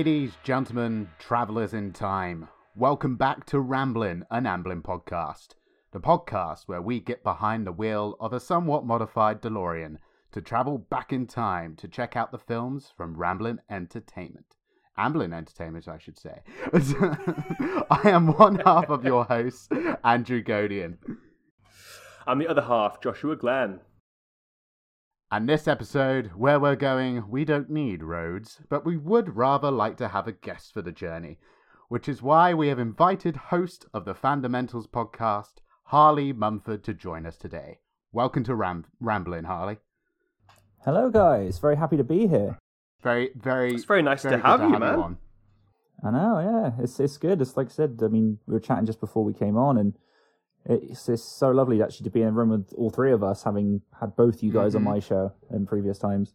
Ladies, gentlemen, travelers in time, welcome back to Ramblin', an Amblin podcast. The podcast where we get behind the wheel of a somewhat modified DeLorean to travel back in time to check out the films from Ramblin' Entertainment. Amblin Entertainment, I should say. I am one half of your host, Andrew Godian. I'm the other half, Joshua Glenn. And this episode, where we're going, we don't need roads, but we would rather like to have a guest for the journey, which is why we have invited host of the Fundamentals podcast, Harley Mumford, to join us today. Welcome to Ram- Ramblin', Harley. Hello, guys. Very happy to be here. Very, very. It's very nice very to good have you, have man. on. I know, yeah. It's it's good. It's like I said. I mean, we were chatting just before we came on, and it's it's so lovely actually to be in a room with all three of us, having had both you guys Mhm. on my show in previous times.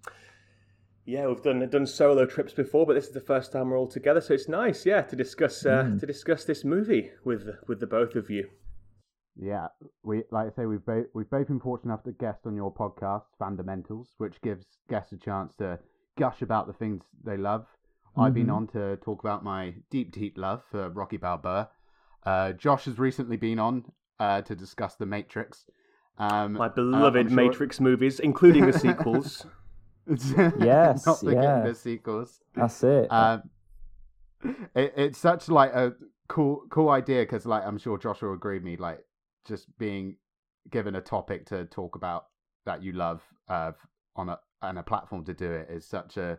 Yeah, we've done done solo trips before, but this is the first time we're all together, so it's nice, yeah, to discuss uh, Mm. to discuss this movie with with the both of you. Yeah, we like I say we've both we've both been fortunate enough to guest on your podcast, Fundamentals, which gives guests a chance to gush about the things they love. I've been Mhm. on to talk about my deep, deep love for Rocky Balboa. Uh, Josh has recently been on uh, to discuss The Matrix. Um, My uh, beloved I'm sure- Matrix movies, including the sequels. Yes, not forgetting yeah. the sequels. That's it. Um, it, it's such like a cool cool idea because like I'm sure Joshua will agree with me like just being given a topic to talk about that you love uh, on a on a platform to do it is such a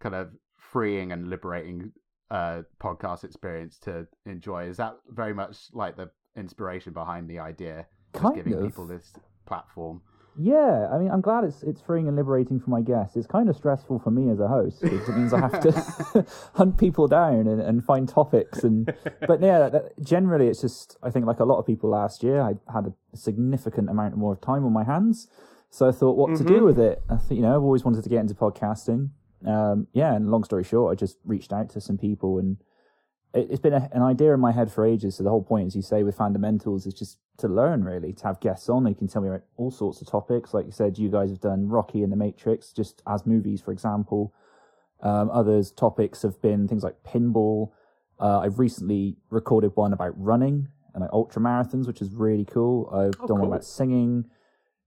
kind of freeing and liberating uh, podcast experience to enjoy. Is that very much like the inspiration behind the idea? Kind giving of. people this platform. yeah, I mean, I'm glad it's it's freeing and liberating for my guests. It's kind of stressful for me as a host because it means I have to hunt people down and, and find topics. And but yeah, that, generally it's just I think like a lot of people last year, I had a significant amount more of time on my hands. So I thought, what to do with it? I think you know, I've always wanted to get into podcasting. Um, yeah, and long story short, I just reached out to some people, and it's been a, an idea in my head for ages. So the whole point, as you say, with fundamentals, is just to learn really, to have guests on. They can tell me about all sorts of topics. Like you said, you guys have done Rocky and The Matrix, just as movies, for example. Um, others topics have been things like pinball. Uh, I've recently recorded one about running and like ultra marathons, which is really cool. I've Oh, done one about singing,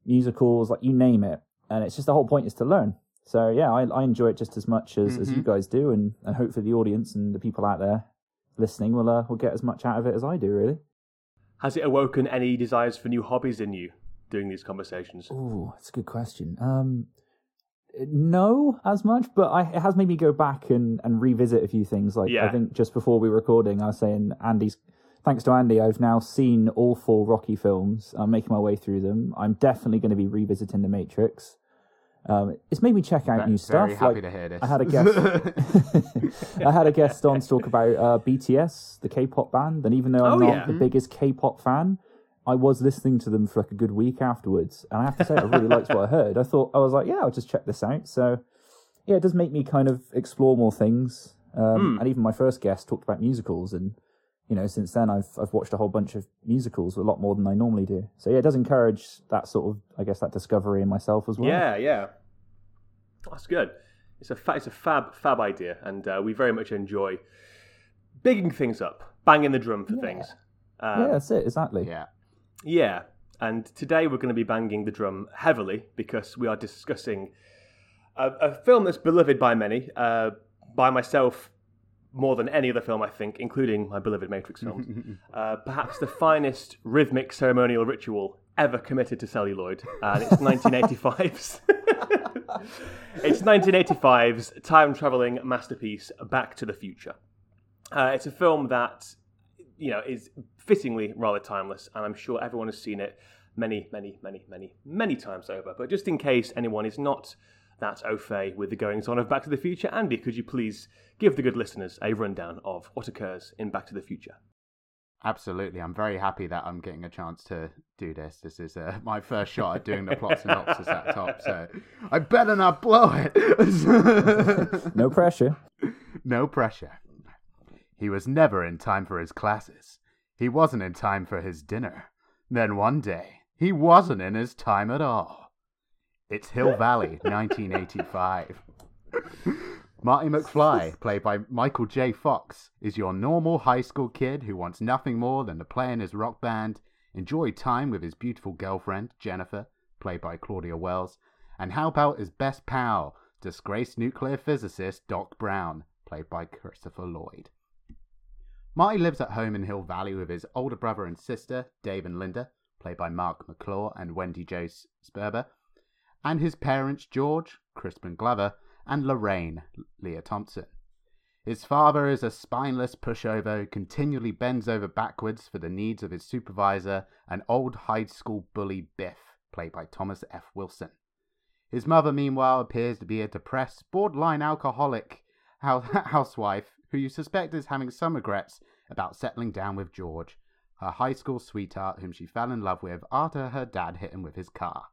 musicals, like you name it. And it's just the whole point is to learn. So yeah, I, I enjoy it just as much as, as you Mm-hmm. guys do, and, and hopefully the audience and the people out there listening will uh, will get as much out of it as I do. Really. Has it awoken any desires for new hobbies in you doing these conversations? Oh, that's a good question. Um, no, as much, but I, it has made me go back and, and revisit a few things. Like I think just before we were recording, I was saying Andy's. Thanks to Andy, I've now seen all four Rocky films. I'm making my way through them. I'm definitely going to be revisiting The Matrix. Um, it's made me check out Ve- new stuff. Very happy like, to hear this. I had a guest. I had a guest on to talk about uh, BTS, the K-pop band, and even though I'm Oh, not yeah. the biggest K-pop fan, I was listening to them for like a good week afterwards, and I have to say I really liked what I heard. I thought I was like, yeah, I'll just check this out. So, yeah, it does make me kind of explore more things. Um, And even my first guest talked about musicals, and you know, since then I've I've watched a whole bunch of musicals, a lot more than I normally do. So yeah, it does encourage that sort of, I guess, that discovery in myself as well. Yeah, yeah. That's good. It's a fa- it's a fab fab idea, and uh, we very much enjoy bigging things up, banging the drum for things. Um, yeah, that's it exactly. yeah. Yeah, and today we're going to be banging the drum heavily because we are discussing a, a film that's beloved by many, uh, by myself more than any other film, I think, including my beloved Matrix films. uh, perhaps the finest rhythmic ceremonial ritual ever committed to celluloid, and it's 1985's it's 1985's time traveling masterpiece, Back to the Future. Uh, it's a film that you know is fittingly rather timeless, and I'm sure everyone has seen it many, many, many, many, many times over. But just in case anyone is not that au fait with the goings on of Back to the Future, Andy, could you please give the good listeners a rundown of what occurs in Back to the Future? Absolutely. I'm very happy that I'm getting a chance to do this. This is uh, my first shot at doing the plot synopsis at top, so I better not blow it. no pressure. No pressure. He was never in time for his classes. He wasn't in time for his dinner. Then one day, he wasn't in his time at all. It's Hill Valley, 1985. Marty McFly, played by Michael J. Fox, is your normal high school kid who wants nothing more than to play in his rock band, enjoy time with his beautiful girlfriend, Jennifer, played by Claudia Wells, and help out his best pal, disgraced nuclear physicist Doc Brown, played by Christopher Lloyd. Marty lives at home in Hill Valley with his older brother and sister, Dave and Linda, played by Marc McClure and Wendy Jo Sperber, and his parents, George, Crispin Glover, and Lorraine, Lea Thompson. His father is a spineless pushover who continually bends over backwards for the needs of his supervisor, an old high school bully Biff, played by Thomas F. Wilson. His mother, meanwhile, appears to be a depressed, borderline alcoholic housewife who you suspect is having some regrets about settling down with George, her high school sweetheart whom she fell in love with after her dad hit him with his car.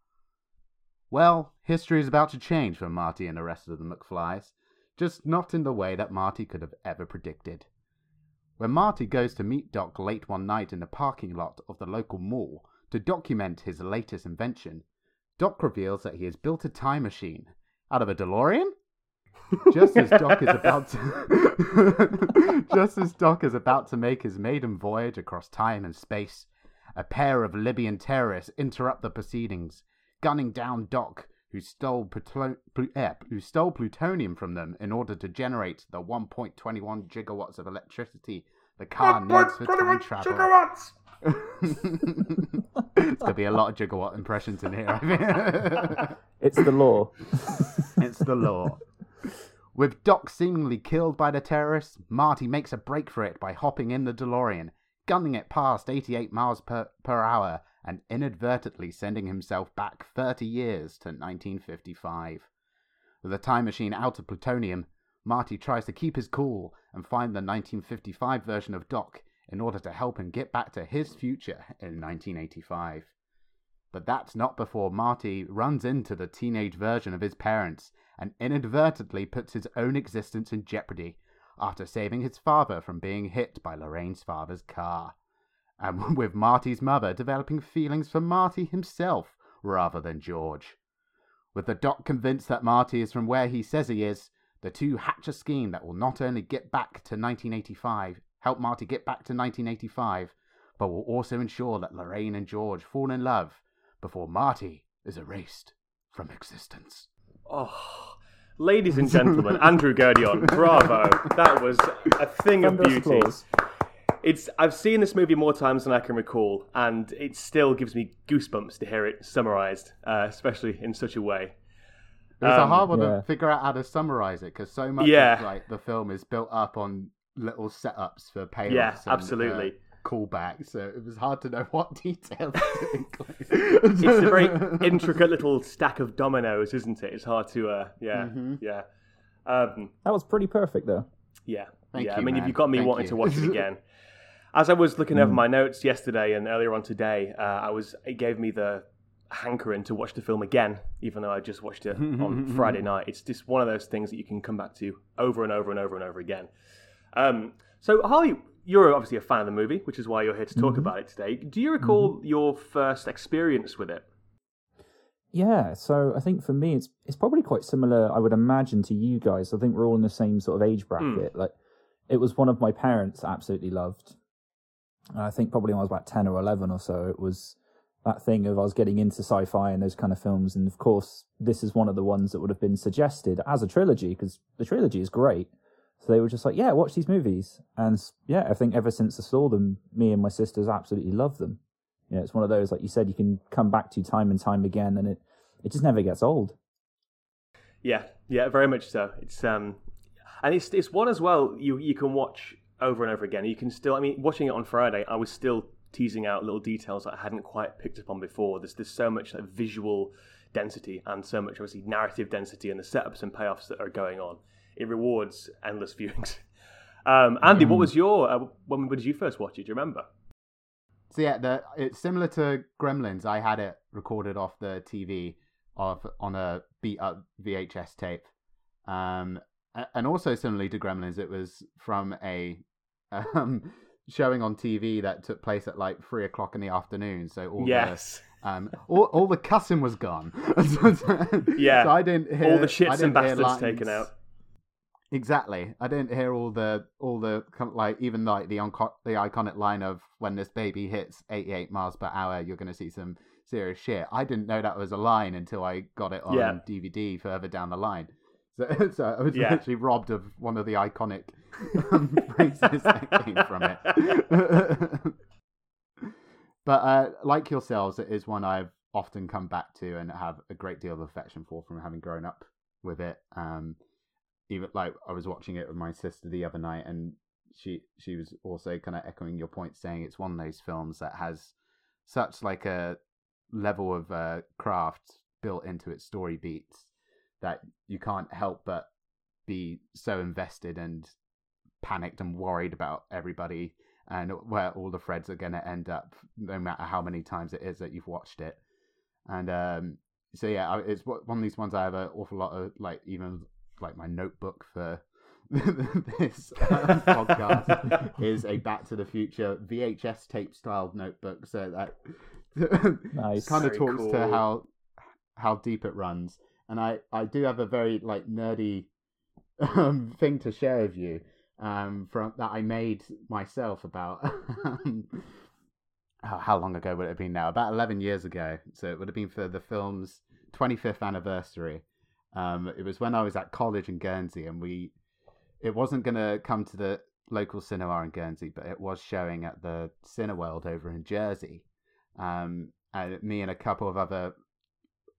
Well, history is about to change for Marty and the rest of the McFlys, just not in the way that Marty could have ever predicted. When Marty goes to meet Doc late one night in the parking lot of the local mall to document his latest invention, Doc reveals that he has built a time machine out of a DeLorean? just as Doc is about to just as Doc is about to make his maiden voyage across time and space, a pair of Libyan terrorists interrupt the proceedings, gunning down Doc, who stole, pl- eh, who stole plutonium from them in order to generate the 1.21 gigawatts of electricity the car needs for time travel. Gigawatts! There's gonna be a lot of gigawatt impressions in here. I think. it's the law. it's the law. With Doc seemingly killed by the terrorists, Marty makes a break for it by hopping in the DeLorean, gunning it past 88 miles per, per hour, and inadvertently sending himself back 30 years to 1955. With a time machine out of plutonium, Marty tries to keep his cool and find the 1955 version of Doc in order to help him get back to his future in 1985. But that's not before Marty runs into the teenage version of his parents and inadvertently puts his own existence in jeopardy after saving his father from being hit by Lorraine's father's car. And with Marty's mother developing feelings for Marty himself rather than George. With the doc convinced that Marty is from where he says he is, the two hatch a scheme that will not only get back to 1985, help Marty get back to 1985, but will also ensure that Lorraine and George fall in love before Marty is erased from existence. Oh, ladies and gentlemen, Andrew Gurdion, bravo! That was a thing of beauty. Applause. It's I've seen this movie more times than I can recall, and it still gives me goosebumps to hear it summarized, uh, especially in such a way. It's um, a hard one yeah. to figure out how to summarize it because so much yeah. of like the film is built up on little setups for payoffs. Yeah, and, absolutely. Uh, callback, so it was hard to know what details to include. it's a very intricate little stack of dominoes, isn't it? It's hard to, uh, yeah, mm-hmm. yeah. Um, that was pretty perfect, though. Yeah, Thank yeah. You, I mean, man. if you got me Thank wanting you. to watch it again. As I was looking over mm. my notes yesterday and earlier on today, uh, I was it gave me the hankering to watch the film again, even though I just watched it on Friday night. It's just one of those things that you can come back to over and over and over and over again. Um, so, Harley, you're obviously a fan of the movie, which is why you're here to talk mm-hmm. about it today. Do you recall mm-hmm. your first experience with it? Yeah, so I think for me, it's it's probably quite similar. I would imagine to you guys. I think we're all in the same sort of age bracket. Mm. Like, it was one of my parents absolutely loved. And I think probably when I was about ten or eleven or so, it was that thing of I was getting into sci-fi and those kind of films. And of course, this is one of the ones that would have been suggested as a trilogy because the trilogy is great. So they were just like, yeah, watch these movies. And yeah, I think ever since I saw them, me and my sisters absolutely love them. You know, it's one of those, like you said, you can come back to time and time again and it, it just never gets old. Yeah, yeah, very much so. It's um, and it's it's one as well. You you can watch over and over again. You can still. I mean, watching it on Friday, I was still teasing out little details that I hadn't quite picked up on before. There's there's so much like, visual density and so much obviously narrative density and the setups and payoffs that are going on. It rewards endless viewings. Um, Andy, what was your uh, when did you first watch it? Do you remember? So yeah, the, it's similar to Gremlins. I had it recorded off the TV of on a beat up VHS tape, um, and also similarly to Gremlins, it was from a um, showing on TV that took place at like three o'clock in the afternoon. So all yes. the um, all, all the cussing was gone. yeah, so I didn't hear all the shits and bastards taken out. Exactly. I didn't hear all the all the like even like the onco- the iconic line of when this baby hits 88 miles per hour, you're going to see some serious shit. I didn't know that was a line until I got it on Yeah. DVD further down the line. So, so I was Yeah. literally robbed of one of the iconic um, that came from it. but uh, like yourselves, it is one I've often come back to and have a great deal of affection for from having grown up with it. Um, even like I was watching it with my sister the other night, and she she was also kind of echoing your point, saying it's one of those films that has such like a level of uh, craft built into its story beats that you can't help but be so invested and panicked and worried about everybody and where all the threads are going to end up, no matter how many times it is that you've watched it. And um, so yeah, it's one one of these ones I have an awful lot of like even like my notebook for this um, podcast is a Back to the Future VHS tape styled notebook. So that Nice. kind of talks cool. to how how deep it runs. And I I do have a very like nerdy um, thing to share with you um, from that I made myself about. um, how, how long ago would it have been now? About eleven years ago. So it would have been for the film's twenty fifth anniversary. Um, it was when I was at college in Guernsey, and we it wasn't going to come to the local cinema in Guernsey, but it was showing at the Cineworld over in Jersey. Um, and me and a couple of other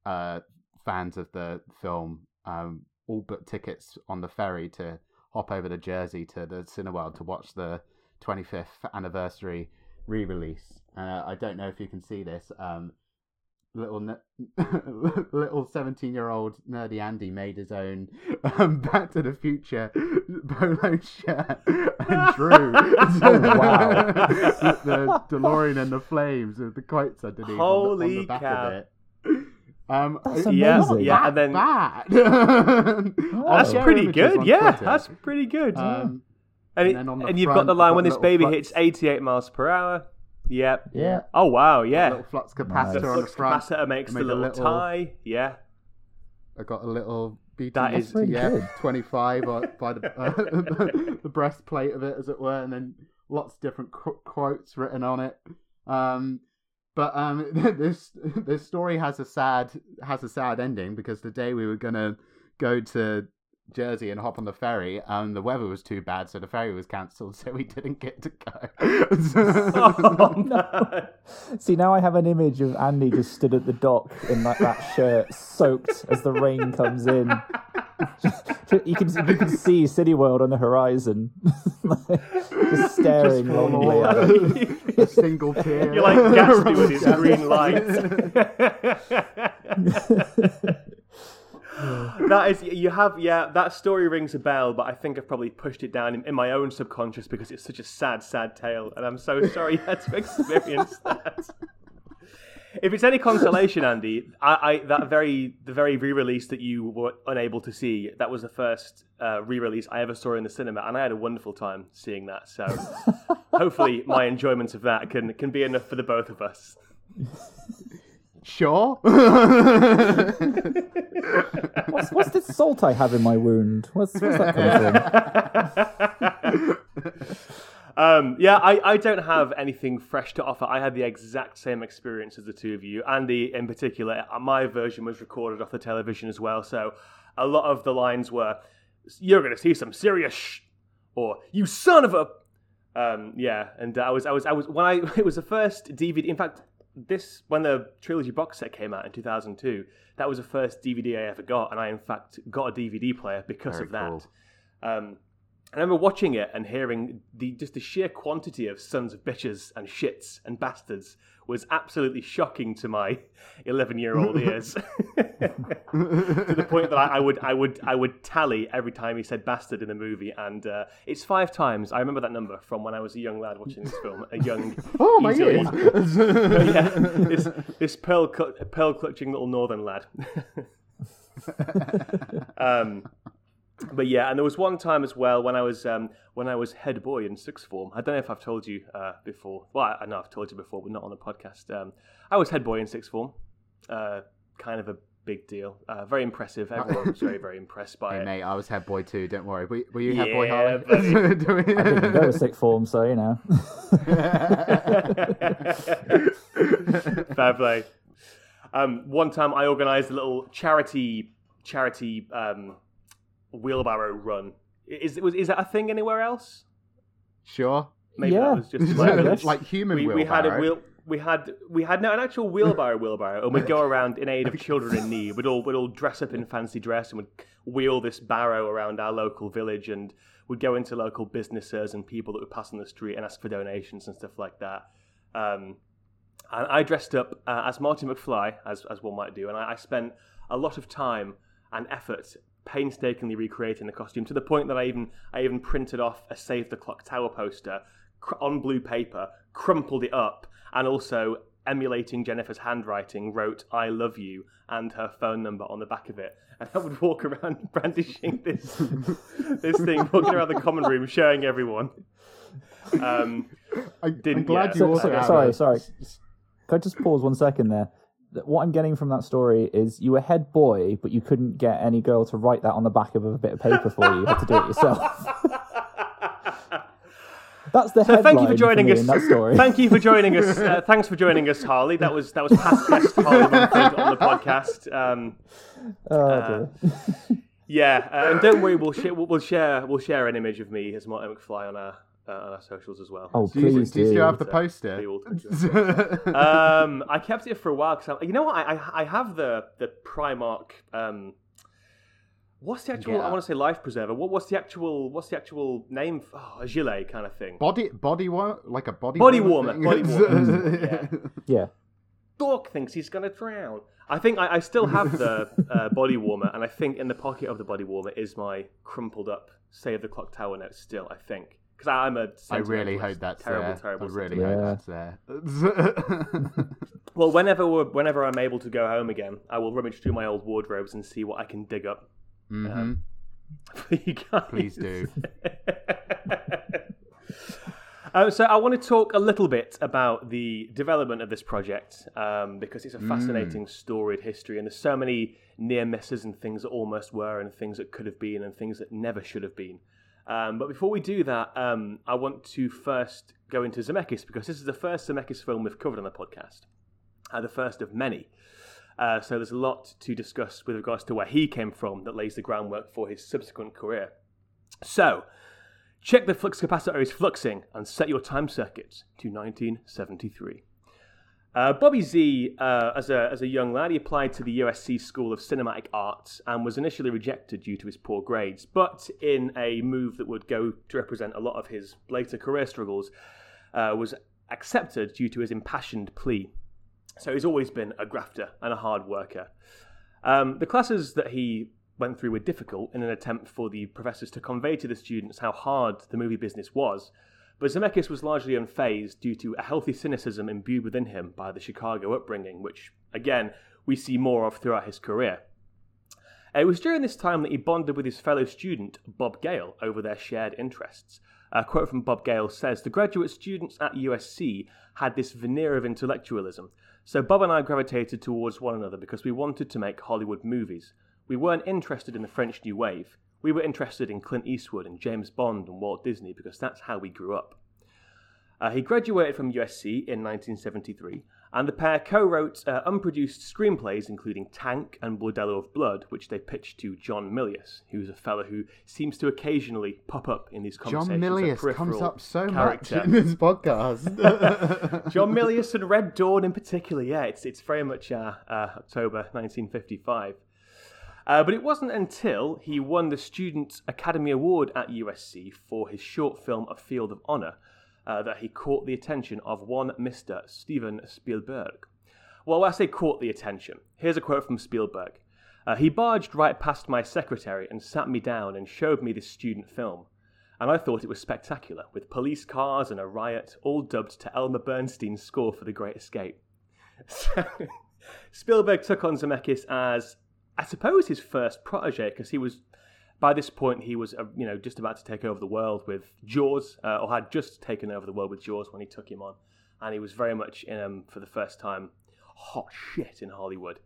uh, fans of the film um, all booked tickets on the ferry to hop over to Jersey to the Cineworld to watch the 25th anniversary re-release. Uh, I don't know if you can see this. Um, little ne- little 17 year old nerdy Andy made his own um, Back to the Future polo shirt and drew wow. the DeLorean and the flames with the quotes underneath on the, on Holy the back cow. of it. Um, That's it- Yeah, amazing. yeah, and then bad. that's share pretty good. Yeah, Twitter. that's pretty good. Um, and, it- and then on the and you've got the line when this baby flux- hits 88 miles per hour. Yep. Yeah. Oh wow, a yeah. little flux capacitor Nice. on the front. capacitor makes the made a little, little- tie. Yeah. I got a little That is- BTS That's really good. 25 on- by the, uh, the breastplate of it, as it were, and then lots of different qu- quotes written on it. Um, but um, this this story has a sad has a sad ending because the day we were gonna go to Jersey and hop on the ferry, um, the weather was too bad, so the ferry was cancelled, so we didn't get to go. Oh, no. See, now I have an image of Andy just stood at the dock in like that shirt, soaked as the rain comes in. you can you can see Cineworld on the horizon, just staring Just longingly at it. a single tear. You're like Gatsby with his rolling green down. that is, you have, yeah, that story rings a bell, but I think I've probably pushed it down in, in my own subconscious because it's such a sad, sad tale, and I'm so sorry you had to experience that. If it's any consolation, Andy, I, I that very the very re-release that you were unable to see, that was the first uh, re-release I ever saw in the cinema, and I had a wonderful time seeing that. So hopefully, my enjoyment of that can can be enough for the both of us. Sure. What's, what's this salt I have in my wound? What's, what's that coming from? Um, yeah, I, I don't have anything fresh to offer. I had the exact same experience as the two of you. Andy, in particular, uh, my version was recorded off the television as well. So a lot of the lines were, "You're going to see some serious," sh-, or "You son of a." Um, yeah, and I was, I was, I was when I it was the first DVD. In fact, this when the trilogy box set came out in 2002, that was the first DVD I ever got, and I in fact got a DVD player because Very of that. cool. Um, I remember watching it and hearing the just the sheer quantity of sons of bitches and shits and bastards was absolutely shocking to my 11 year old ears. to the point that I, I would I would I would tally every time he said bastard in the movie, and uh, it's five times. I remember that number from when I was a young lad watching this film, a young, Oh my ears! yeah, this this pearl pearl clutching little northern lad. um, but yeah, and there was one time as well when I was um, when I was head boy in sixth form. I don't know if I've told you uh, before. Well, I I know I've told you before, but not on the podcast. Um, I was head boy in sixth form. Uh, kind of a big deal. Uh, very impressive. Everyone was very very impressed by Hey it. mate, I was head boy too. Don't worry. Were, were you head boy, Yeah, Harley? Do we- Didn't go to sixth form, so you know. Fair play. Um, one time I organised a little charity charity um, wheelbarrow run. Is was is that a thing anywhere else? sure. Maybe Yeah. that was just Yeah, I my- guess. like human we, we had a wheel. We had we had no an actual wheelbarrow wheelbarrow, and we'd go around in aid of children in need. We'd all we'd all dress up in fancy dress and would wheel this barrow around our local village, and we'd go into local businesses and people that would pass on the street and ask for donations and stuff like that. Um, and I dressed up uh, as Marty McFly, as as one might do, and I, I spent a lot of time and effort painstakingly recreating the costume to the point that I even I even printed off a Save the Clock Tower poster cr- on blue paper, crumpled it up, and also emulating Jennifer's handwriting, wrote "I love you" and her phone number on the back of it. And I would walk around brandishing this this thing, walking around the common room, showing everyone. Um, I, didn't- I'm glad yeah. you So- also so- sorry, sorry. Can I just pause one second there? What I'm getting from that story is you were head boy, but you couldn't get any girl to write that on the back of a bit of paper for you. You had to do it yourself. That's the So thank you for joining me us. that story. Thank you for joining us. Uh, thanks for joining us, Harley. That was that was past guest Harley Mumford on the podcast. Um, oh, dear. yeah, uh, and don't worry, we'll, sh- we'll we'll share we'll share an image of me as Martin McFly on our uh, on our socials as well. oh, Do you, please do you still have the Be poster? um, I kept it for a while because you know what I, I I have the the Primark. Um, what's the actual? Get I want to say life preserver. What, what's the actual? What's the actual name? Oh, a gilet kind of thing. body, body warmer, like a body Body warmer. warmer, thing? body warmer, yeah. yeah. Dork thinks he's going to drown. I think I, I still have the uh, body warmer, and I think in the pocket of the body warmer is my crumpled up Save the Clock Tower note. Still, I think because I'm a I really sentimentalist. hope that's terrible, there. terrible. I really sentimentalist. hope that's there. Well, whenever we're, whenever I'm able to go home again, I will rummage through my old wardrobes and see what I can dig up Mhm. for you guys. Please do. Uh, so I want to talk a little bit about the development of this project um, because it's a fascinating storied history, and there's so many near misses and things that almost were, and things that could have been, and things that never should have been. Um, but before we do that, um, I want to first go into Zemeckis because this is the first Zemeckis film we've covered on the podcast, uh, the first of many. Uh, so there's a lot to discuss with regards to where he came from that lays the groundwork for his subsequent career. So, check the flux capacitor is fluxing and set your time circuits to 1973. Uh, Bobby Z, uh, as, a, as a young lad, he applied to the USC School of Cinematic Arts and was initially rejected due to his poor grades. But in a move that would go to represent a lot of his later career struggles, uh, was accepted due to his impassioned plea. So he's always been a grafter and a hard worker. Um, the classes that he went through were difficult in an attempt for the professors to convey to the students how hard the movie business was. But Zemeckis was largely unfazed due to a healthy cynicism imbued within him by the Chicago upbringing, which, again, we see more of throughout his career. Uh, it was during this time that he bonded with his fellow student, Bob Gale, over their shared interests. A quote from Bob Gale says The graduate students at USC had this veneer of intellectualism, so Bob and I gravitated towards one another because we wanted to make Hollywood movies. We weren't interested in the French New Wave. We were interested in Clint Eastwood and James Bond and Walt Disney because that's how we grew up. Uh, he graduated from USC in 1973 And the pair co wrote uh, unproduced screenplays, including Tank and Bordello of Blood, which they pitched to John Milius, who's a fellow who seems to occasionally pop up in these conversations. a Milius comes up so character. much in this podcast. John Milius and Red Dawn in particular, yeah, it's, it's very much uh, uh, October 1955. Uh, but it wasn't until he won the Student Academy Award at USC for his short film A Field of Honor uh, that he caught the attention of one Mr. Steven Spielberg. Well, I say caught the attention. Here's a quote from Spielberg. Uh, he barged right past my secretary and sat me down and showed me this student film. And I thought it was spectacular, with police cars and a riot, all dubbed to Elmer Bernstein's score for The Great Escape. So, Spielberg took on Zemeckis as, I suppose, his first protege, because he was, by this point, he was, uh, you know, just about to take over the world with Jaws, uh, or had just taken over the world with Jaws when he took him on, and he was very much in um, for the first time hot shit in Hollywood.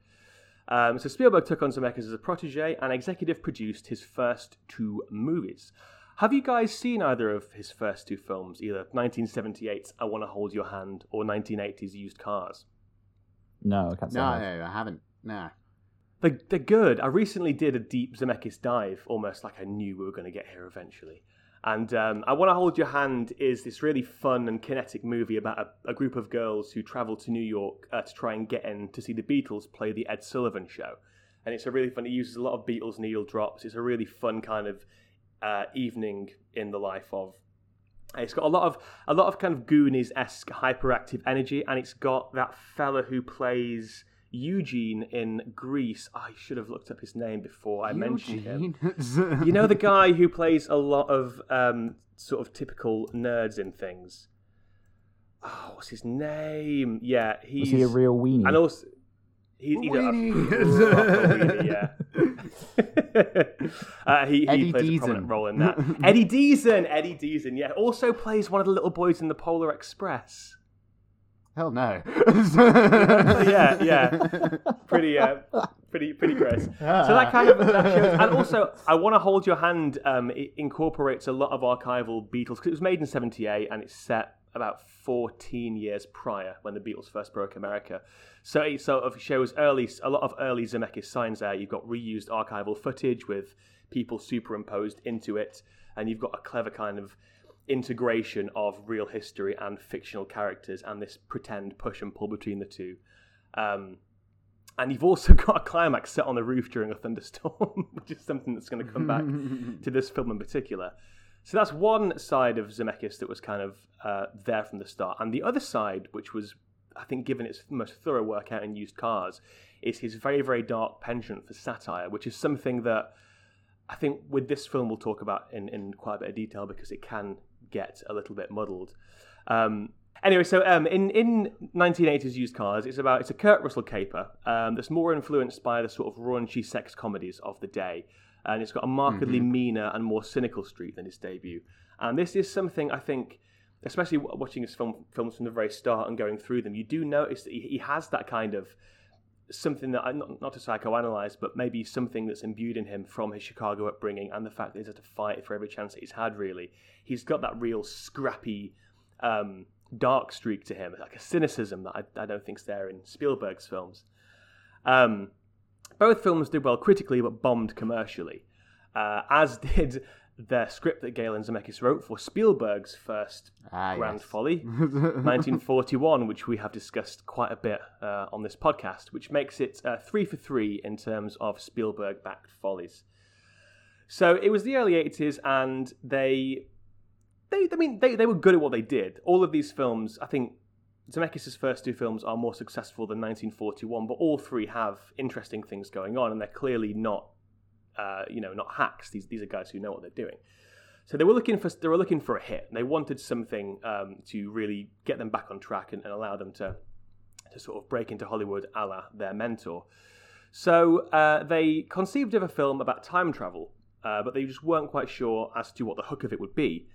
Um, so Spielberg took on Zemeckis as a protege and executive produced his first two movies. Have you guys seen either of his first two films, either 1978's I Want to Hold Your Hand or 1980's Used Cars? No, I can't say. no, I have. no, I haven't. No. They're, they're good. I recently did a deep Zemeckis dive, almost like I knew we were going to get here eventually. And um, I Want to Hold Your Hand is this really fun and kinetic movie about a, a group of girls who travel to New York uh, to try and get in to see the Beatles play the Ed Sullivan Show. And it's a really fun, it uses a lot of Beatles needle drops. It's a really fun kind of uh, evening in the life of. It's got a lot of a lot of kind of Goonies esque hyperactive energy, and it's got that fella who plays Eugene in Grease. I should have looked up his name before I mentioned him. You know the guy who plays a lot of um, sort of typical nerds in things. Oh, what's his name? Yeah, he's Was he a real weenie? and also a, a Weenie. weenie, yeah. uh, he he plays a Deezen. prominent role in that. Eddie Deezen, Eddie Deezen, yeah, also plays one of the little boys in the Polar Express. Hell no. yeah, yeah, pretty, uh, pretty, pretty gross. So that kind of that shows, and also, I want to hold your hand. Um, it incorporates a lot of archival Beatles because it was made in '78 and it's set about 14 years prior when the Beatles first broke America. So it sort of shows early, a lot of early Zemeckis signs there. You've got reused archival footage with people superimposed into it, and you've got a clever kind of integration of real history and fictional characters and this pretend push and pull between the two. Um, and you've also got a climax set on the roof during a thunderstorm, which is something that's going to come back to this film in particular. So that's one side of Zemeckis that was kind of uh, there from the start. And the other side, which was, I think, given its most thorough work out in used cars, is his very, very dark penchant for satire, which is something that I think with this film we'll talk about in, in quite a bit of detail because it can get a little bit muddled. Um, anyway, so um, in in 1980s used cars, it's about it's a Kurt Russell caper um, that's more influenced by the sort of raunchy sex comedies of the day, and it's got a markedly meaner and more cynical streak than his debut. And this is something I think. Especially watching his film, films from the very start and going through them, you do notice that he, he has that kind of something that I not, not to psychoanalyze, but maybe something that's imbued in him from his Chicago upbringing and the fact that he's had to fight for every chance that he's had. Really, he's got that real scrappy, um, dark streak to him, like a cynicism that I, I don't think's there in Spielberg's films. Um, both films did well critically, but bombed commercially, uh, as did the script that Galen Zemeckis wrote for Spielberg's first Ah, Grand yes. Folly, 1941, which we have discussed quite a bit uh, on this podcast, which makes it uh, three for three in terms of Spielberg backed follies. So it was the early 80s, and they, they, I mean, they, they were good at what they did. All of these films, I think Zemeckis' first two films are more successful than 1941, but all three have interesting things going on, and they're clearly not, uh, you know, not hacks. These these are guys who know what they're doing. So they were looking for they were looking for a hit. They wanted something um, to really get them back on track and, and allow them to to sort of break into Hollywood, a la their mentor. So uh, they conceived of a film about time travel, uh, but they just weren't quite sure as to what the hook of it would be.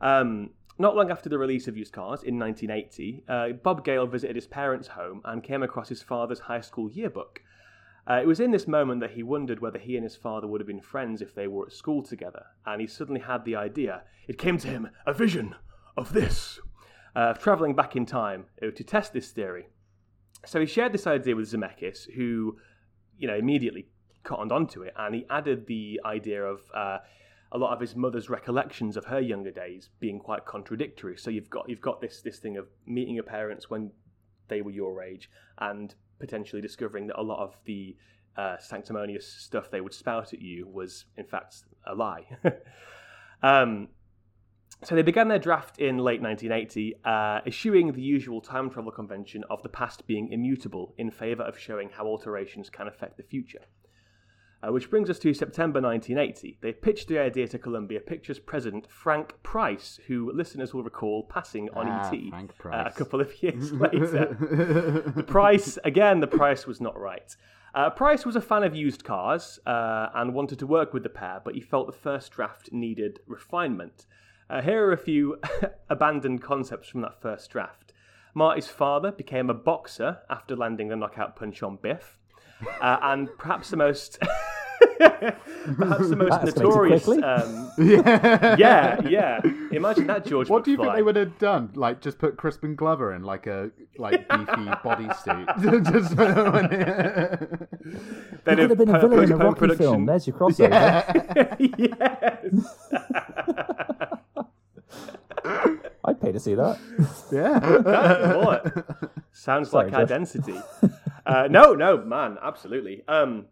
Um, not long after the release of Used Cars in 1980, uh, Bob Gale visited his parents' home and came across his father's high school yearbook. Uh, it was in this moment that he wondered whether he and his father would have been friends if they were at school together, and he suddenly had the idea. It came to him, a vision of this, uh, of travelling back in time uh, to test this theory. So he shared this idea with Zemeckis, who, you know, immediately cottoned onto it, and he added the idea of uh, a lot of his mother's recollections of her younger days being quite contradictory. So you've got you've got this this thing of meeting your parents when they were your age, and potentially discovering that a lot of the uh, sanctimonious stuff they would spout at you was in fact a lie. um, so they began their draft in late 1980, uh, eschewing the usual time travel convention of the past being immutable in favour of showing how alterations can affect the future. Uh, which brings us to September 1980. They pitched the idea to Columbia Pictures president Frank Price, who listeners will recall passing on Ah, ET uh, a couple of years later. the price, again, the price was not right. Uh, Price was a fan of used cars uh, and wanted to work with the pair, but he felt the first draft needed refinement. Uh, here are a few abandoned concepts from that first draft. Marty's father became a boxer after landing the knockout punch on Biff. Uh, and perhaps the most perhaps the most That notorious um, yeah. yeah yeah imagine that george What do you think they would have done? Like, just put Crispin Glover in like a like beefy bodysuit. just They'd He could have been a villain in a postponed Rocky film. There's your crossover. yes I'd pay to see that. yeah. What? Sounds Sorry, like Josh. identity. uh, no, no, man, absolutely. Um,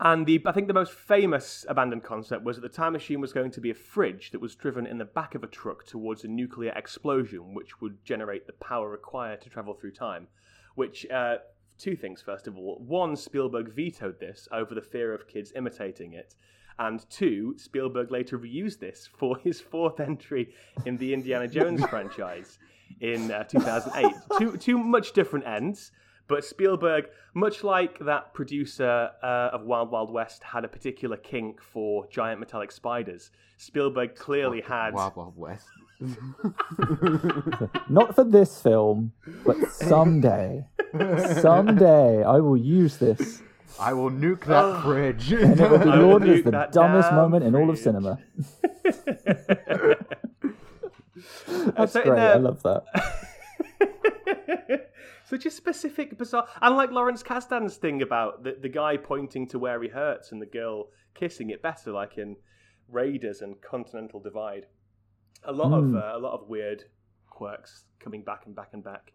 and the I think the most famous abandoned concept was that the time machine was going to be a fridge that was driven in the back of a truck towards a nuclear explosion, which would generate the power required to travel through time. Which uh, two things, first of all, one Spielberg vetoed this over the fear of kids imitating it. And two, Spielberg later reused this for his fourth entry in the Indiana Jones franchise in uh, 2008. two, two much different ends, but Spielberg, much like that producer uh, of Wild Wild West, had a particular kink for giant metallic spiders. Spielberg clearly had. Wild Wild West. Not for this film, but someday. someday I will use this. I will nuke that fridge. And it will be lauded as the dumbest damn moment in all of cinema. That's so great. there- I love that. Such a specific, bizarre, and like Lawrence Kasdan's thing about the, the guy pointing to where he hurts and the girl kissing it better, like in Raiders and Continental Divide. A lot of Hmm. uh, a lot of weird quirks coming back and back and back.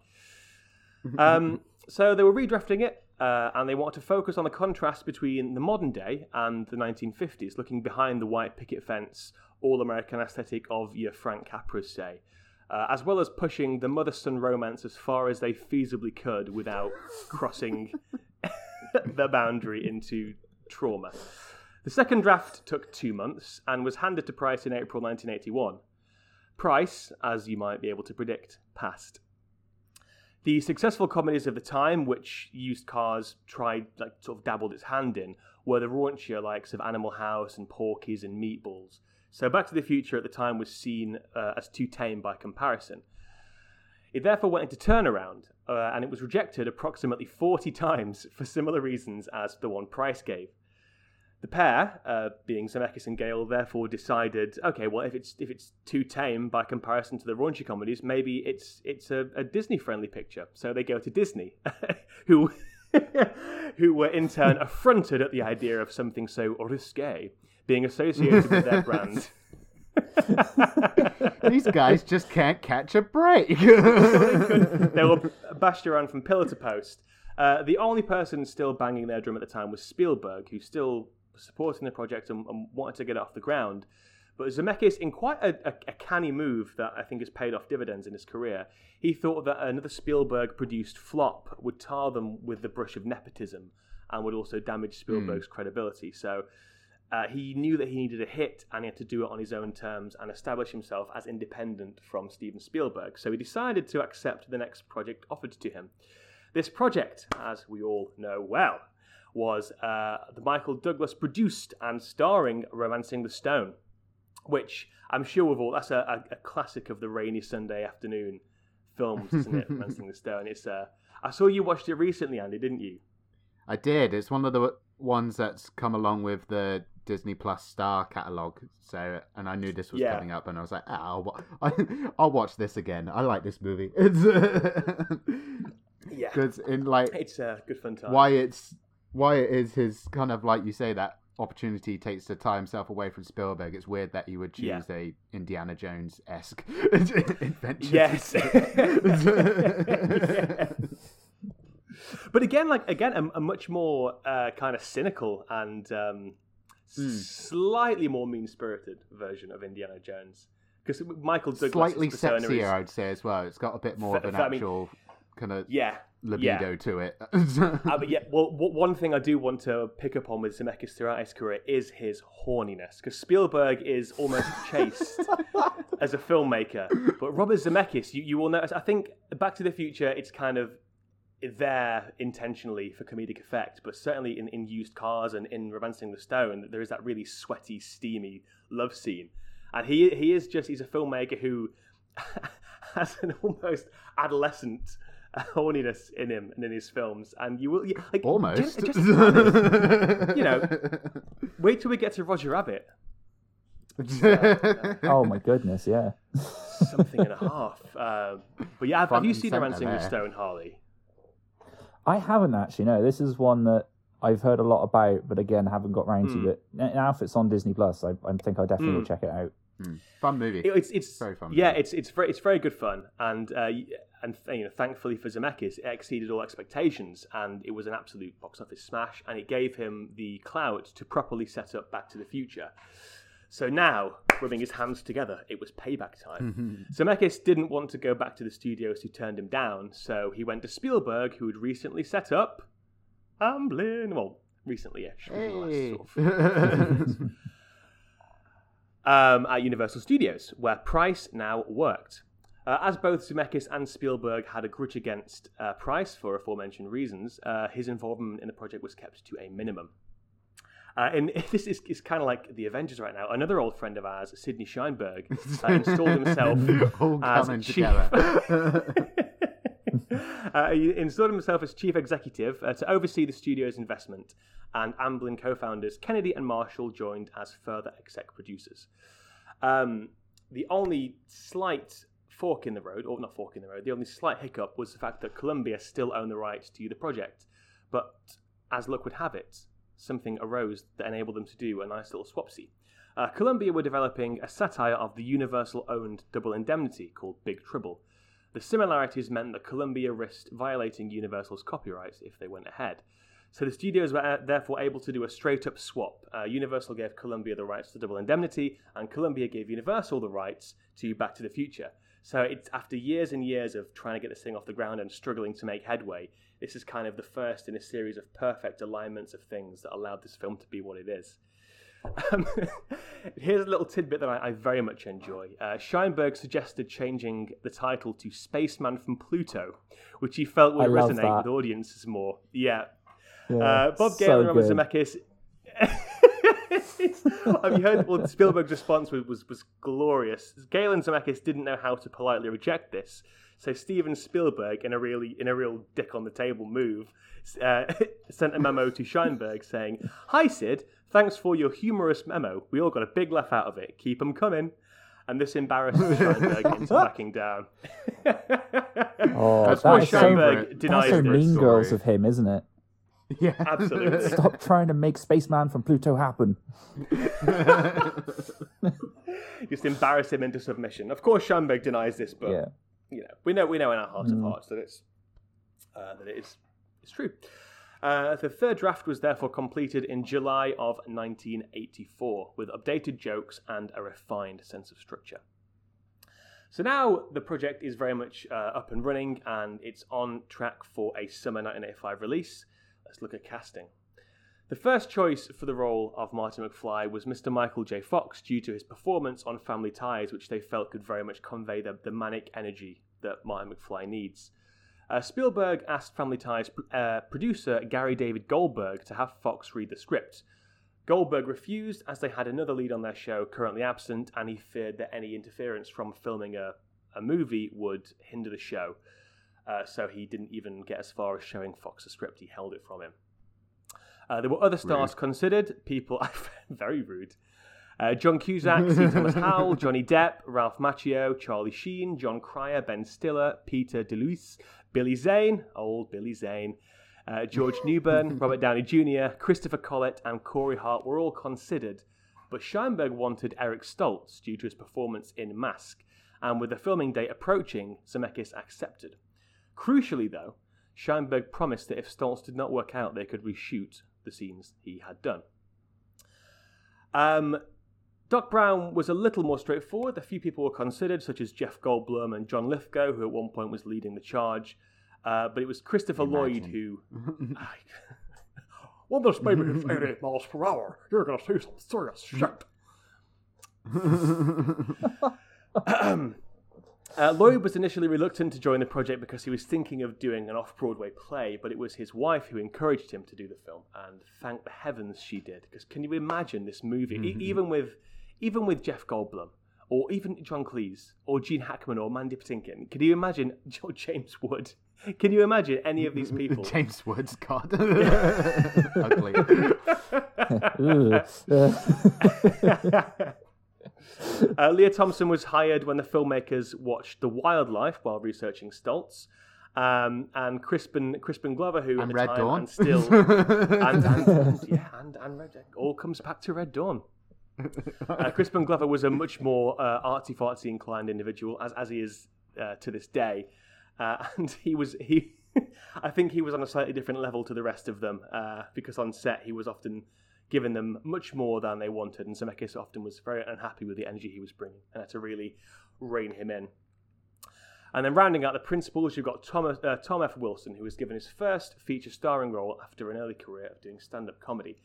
Um, so they were redrafting it, uh, and they wanted to focus on the contrast between the modern day and the 1950s, looking behind the white picket fence, all-American aesthetic of your Frank Capras, say, uh, as well as pushing the mother-son romance as far as they feasibly could without crossing the boundary into trauma. The second draft took two months and was handed to Price in April 1981. Price, as you might be able to predict, passed. The successful comedies of the time, which used cars tried, like, sort of dabbled its hand in, were the raunchier likes of Animal House and Porky's and Meatballs. So Back to the Future at the time was seen uh, as too tame by comparison. It therefore went into turnaround, uh, and it was rejected approximately 40 times for similar reasons as the one Price gave. The pair, uh, being Zemeckis and Gale, therefore decided, okay, well, if it's if it's too tame by comparison to the raunchy comedies, maybe it's it's a, a Disney-friendly picture. So they go to Disney, who who were in turn affronted at the idea of something so risque being associated with their brand. These guys just can't catch a break. they were bashed around from pillar to post. Uh, the only person still banging their drum at the time was Spielberg, who still was supporting the project and, and wanted to get it off the ground. But Zemeckis, in quite a, a, a canny move that I think has paid off dividends in his career, he thought that another Spielberg produced flop would tar them with the brush of nepotism and would also damage Spielberg's credibility. So uh, he knew that he needed a hit and he had to do it on his own terms and establish himself as independent from Steven Spielberg. So he decided to accept the next project offered to him. This project, as we all know well, was uh, the Michael Douglas produced and starring Romancing the Stone, which I'm sure we've all, that's a, a, a classic of the rainy Sunday afternoon films, isn't it? Romancing the Stone. It's, uh, I saw you watched it recently, Andy, didn't you? I did. It's one of the ones that's come along with the Disney Plus Star catalog. So, and I knew this was Yeah. coming up, and I was like, ah, I'll, wa- I'll watch this again. I like this movie. It's Yeah. because in like It's a good fun time. why it's why it is his kind of like you say that opportunity takes to tie himself away from Spielberg. It's weird that he would choose Yeah. a Indiana Jones esque adventure. Yes. Yeah. But again, like again, a, a much more uh, kind of cynical and um, Hmm. slightly more mean-spirited version of Indiana Jones. Because Michael Douglas Slightly sexier, is- I'd say as well. It's got a bit more of Fa- an fa- I mean- actual kind of yeah, libido to it. Uh, but yeah, well, w- one thing I do want to pick up on with Zemeckis throughout his career is his horniness, because Spielberg is almost chaste as a filmmaker, but Robert Zemeckis, you, you will notice. I think Back to the Future, it's kind of there intentionally for comedic effect, but certainly in, in used cars and in Romancing the Stone, there is that really sweaty, steamy love scene, and he he is just he's a filmmaker who has an almost adolescent horniness in him and in his films, and you will like Almost. just, just you know, wait till we get to Roger Rabbit, Oh my goodness, yeah. something and a half. Uh, but yeah, have, have you seen centre Romancing the. Stone, Harley? I haven't actually. No, this is one that I've heard a lot about, but again, haven't got round Hmm. to it. Now, if it's on Disney Plus, I, I think I definitely will Hmm. check it out. Fun movie. It- it's it's Very fun Yeah, movie. it's it's very it's very good fun, and uh, and you know, thankfully for Zemeckis, it exceeded all expectations, and it was an absolute box office smash, and it gave him the clout to properly set up Back to the Future. So now, rubbing his hands together, it was payback time. Zemeckis didn't want to go back to the studios who turned him down, so he went to Spielberg, who had recently set up Amblin. Well, recently-ish. within the last Hey. um, at Universal Studios, where Price now worked. Uh, as both Zemeckis and Spielberg had a grudge against uh, Price for aforementioned reasons, uh, his involvement in the project was kept to a minimum. Uh, and this is, is kind of like the Avengers right now. Another old friend of ours, Sidney Sheinberg, uh, installed himself as chief. uh, he installed himself as chief executive uh, to oversee the studio's investment, and Amblin co-founders Kennedy and Marshall joined as further exec producers. Um, the only slight fork in the road, or not fork in the road, the only slight hiccup was the fact that Columbia still owned the rights to the project. But as luck would have it, something arose that enabled them to do a nice little swapsy. Uh, Columbia were developing a satire of the Universal owned Double Indemnity called Big Trouble. The similarities meant that Columbia risked violating Universal's copyrights if they went ahead. So the studios were uh, therefore able to do a straight up swap. Uh, Universal gave Columbia the rights to Double Indemnity, and Columbia gave Universal the rights to Back to the Future. So it's after years and years of trying to get this thing off the ground and struggling to make headway, this is kind of the first in a series of perfect alignments of things that allowed this film to be what it is. Um, here's a little tidbit that I, I very much enjoy. Uh, Sheinberg suggested changing the title to Spaceman from Pluto, which he felt would I resonate with audiences more. Yeah. Yeah, Uh, Bob so Gale and Robert. Zemeckis. Have you heard? Well, Spielberg's response was, was, was glorious. Gale and Zemeckis didn't know how to politely reject this, so Steven Spielberg, in a really in a real dick on the table move, uh, sent a memo to Sheinberg saying, "Hi Sid, thanks for your humorous memo. We all got a big laugh out of it. Keep 'em coming." And this embarrassed Sheinberg into backing down. Oh, That's that my is so, favourite that's so this mean story. girls of him, isn't it? yeah, Absolutely. Stop trying to make Spaceman from Pluto happen. Just embarrass him into submission. Of course, Sheinberg denies this, but Yeah. You know, we know we know in our heart Mm. of hearts that it's uh, that it is it's true. Uh, the third draft was therefore completed in July of 1984 with updated jokes and a refined sense of structure. So now the project is very much uh, up and running and it's on track for a summer 1985 release. Let's look at casting. The first choice for the role of Martin McFly was Mr. Michael J. Fox due to his performance on Family Ties, which they felt could very much convey the, the manic energy that Martin McFly needs. Uh, Spielberg asked Family Ties uh, producer Gary David Goldberg to have Fox read the script. Goldberg refused as they had another lead on their show currently absent, and he feared that any interference from filming a, a movie would hinder the show. Uh, so he didn't even get as far as showing Fox the script, he held it from him. Uh, there were other stars considered. People, very rude. Uh, John Cusack, C. Thomas Howell, Johnny Depp, Ralph Macchio, Charlie Sheen, Jon Cryer, Ben Stiller, Peter DeLuise, Billy Zane, old Billy Zane, uh, George Newbern, Robert Downey Jr., Christopher Collett, and Corey Hart were all considered, but Sheinberg wanted Eric Stoltz due to his performance in Mask, and with the filming date approaching, Zemeckis accepted. Crucially, though, Sheinberg promised that if Stoltz did not work out, they could reshoot the scenes he had done. Um, Doc Brown was a little more straightforward. A few people were considered, such as Jeff Goldblum and John Lithgow, who at one point was leading the charge. Uh, but it was Christopher Lloyd who. when this baby hits 88 miles per hour, you're going to see some serious shit. Uh, Lloyd was initially reluctant to join the project because he was thinking of doing an off Broadway play, but it was his wife who encouraged him to do the film, and thank the heavens she did. Because can you imagine this movie, e- even with even with Jeff Goldblum, or even John Cleese, or Gene Hackman, or Mandy Patinkin? Can you imagine or James Wood? Can you imagine any of these people? James Woods, God. Ugly. Uh, Lea Thompson was hired when the filmmakers watched The Wild Life while researching Stoltz. Um, and Crispin Crispin Glover, who And Red time Dawn. and still and, and, and- yeah, and, and Red all comes back to Red Dawn. Uh, Crispin Glover was a much more uh, artsy fartsy inclined individual, as as he is uh, to this day, uh, and he was he. I think he was on a slightly different level to the rest of them uh, because on set he was often giving them much more than they wanted, and Zemeckis often was very unhappy with the energy he was bringing, and had to really rein him in. And then rounding out the principals, you've got Tom, uh, Tom F. Wilson, who was given his first feature starring role after an early career of doing stand-up comedy.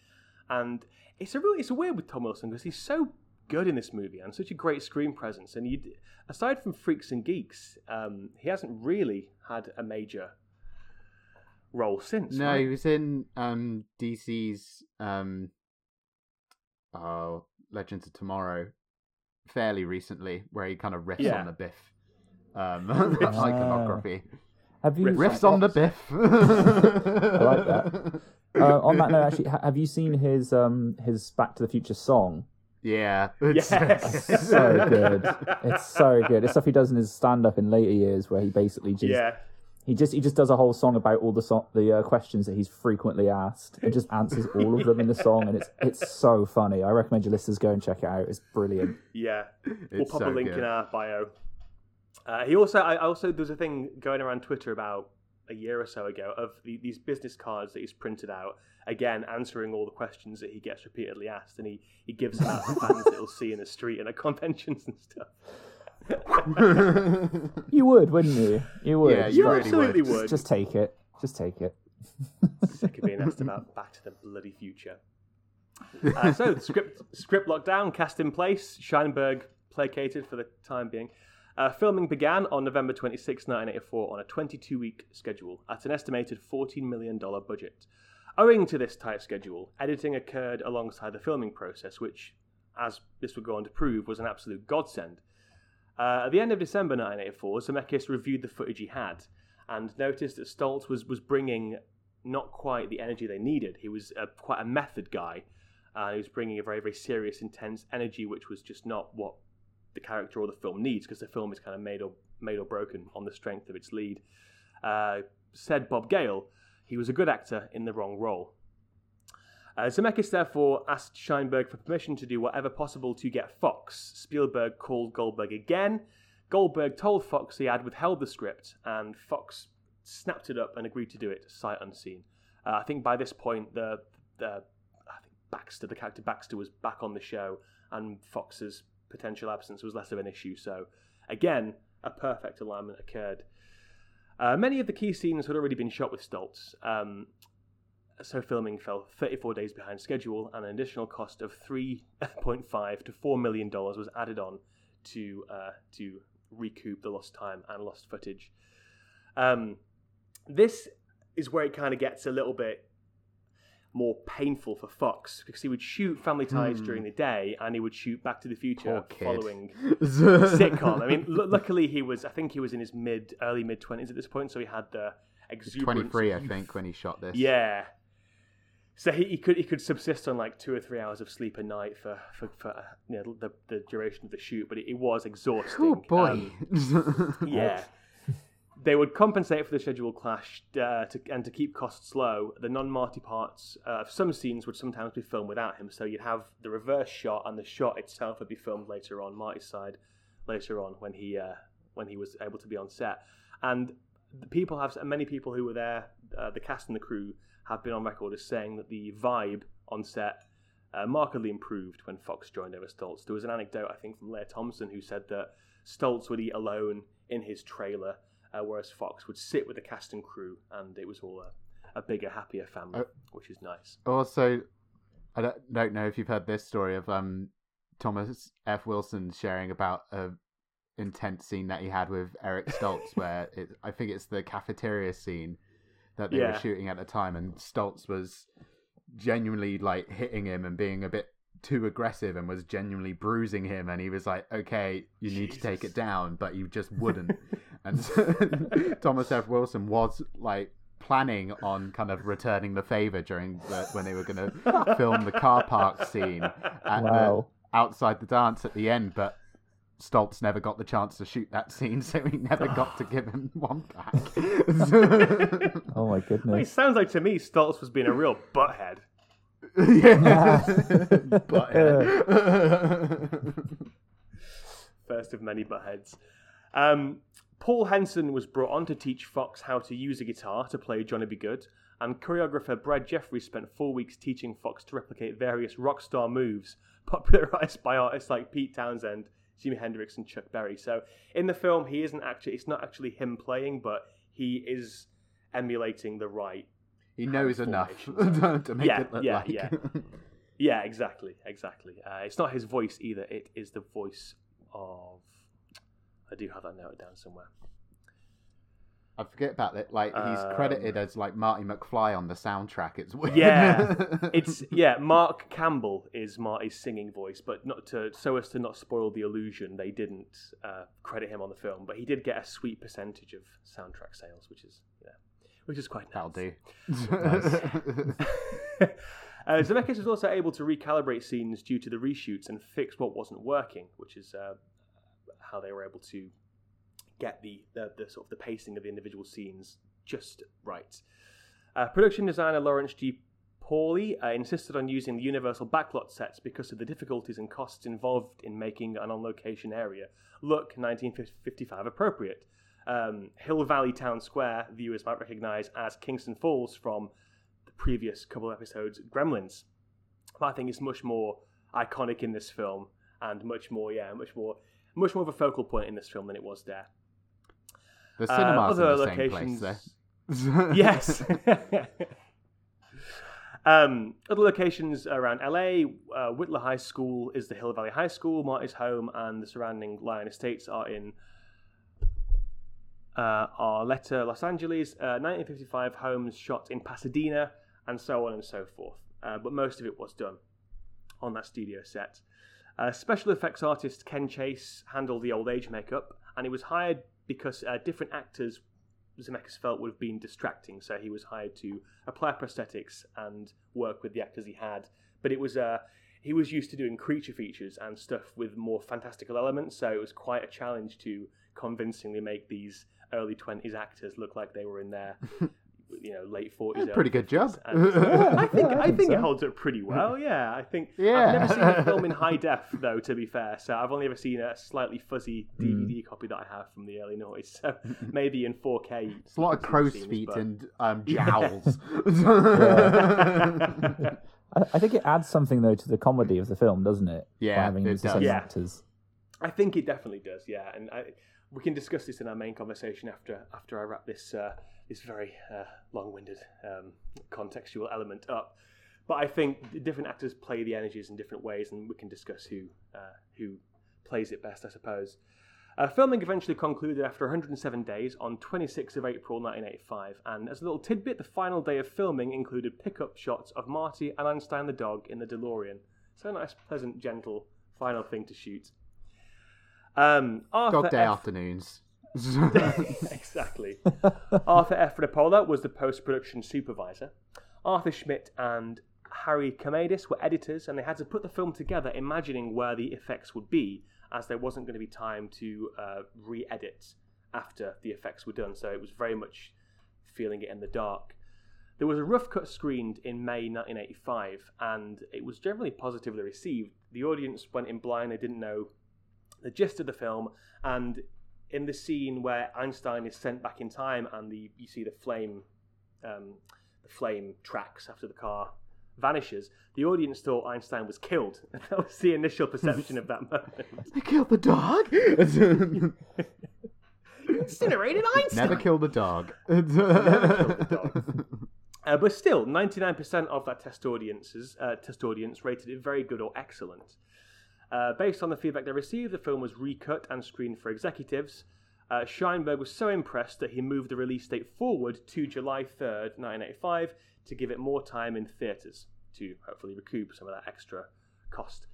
And it's a really it's a weird with Tom Wilson because he's so good in this movie and such a great screen presence. And aside from Freaks and Geeks, um, he hasn't really had a major role since. No, right? he was in um, DC's um, oh, Legends of Tomorrow fairly recently, where he kind of riffs Yeah. on the Biff um, Riffs. iconography. have you Riffs Riffs on the Biff. I like that. uh, on that note, actually, ha- have you seen his um his Back to the Future song? Yeah. It's, Yes. So good. It's so good. It's stuff he does in his stand-up in later years, where he basically just yeah. He just he just does a whole song about all the so- the uh, questions that he's frequently asked and just answers all of them in the song, and it's it's so funny. I recommend your listeners go and check it out. It's brilliant. Yeah, we'll It's pop a link good. in our bio. Uh, he also, I also, there's a thing going around Twitter about a year or so ago of the, these business cards that he's printed out. Again, answering all the questions that he gets repeatedly asked, and he he gives them out to fans that he'll see in the street and at conventions and stuff. You would, wouldn't you? You would. Yeah, Just you like- really absolutely would. would. Just take it. Just take it. Sick of being asked about Back to the Bloody Future. Uh, so the script script lockdown cast in place. Sheinberg placated for the time being. Uh, filming began on November 26, 1984, on a 22-week schedule at an estimated $14 million budget. Owing to this tight schedule, editing occurred alongside the filming process, which, as this would go on to prove, was an absolute godsend. Uh, at the end of December 1984, Zemeckis reviewed the footage he had and noticed that Stoltz was, was bringing not quite the energy they needed. He was uh, quite a method guy. Uh, he was bringing a very, very serious, intense energy, which was just not what the character or the film needs, because the film is kind of made or made or broken on the strength of its lead. Uh, said Bob Gale, he was a good actor in the wrong role. Uh, Zemeckis therefore asked Sheinberg for permission to do whatever possible to get Fox. Spielberg called Goldberg again. Goldberg told Fox he had withheld the script, and Fox snapped it up and agreed to do it sight unseen. Uh, I think by this point, the, the I think Baxter, the character Baxter, was back on the show, and Fox's potential absence was less of an issue. So, again, a perfect alignment occurred. Uh, many of the key scenes had already been shot with Stoltz, um, so filming fell 34 days behind schedule, and an additional cost of 3.5 to 4 million dollars was added on to uh, to recoup the lost time and lost footage. Um, this is where it kind of gets a little bit more painful for Fox because he would shoot Family Ties during the day and he would shoot Back to the Future following sitcom. I mean, l- luckily he was. I think he was in his mid, early mid twenties at this point, so he had the exuberance. 23, I think, when he shot this. Yeah. So he, he could he could subsist on like two or three hours of sleep a night for for, for you know, the the duration of the shoot, but it, it was exhausting. Oh boy. Um, yeah. they would compensate for the schedule clash uh, to, and to keep costs low. The non-Marty parts uh, of some scenes would sometimes be filmed without him, so you'd have the reverse shot, and the shot itself would be filmed later on Marty's side later on when he uh, when he was able to be on set. And the people have many people who were there, uh, the cast and the crew have been on record as saying that the vibe on set uh, markedly improved when Fox joined over Stoltz. There was an anecdote, I think, from Lea Thompson who said that Stoltz would eat alone in his trailer, uh, whereas Fox would sit with the cast and crew, and it was all a, a bigger, happier family, Uh, which is nice. Also, I don't, don't know if you've heard this story of um Thomas F. Wilson sharing about a intense scene that he had with Eric Stoltz, where it, I think it's the cafeteria scene that they Yeah. were shooting at the time, and Stoltz was genuinely like hitting him and being a bit too aggressive and was genuinely bruising him and he was like okay you need to take it down but you just wouldn't and so, thomas f wilson was like planning on kind of returning the favor during the, when they were going to film the car park scene at Wow. the, outside the dance at the end but Stoltz never got the chance to shoot that scene, so he never got to give him one back. Oh my Well, it sounds like to me Stoltz was being a real butthead. yeah. Butthead. First of many buttheads. Um, Paul Hanson was brought on to teach Fox how to use a guitar to play Johnny B. Goode, and choreographer Brad Jeffries spent four weeks teaching Fox to replicate various rock star moves popularized by artists like Pete Townshend, Jimi Hendrix, and Chuck Berry. So in the film, he isn't actually, it's not actually him playing, but he is emulating the right. he knows enough to make Yeah, it look yeah, like. yeah. Yeah, exactly, exactly. Uh, it's not his voice either, it is the voice of. I do have that noted down somewhere. I forget about it. Like he's Um, credited as like Marty McFly on the soundtrack. It's weird. Yeah, It's yeah. Mark Campbell is Marty's singing voice, but not to so as to not spoil the illusion. They didn't uh, credit him on the film, but he did get a sweet percentage of soundtrack sales, which is yeah, which is quite that'll nice. do. uh, Zemeckis was also able to recalibrate scenes due to the reshoots and fix what wasn't working, which is uh, how they were able to get the, the, the sort of the pacing of the individual scenes just right. Uh, production designer Lawrence G. Paull uh, insisted on using the Universal backlot sets because of the difficulties and costs involved in making an on-location area look 1955 appropriate. Um, Hill Valley Town Square, viewers might recognise as Kingston Falls from the previous couple of episodes, Gremlins. But I think it's much more iconic in this film and much more, yeah, much more, much more of a focal point in this film than it was there. The Uh, cinema's in other the same locations- place there. yes. um, other locations around LA, uh, Whittier High School is the Hill Valley High School, Marty's home, and the surrounding Lyon Estates are in uh, Arleta, Los Angeles. Uh, 1955 homes shot in Pasadena, and so on and so forth. Uh, but most of it was done on that studio set. Uh, special effects artist Ken Chase handled the old age makeup, and he was hired because uh, different actors Zemeckis felt would have been distracting, so he was hired to apply prosthetics and work with the actors he had. But it was uh, he was used to doing creature features and stuff with more fantastical elements, so it was quite a challenge to convincingly make these early twenties actors look like they were in their you know late forties. Pretty good job. And I think Yeah, I I think think it holds up pretty well. Yeah, I think Yeah. I've never seen the film in high def though. To be fair, so I've only ever seen a slightly fuzzy DVD copy that I have from the early noise. So maybe in 4K. It's a lot of you crow's scenes, feet but- and um, jowls. I, I think it adds something though to the comedy of the film, doesn't it? Yeah, By having it the does. Yeah. actors. I think it definitely does. Yeah, and I, we can discuss this in our main conversation after after I wrap this uh, this very uh, long-winded um, contextual element up. But I think different actors play the energies in different ways, and we can discuss who uh, who plays it best, I suppose. Uh, filming eventually concluded after 107 days on 26th of April 1985, and as a little tidbit, the final day of filming included pickup shots of Marty and Einstein the dog in the DeLorean. So a nice, pleasant, gentle final thing to shoot. Um, Arthur Dog day F- afternoons. exactly. Arthur F. Repola was the post production supervisor. Arthur Schmidt and Harry Keramidas were editors, and they had to put the film together imagining where the effects would be, as there wasn't going to be time to uh, re edit after the effects were done, so it was very much feeling it in the dark. There was a rough cut screened in May 1985, and it was generally positively received. The audience went in blind; they didn't know the gist of the film, and in the scene where Einstein is sent back in time, and the you see the flame, um, the flame tracks after the car vanishes, the audience thought Einstein was killed. that was the initial perception of that moment. They killed the dog. Incinerated Einstein. Never killed the dog. killed the dog. Uh, but still, 99% of that test audiences uh, test audience rated it very good or excellent. Uh, based on the feedback they received, the film was recut and screened for executives. Uh, Sheinberg was so impressed that he moved the release date forward to July 3rd, 1985, to give it more time in theatres to hopefully recoup some of that extra cost.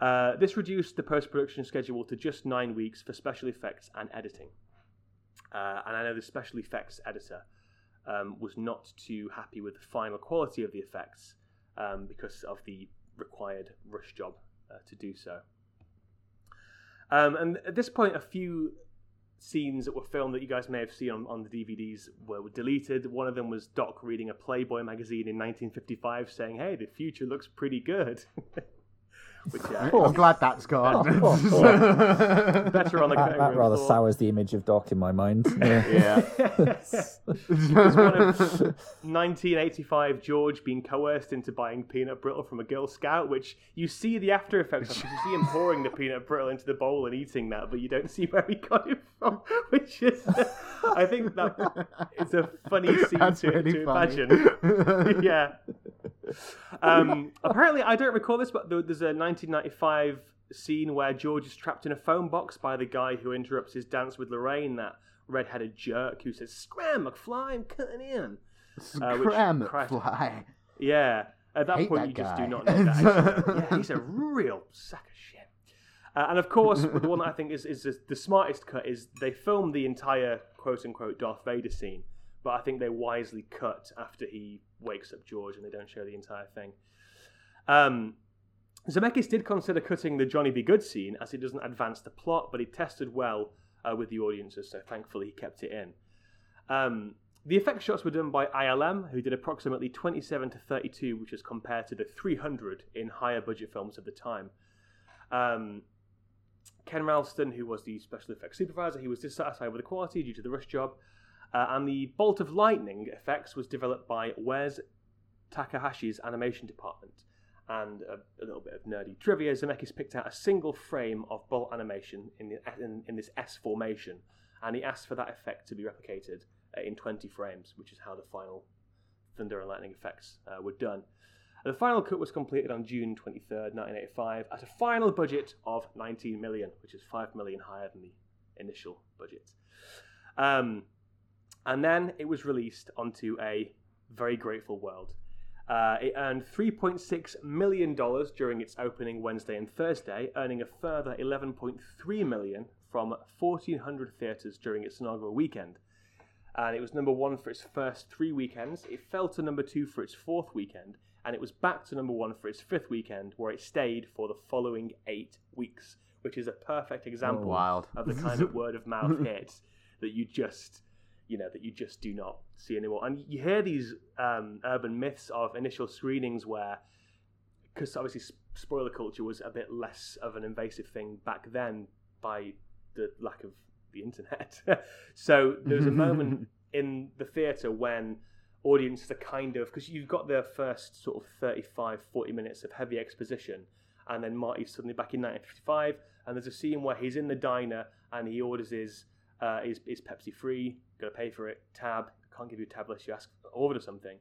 Uh, this reduced the post production schedule to just nine weeks for special effects and editing. Uh, and I know the special effects editor um, was not too happy with the final quality of the effects um, because of the required rush job uh, to do so. Um, and at this point, a few scenes that were filmed that you guys may have seen on, on the DVDs were, were deleted. One of them was Doc reading a Playboy magazine in 1955 saying, Hey, the future looks pretty good. Which, uh, I'm glad that's gone. better on the That, that rather floor. sours the image of Doc in my mind. Yeah. yeah. There's one of 1985 George being coerced into buying peanut brittle from a Girl Scout, which you see the after effects of you see him pouring the peanut brittle into the bowl and eating that, but you don't see where he got it from, which is, I think that it's a funny scene That's to, really to funny. imagine. yeah. Um, apparently, I don't recall this, but there's a 1995 scene where George is trapped in a phone box by the guy who interrupts his dance with Lorraine, that red-headed jerk who says, "Scram, McFly, I'm cutting in." Uh, Scram Christ. fly. Yeah. At that Hate point, that you just do not know that. yeah, he's a real sack of shit. Uh, and of course, the one that I think is, is the, the smartest cut is they filmed the entire quote unquote Darth Vader scene, but I think they wisely cut after he wakes up George and they don't show the entire thing. Um, Zemeckis did consider cutting the Johnny B. Goode scene as it doesn't advance the plot, but it tested well uh, with the audiences, so thankfully he kept it in. Um, the effect shots were done by ILM, who did approximately 27 to 32, which is compared to the 300 in higher budget films of the time. Um, Ken Ralston, who was the special effects supervisor, he was dissatisfied with the quality due to the rush job. Uh, and the Bolt of Lightning effects was developed by Wes Takahashi's animation department. And a, a little bit of nerdy trivia: Zemeckis picked out a single frame of bolt animation in, the, in, in this S formation, and he asked for that effect to be replicated uh, in 20 frames, which is how the final thunder and lightning effects uh, were done. And the final cut was completed on June 23rd, 1985, at a final budget of 19 million, which is 5 million higher than the initial budget. Um, and then it was released onto a very grateful world. Uh, it earned $3.6 million during its opening Wednesday and Thursday, earning a further 11.3 million from 1,400 theatres during its inaugural weekend. And it was number one for its first three weekends. It fell to number two for its fourth weekend, and it was back to number one for its fifth weekend, where it stayed for the following eight weeks, which is a perfect example wild. of the kind of word of mouth hit that you just you know that you just do not see anymore. And you hear these um, urban myths of initial screenings where, because obviously spoiler culture was a bit less of an invasive thing back then by the lack of the internet. so there was a moment in the theatre when audiences are kind of because you've got the first sort of 35 40 minutes of heavy exposition and then marty's suddenly back in 1955 and there's a scene where he's in the diner and he orders his uh, is, is Pepsi free? Got to pay for it. Tab. Can't give you a tab unless you ask order something.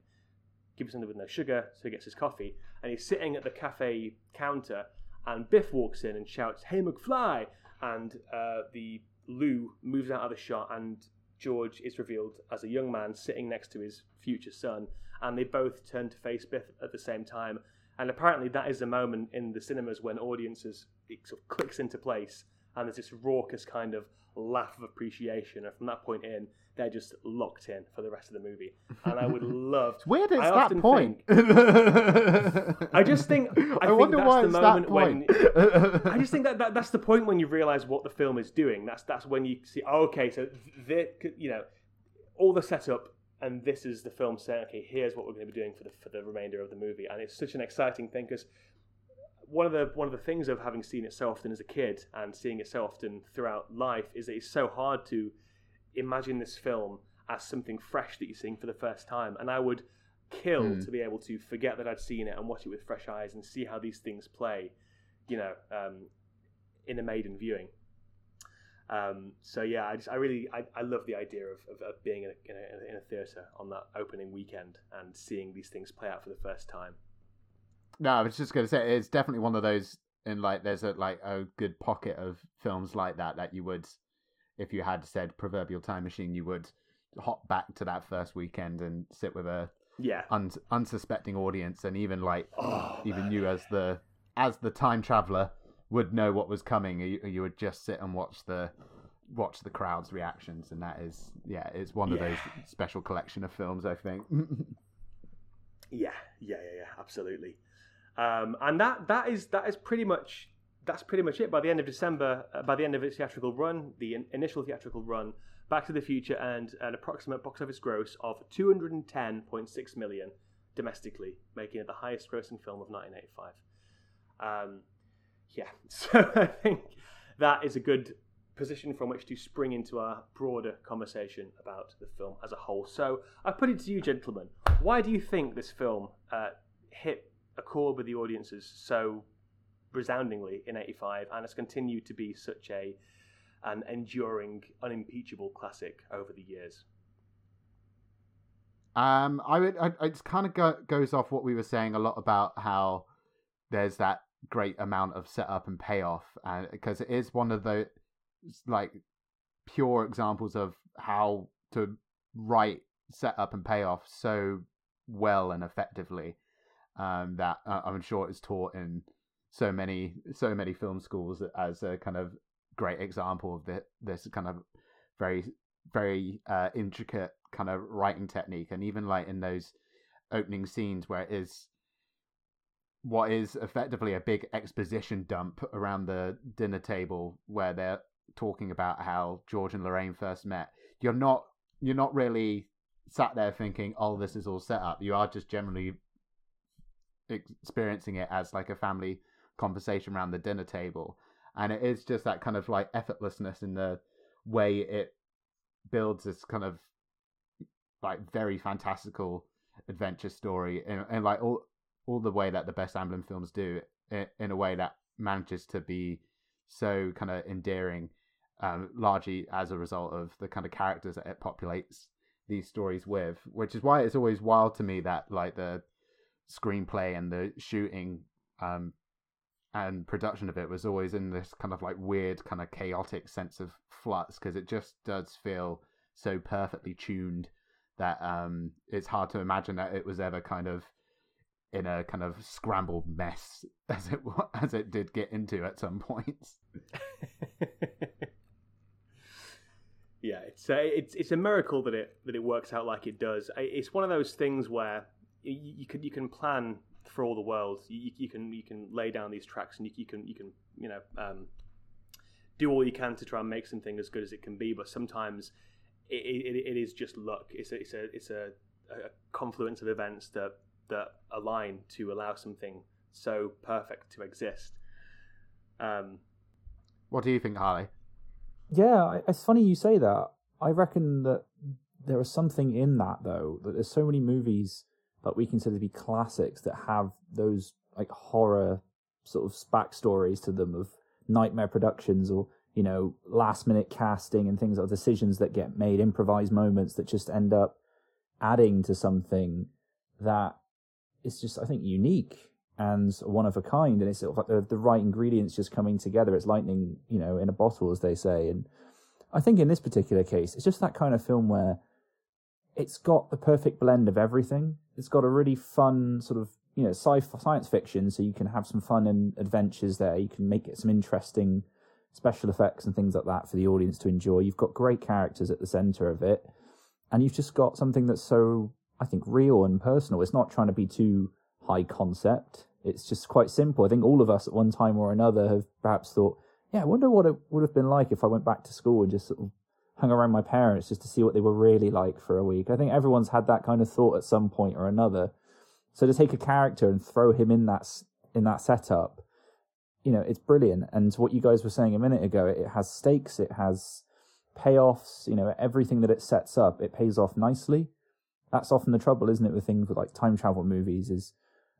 Give you something with no sugar, so he gets his coffee. And he's sitting at the cafe counter, and Biff walks in and shouts, "Hey McFly!" And uh, the Lou moves out of the shot, and George is revealed as a young man sitting next to his future son, and they both turn to face Biff at the same time. And apparently, that is the moment in the cinemas when audiences it sort of clicks into place and there's this raucous kind of laugh of appreciation, and from that point in, they're just locked in for the rest of the movie. And I would love. To, Weird it's I that point. think- I just think I, I think wonder that's why the it's that moment when point. I just think that, that that's the point when you realize what the film is doing. That's that's when you see, oh, okay, so the you know, all the setup, and this is the film saying, okay, here's what we're going to be doing for the for the remainder of the movie, and it's such an exciting thing because one of the one of the things of having seen it so often as a kid and seeing it so often throughout life is that it's so hard to imagine this film as something fresh that you're seeing for the first time, and I would kill Hmm. to be able to forget that I'd seen it and watch it with fresh eyes and see how these things play, you know, um, in a maiden viewing. Um, so yeah, I just I really I, I love the idea of, of, of being in a, in a, in a theatre on that opening weekend and seeing these things play out for the first time. No, I was just going to say it's definitely one of those. And like, there's a like a good pocket of films like that that you would, if you had said proverbial time machine, you would hop back to that first weekend and sit with a Yeah. un- unsuspecting audience, and even like Oh, even man. you as the as the time traveler would know what was coming. You, you would just sit and watch the watch the crowd's reactions, and that is yeah, it's one of those special collection of films. I think. Yeah, yeah, yeah, yeah, absolutely. Um, and that that is that is pretty much that's pretty much it. By the end of December, uh, by the end of its theatrical run, the in- initial theatrical run, Back to the Future earned an approximate box office gross of 210.6 million domestically, making it the highest grossing film of 1985. Um, yeah, so I think that is a good position from which to spring into our broader conversation about the film as a whole. So I put it to you, gentlemen. Why do you think this film uh, hit a chord with the audiences so resoundingly in '85 and has continued to be such a an enduring, unimpeachable classic over the years? Um, I would. I, kind of go, goes off what we were saying a lot about how there's that great amount of setup and payoff, and because it is one of the like pure examples of how to write setup and payoff so well and effectively um, that uh, I'm sure is taught in so many so many film schools as a kind of great example of the, this kind of very very uh, intricate kind of writing technique. And even like in those opening scenes where it is what is effectively a big exposition dump around the dinner table where they're talking about how George and Lorraine first met you're not you're not really sat there thinking oh this is all set up. You are just generally experiencing it as like a family conversation around the dinner table. And it is just that kind of like effortlessness in the way it builds this kind of like very fantastical adventure story and, and like all all the way that the best Amblin films do in, in a way that manages to be so kind of endearing um, largely as a result of the kind of characters that it populates these stories with which is why it's always wild to me that like the screenplay and the shooting um, and production of it was always in this kind of like weird kind of chaotic sense of flux because it just does feel so perfectly tuned that um it's hard to imagine that it was ever kind of in a kind of scrambled mess as it as it did get into at some points. yeah, it's a, it's it's a miracle that it that it works out like it does. It's one of those things where you, you can you can plan for all the world. You, you can you can lay down these tracks and you, you can you can you know um, do all you can to try and make something as good as it can be. But sometimes it, it, it is just luck. It's a, it's a it's a, a confluence of events that that align to allow something so perfect to exist. Um, What do you think, Harley? Yeah, it's funny you say that. I reckon that there is something in that though. That there's so many movies that we consider to be classics that have those like horror sort of backstories to them of nightmare productions or you know last minute casting and things like decisions that get made, improvised moments that just end up adding to something that is just I think unique and one of a kind, and it's sort of like the, the right ingredients just coming together. It's lightning, you know, in a bottle, as they say. And I think in this particular case, it's just that kind of film where it's got the perfect blend of everything. It's got a really fun sort of, you know, sci science fiction, so you can have some fun and adventures there. You can make it some interesting special effects and things like that for the audience to enjoy. You've got great characters at the center of it, and you've just got something that's so, I think, real and personal. It's not trying to be too high concept. It's just quite simple. I think all of us at one time or another have perhaps thought, yeah, I wonder what it would have been like if I went back to school and just sort of hung around my parents just to see what they were really like for a week. I think everyone's had that kind of thought at some point or another. So to take a character and throw him in that in that setup, you know, it's brilliant. And what you guys were saying a minute ago, it has stakes, it has payoffs, you know, everything that it sets up, it pays off nicely. That's often the trouble, isn't it, with things like time travel movies is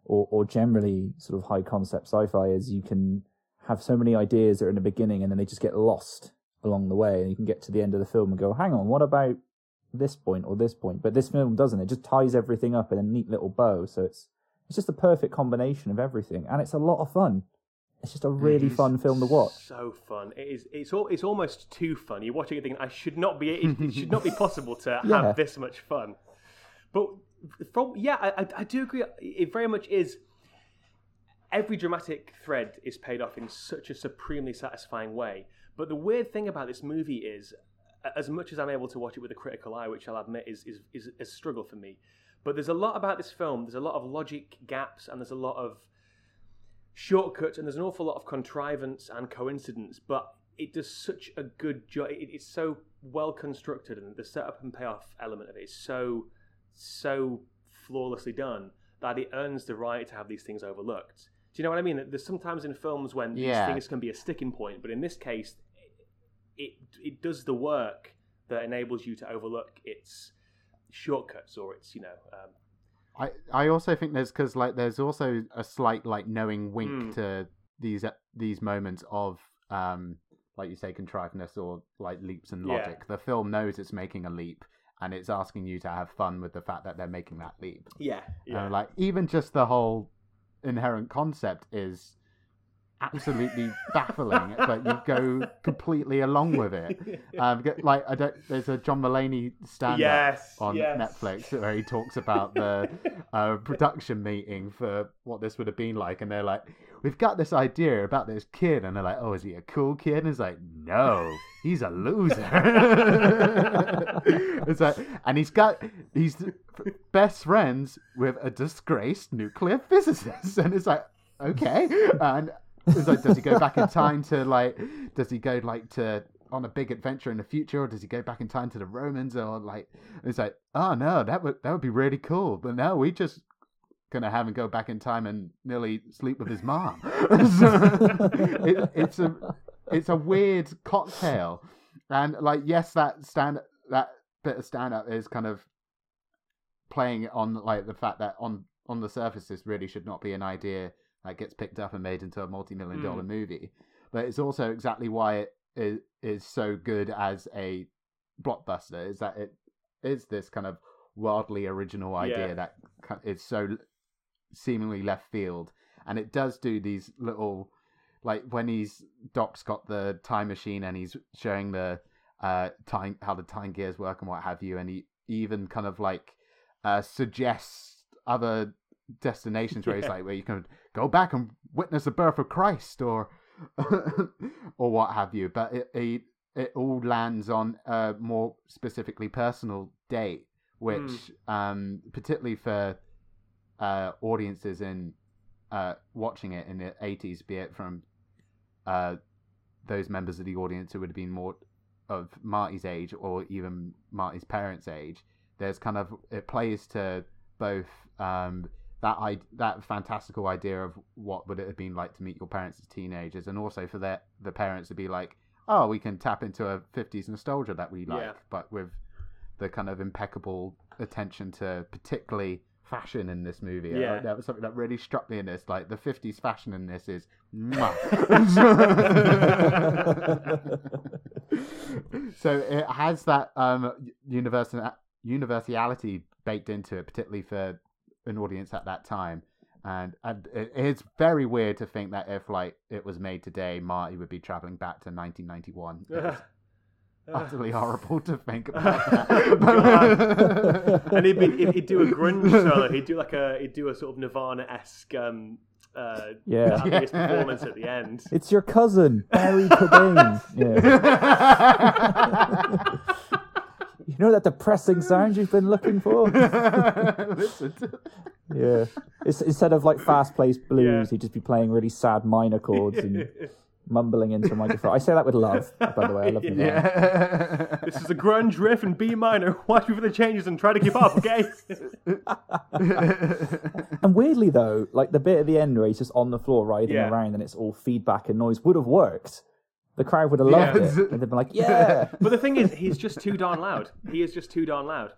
or or generally sort of high concept sci-fi is you can have so many ideas that are in the beginning and then they just get lost along the way and you can get to the end of the film and go, hang on, what about this point or this point? But this film doesn't. It just ties everything up in a neat little bow. So it's it's just a perfect combination of everything. And it's a lot of fun. It's just a really fun film to watch. So fun! It is. It's all. It's almost too fun. You're watching it thinking, "I should not be. It, it should not be possible to Yeah. have this much fun." But from yeah, I- I do agree. It very much is. Every dramatic thread is paid off in such a supremely satisfying way. But the weird thing about this movie is, as much as I'm able to watch it with a critical eye, which I'll admit is is, is a struggle for me, but there's a lot about this film. There's a lot of logic gaps, and there's a lot of shortcuts and there's an awful lot of contrivance and coincidence, but it does such a good job. It, it's so well constructed, and the setup and payoff element of it is so so flawlessly done that it earns the right to have these things overlooked. Do you know what I mean? There's sometimes in films when Yeah. these things can be a sticking point, but in this case, it it does the work that enables you to overlook its shortcuts or its you know um, I I also think there's because like there's also a slight like knowing wink Mm. to these uh, these moments of um like you say contriveness or like leaps in Yeah. logic. The film knows it's making a leap and it's asking you to have fun with the fact that they're making that leap. yeah Uh, like even just the whole inherent concept is absolutely baffling, but you go completely along with it. Um, like I don't. There's a John Mulaney stand-up Yes, on yes. Netflix where he talks about the uh, production meeting for what this would have been like, and they're like, "We've got this idea about this kid," and they're like, "Oh, is he a cool kid?" And it's like, "No, he's a loser." it's like, and he's got he's best friends with a disgraced nuclear physicist, and it's like, okay, and like, does he go back in time to like, does he go like to on a big adventure in the future, or does he go back in time to the Romans, or like, it's like, oh no, that would that would be really cool, but no, we just gonna have him go back in time and nearly sleep with his mom. it, it's a it's a weird cocktail, and like yes, that stand that bit of stand up is kind of playing on like the fact that on on the surface this really should not be an idea that gets picked up and made into a multi-million dollar Mm. movie but it's also exactly why it is, is so good as a blockbuster is that it is this kind of wildly original idea Yeah. that is so seemingly left field and it does do these little like when he's doc's got the time machine and he's showing the uh time how the time gears work and what have you and he even kind of like uh suggests other destinations where he's like where you can go back and witness the birth of christ or or what have you. But it, it it all lands on a more specifically personal date which um particularly for uh audiences in uh watching it in the 80s be it from uh those members of the audience who would have been more of Marty's age or even Marty's parents' age, there's kind of it plays to both um, that I that fantastical idea of what would it have been like to meet your parents as teenagers, and also for their the parents to be like, oh, we can tap into a '50s nostalgia that we like, Yeah. but with the kind of impeccable attention to particularly fashion in this movie. Yeah. that was something that really struck me in this. Like the '50s fashion in this is. so it has that um universal universality baked into it, particularly for an audience at that time. And and it's very weird to think that if like it was made today, Marty would be traveling back to 1991. It's utterly horrible to think about that. And he'd, be, he'd, he'd do a grunge solo. He'd do like a he'd do a sort of Nirvana esque um, uh, Yeah. having his performance at the end. It's your cousin, Barry Cobain. Yeah. You know that depressing sound you've been looking for? Listen to- Yeah. It's, instead of like fast paced blues, Yeah. he'd just be playing really sad minor chords and mumbling into a microphone. I say that with love, by the way. I love you. yeah. This is a grunge riff in B minor. Watch me for the changes and try to keep up, okay? And weirdly, though, like the bit at the end where he's just on the floor writhing Yeah. around and it's all feedback and noise would have worked. The crowd would have loved Yeah. it. And they'd been like, yeah. but the thing is, he's just too darn loud. He is just too darn loud.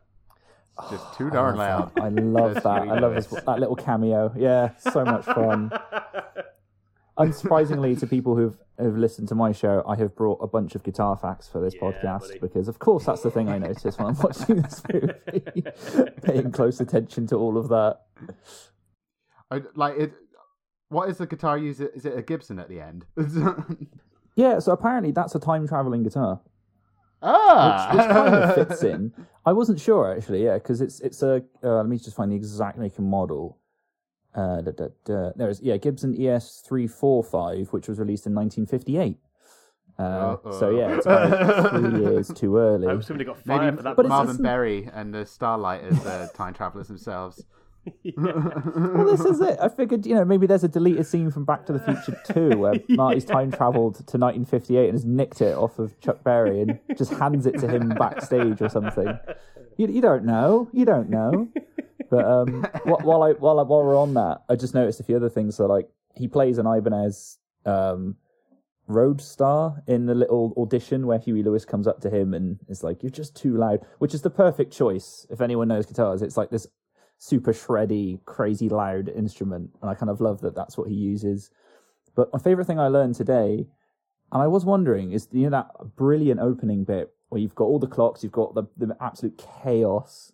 Just too darn oh, loud. I love that. I love his, that little cameo. Yeah, so much fun. Unsurprisingly, to people who've who've listened to my show, I have brought a bunch of guitar facts for this Yeah, podcast buddy. because, of course, that's the thing I notice when I'm watching this movie, paying close attention to all of that. I, like it. What is the guitar used? Is it a Gibson at the end? Yeah, so apparently that's a time traveling guitar, ah, which, which kind of fits in. I wasn't sure actually, yeah, because it's it's a. Uh, let me just find the exact make and model. Uh, da, da, da. There's yeah Gibson ES three four five, which was released in 1958. Uh, so yeah, it's about three years too I early. hope somebody got fired Maybe for that. But Marvin Berry and the Starlighters, uh, time travelers themselves. Well, this is it. I figured, you know, maybe there's a deleted scene from Back to the Future 2 where Marty's time travelled to 1958 and has nicked it off of Chuck Berry and just hands it to him backstage or something. You, you don't know. You don't know. But um, wh- while I while I, while we're on that, I just noticed a few other things. So like he plays an Ibanez um, Roadstar in the little audition where Huey Lewis comes up to him and is like, "You're just too loud," which is the perfect choice. If anyone knows guitars, it's like this super shreddy, crazy loud instrument, and I kind of love that that's what he uses. But my favorite thing I learned today, and I was wondering, is you know that brilliant opening bit where you've got all the clocks, you've got the, the absolute chaos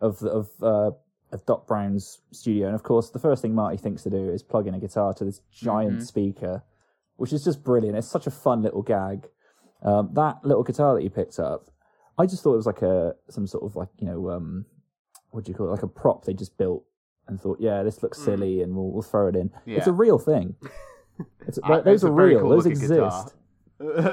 of of uh, of Doc Brown's studio, and of course the first thing Marty thinks to do is plug in a guitar to this giant speaker, which is just brilliant. It's such a fun little gag. Um, that little guitar that he picked up, I just thought it was like a some sort of like you know um, what do you call it, like a prop they just built and thought, yeah, this looks silly, and we'll we'll throw it in. It's a real thing. It's, I- those it's are real. cool those exist.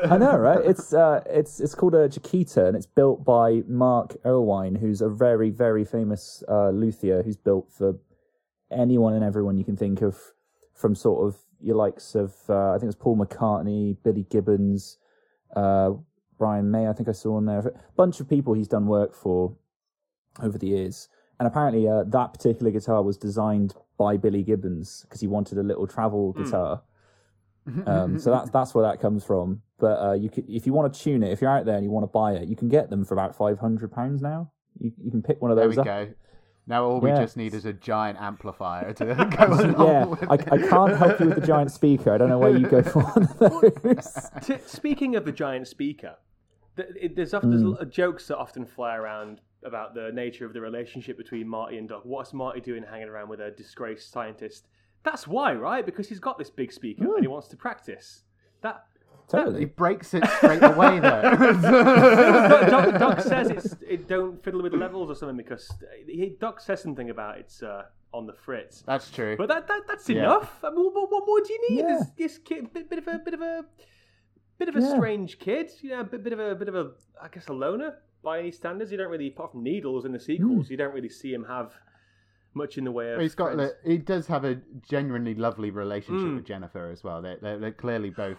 I know, right? It's uh, it's it's called a Chiquita, and it's built by Mark Erlewine, who's a very very famous uh, luthier who's built for anyone and everyone you can think of, from sort of your likes of uh, I think it was Paul McCartney, Billy Gibbons, uh, Brian May. I think I saw on there a bunch of people he's done work for over the years. And apparently, uh, that particular guitar was designed by Billy Gibbons because he wanted a little travel guitar. Um, so that's that's where that comes from. But uh, you could, if you want to tune it, if you're out there and you want to buy it, you can get them for about five hundred pounds now. You you can pick one of There those we up. go. Now all we Yeah. just need is a giant amplifier to go along Yeah, with I, it. I can't help you with the giant speaker. I don't know where you go for one of those. T- speaking of the giant speaker, th- it, there's often there's jokes that often fly around about the nature of the relationship between Marty and Doc. What's Marty doing hanging around with a disgraced scientist? That's why, right? Because he's got this big speaker and he wants to practice. That Totally. He Totally. breaks it straight away though. Doc, Doc, Doc says it's it don't fiddle with the levels or something because he, Doc says something about it's uh, on the fritz. That's true. But that, that that's Yeah. enough. I mean, what, what more do you need? Yeah. This, this kid, bit, bit of a bit of a bit of a Yeah. strange kid. You know, a bit, bit of a bit of a I guess a loner by any standards. You don't really, apart from Needles in the sequels, you don't really see him have much in the way of. He's got. friends. The, he does have a genuinely lovely relationship Mm. with Jennifer as well. They're, they're, they're clearly both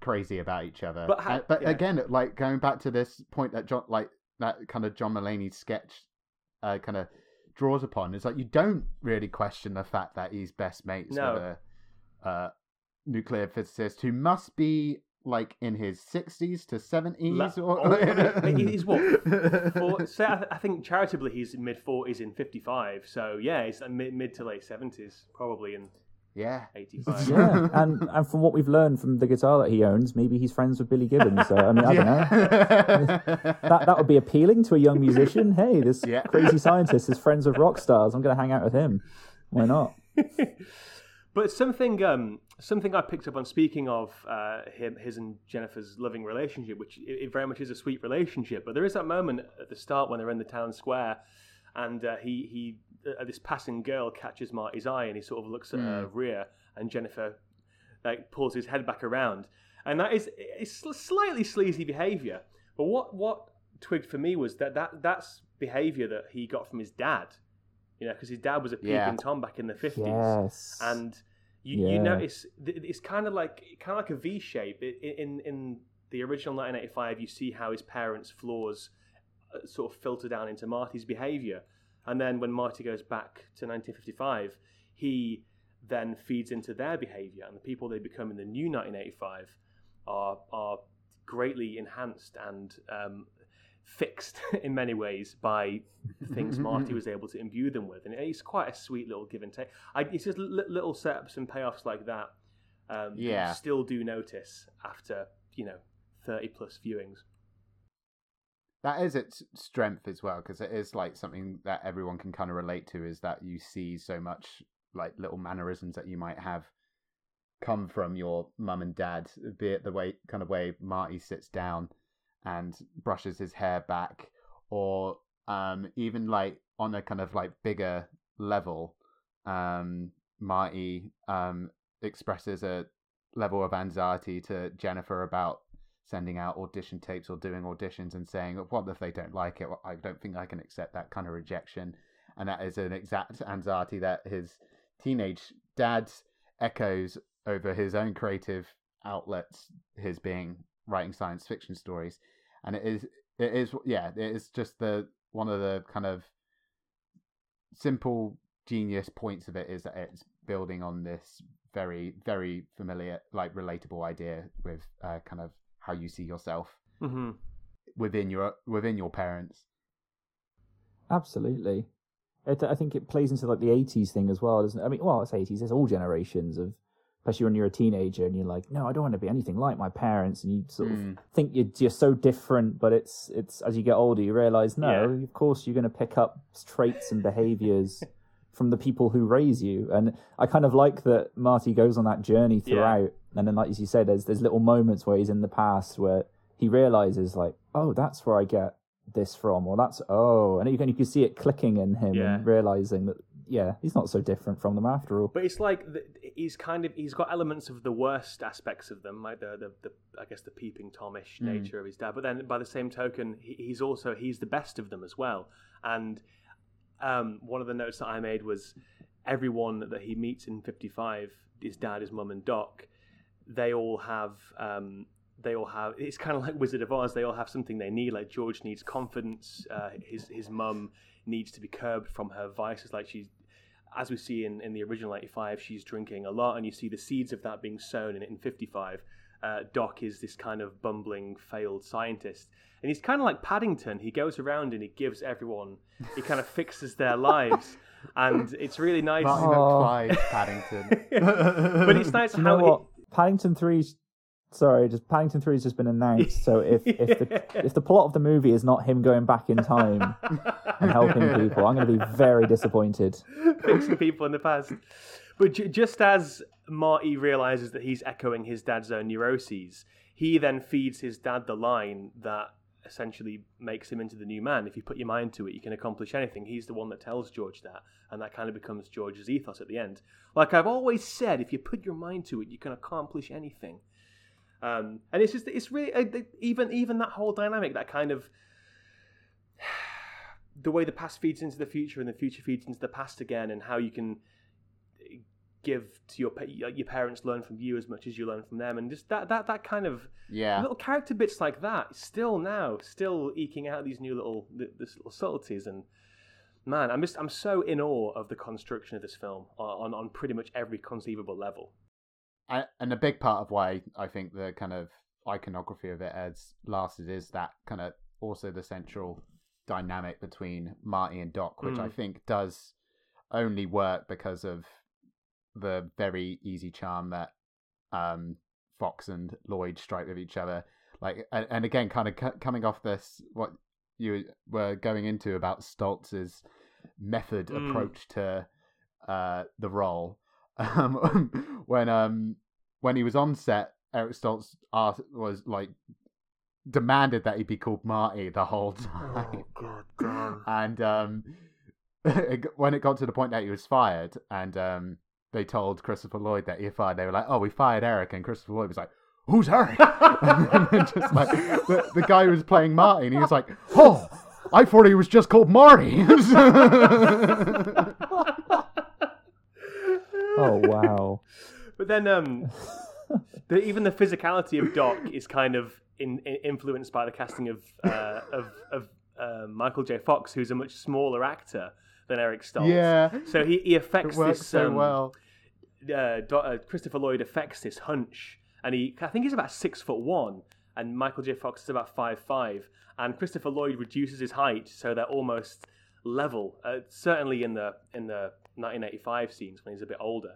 crazy about each other. But ha- Uh, but yeah. again, like going back to this point that John, like that kind of John Mulaney sketch, uh, kind of draws upon is like you don't really question the fact that he's best mates No. with a uh, nuclear physicist who must be like in his sixties to seventies La- or oh, he's what? Or, say, I, th- I think charitably he's mid forties in fifty five. So yeah, he's mid mid to late seventies probably in yeah. eighty five. Yeah, and and from what we've learned from the guitar that he owns, maybe he's friends with Billy Gibbons. So I mean, I don't know. That that would be appealing to a young musician. Hey, this Yeah. crazy scientist is friends with rock stars. I'm going to hang out with him. Why not? But something, um, something I picked up on speaking of uh, him, his and Jennifer's loving relationship, which it, it very much is a sweet relationship. But there is that moment at the start when they're in the town square, and uh, he he uh, this passing girl catches Marty's eye, and he sort of looks at her Mm. rear, and Jennifer like pulls his head back around, and that is it's slightly sleazy behavior. But what what twigged for me was that, that that's behavior that he got from his dad, you know, because his dad was a peeping Yeah. tom back in the fifties, Yes. and you, you notice it's kind of like kind of like a V shape. In in the original 1985, you see how his parents' flaws uh, sort of filter down into Marty's behavior, and then when Marty goes back to 1955, he then feeds into their behavior, and the people they become in the new 1985 are are greatly enhanced and um, fixed in many ways by things Marty was able to imbue them with, and it's quite a sweet little give and take. I, it's just li- little setups and payoffs like that. Um, that you Yeah. still do notice after you know thirty plus viewings. that is its strength as well because it is like something that everyone can kind of relate to is that you see so much like little mannerisms that you might have come from your mum and dad be it the way kind of way marty sits down and brushes his hair back or um even like on a kind of like bigger level um marty um expresses a level of anxiety to jennifer about sending out audition tapes or doing auditions and saying, "What if they don't like it? I don't think I can accept that kind of rejection." And that is an exact anxiety that his teenage dad echoes over his own creative outlets, his being writing science fiction stories, and it is it is yeah it is just the one of the kind of simple genius points of it is that it's building on this very very familiar like relatable idea with uh, kind of how you see yourself Mm-hmm. within your within your parents. Absolutely. It, I think it plays into like the '80s thing as well, doesn't it? I mean, well, it's '80s. There's all generations of, especially when you're a teenager and you're like, no, I don't want to be anything like my parents, and you sort Mm. of think you're just so different. But it's it's as you get older, you realize, no, Yeah. of course you're going to pick up traits and behaviors from the people who raise you. And I kind of like that Marty goes on that journey Yeah. throughout, and then like as you said, there's there's little moments where he's in the past where he realizes like, oh, that's where I get this from, or that's oh, and you can you can see it clicking in him Yeah. and realizing that yeah, he's not so different from them after all. But it's like the, he's kind of he's got elements of the worst aspects of them, like the the, the I guess the peeping tomish Mm. nature of his dad. But then by the same token, he, he's also he's the best of them as well. And um, one of the notes that I made was everyone that he meets in fifty five, his dad, his mum, and Doc, they all have. Um, they all have. It's kind of like Wizard of Oz. They all have something they need. Like George needs confidence. Uh, his his mum needs to be curbed from her vices. Like she's as we see in, in the original 85, she's drinking a lot, and you see the seeds of that being sown in, in 55. Uh, Doc is this kind of bumbling, failed scientist. And he's kind of like Paddington. He goes around and he gives everyone, he kind of fixes their lives. And it's really nice. Marty Oh. McFly, Paddington. but it's nice Do you how know what? Paddington Three's sorry, just Paddington Three has just been announced. So if if the if the plot of the movie is not him going back in time and helping people, I'm going to be very disappointed. fixing people in the past. But ju- just as Marty realizes that he's echoing his dad's own neuroses, he then feeds his dad the line that essentially makes him into the new man. If you put your mind to it, you can accomplish anything. He's the one that tells George that, and that kind of becomes George's ethos at the end. Like I've always said, if you put your mind to it, you can accomplish anything. Um, and it's just it's really uh, even even that whole dynamic, that kind of the way the past feeds into the future and the future feeds into the past again, and how you can give to your your parents learn from you as much as you learn from them, and just that that that kind of yeah, little character bits like that. Still now, still eking out these new little th- this little subtleties, and man, I'm just I'm so in awe of the construction of this film on on pretty much every conceivable level. I, and a big part of why I think the kind of iconography of it has lasted is that kind of also the central dynamic between Marty and Doc, which I Mm. think does only work because of the very easy charm that um, Fox and Lloyd strike with each other. Like, and, and again, kind of c- coming off this, what you were going into about Stoltz's method Mm. approach to uh, the role. Um, when um when he was on set, Eric Stoltz asked, was like demanded that he be called Marty the whole time Oh, god and um it when it got to the point that he was fired, and um, they told Christopher Lloyd that he fired, they were like, "Oh, we fired Eric," and Christopher Lloyd was like. Who's Eric? just like the, the guy who was playing Marty, and he was like, "Oh, I thought he was just called Marty." Oh wow. But then, um, the, even the physicality of Doc is kind of in, in- influenced by the casting of uh, of, of uh, Michael J. Fox, who's a much smaller actor than Eric Stoltz. yeah, So he, he it affects works this. so um, well. uh, Do- uh, Christopher Lloyd affects this hunch, and he I think he's about six foot one, and Michael J. Fox is about five five, and Christopher Lloyd reduces his height so they're almost level. Uh, certainly in the in the 1985 scenes when he's a bit older,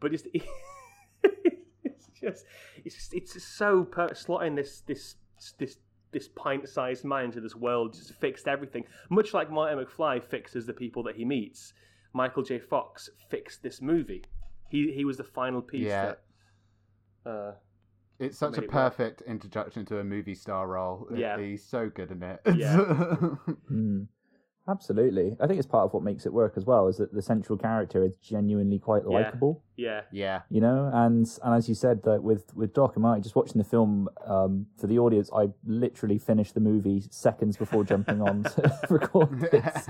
but just it's just it's just, it's just so per- slotting this this this this pint-sized man into this world just fixed everything. Much like Martin McFly fixes the people that he meets, Michael J. Fox fixed this movie. He he was the final piece Yeah. that. Uh, It's such a made it work. perfect introduction to a movie star role. Yeah. he's so good in it. Yeah. Mm. Absolutely. I think it's part of what makes it work as well, is that the central character is genuinely quite Yeah. likable. yeah, Yeah. you know and and as you said that with with doc and Marty, just watching the film um for the audience i literally finished the movie seconds before jumping on to record this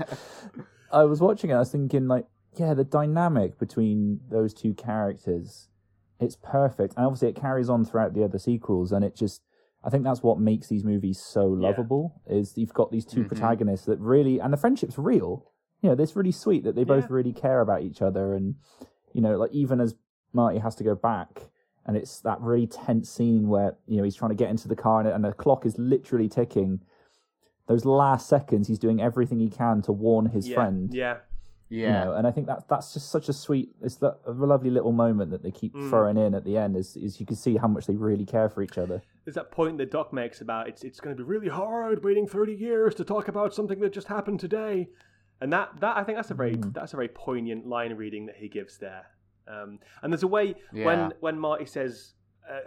i was watching it i was thinking like yeah the dynamic between those two characters it's perfect and obviously it carries on throughout the other sequels and it just i think that's what makes these movies so lovable is you've got these 2 Mhm. protagonists that really and the friendship's real you know it's really sweet that they both Yeah. really care about each other and you know, like even as Marty has to go back, and it's that really tense scene where you know he's trying to get into the car and, and the clock is literally ticking. Those last seconds, he's doing everything he can to warn his yeah, friend. yeah, You yeah. know, and I think that that's just such a sweet, it's that, a lovely little moment that they keep Mm. throwing in at the end. Is, is you can see how much they really care for each other. There's that point that Doc makes about it's it's going to be really hard waiting 30 years to talk about something that just happened today, and that that I think that's a very Mm. that's a very poignant line reading that he gives there. Um, and there's a way Yeah. when when Marty says.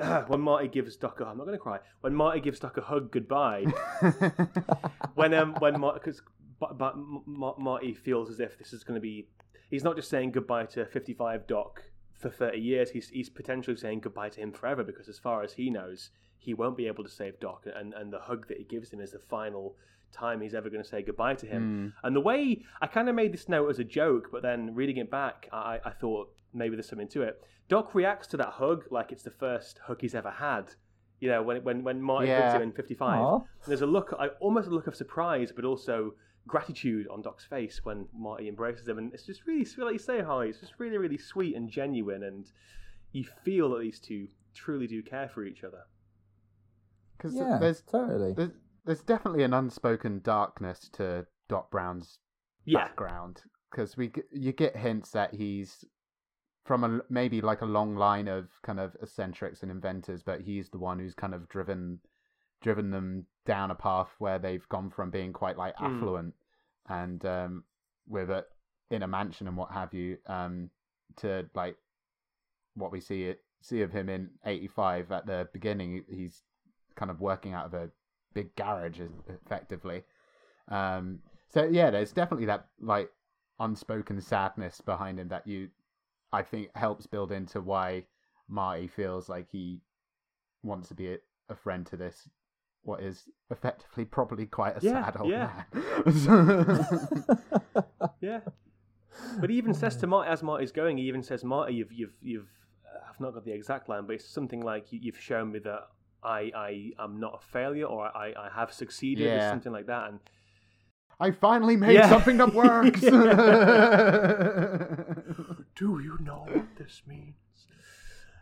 Uh, when Marty gives Doc a, I'm not going to cry. When Marty gives Doc a hug goodbye, when um when Marty, cause, but, but Marty feels as if this is going to be, he's not just saying goodbye to 55 Doc for 30 years. He's he's potentially saying goodbye to him forever because as far as he knows, he won't be able to save Doc, and and the hug that he gives him is the final time he's ever going to say goodbye to him. Mm. And the way I kind of made this note as a joke, but then reading it back, I, I thought maybe there's something to it. Doc reacts to that hug like it's the first hug he's ever had. You know, when when when Marty hugs Yeah. him in '55, there's a look, I almost a look of surprise, but also gratitude on Doc's face when Marty embraces him, and it's just really sweet, like you say, Holly. It's just really, really sweet and genuine, and you feel that these two truly do care for each other. Because Yeah, there's, totally. there's there's definitely an unspoken darkness to Doc Brown's Yeah, background because we you get hints that he's from a maybe like a long line of kind of eccentrics and inventors, but he's the one who's kind of driven driven them down a path where they've gone from being quite like Mm. affluent and um, with it in a mansion and what have you um, to like what we see it see of him in 85 at the beginning he's kind of working out of a big garage effectively um so yeah there's definitely that like unspoken sadness behind him that you i think helps build into why marty feels like he wants to be a, a friend to this what is effectively probably quite a Yeah, sad old yeah. man yeah. But he even says to Marty as Marty's going, he even says, "Marty, you've you've you've." uh, I've not got the exact line, but it's something like you, "You've shown me that I I am not a failure, or I I have succeeded," or something like that. And i finally made Yeah. something that works do you know what this means?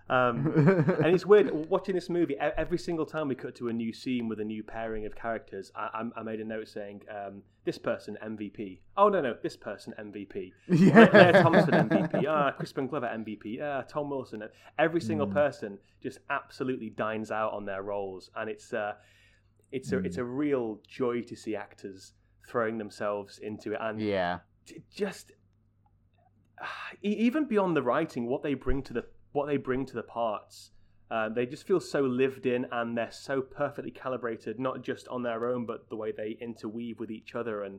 Um, and it's weird watching this movie. Every single time we cut to a new scene with a new pairing of characters, I, I- made a note saying, um, "This person MVP." Oh no, no, this person MVP. Yeah. Thompson MVP. Ah, Crispin Glover MVP. Ah, Tom Wilson. Every single Mm. person just absolutely dines out on their roles, and it's uh, it's a it's a real joy to see actors throwing themselves into it and yeah t- just e- even beyond the writing, what they bring to the what they bring to the parts, uh, they just feel so lived in, and they're so perfectly calibrated, not just on their own, but the way they interweave with each other. And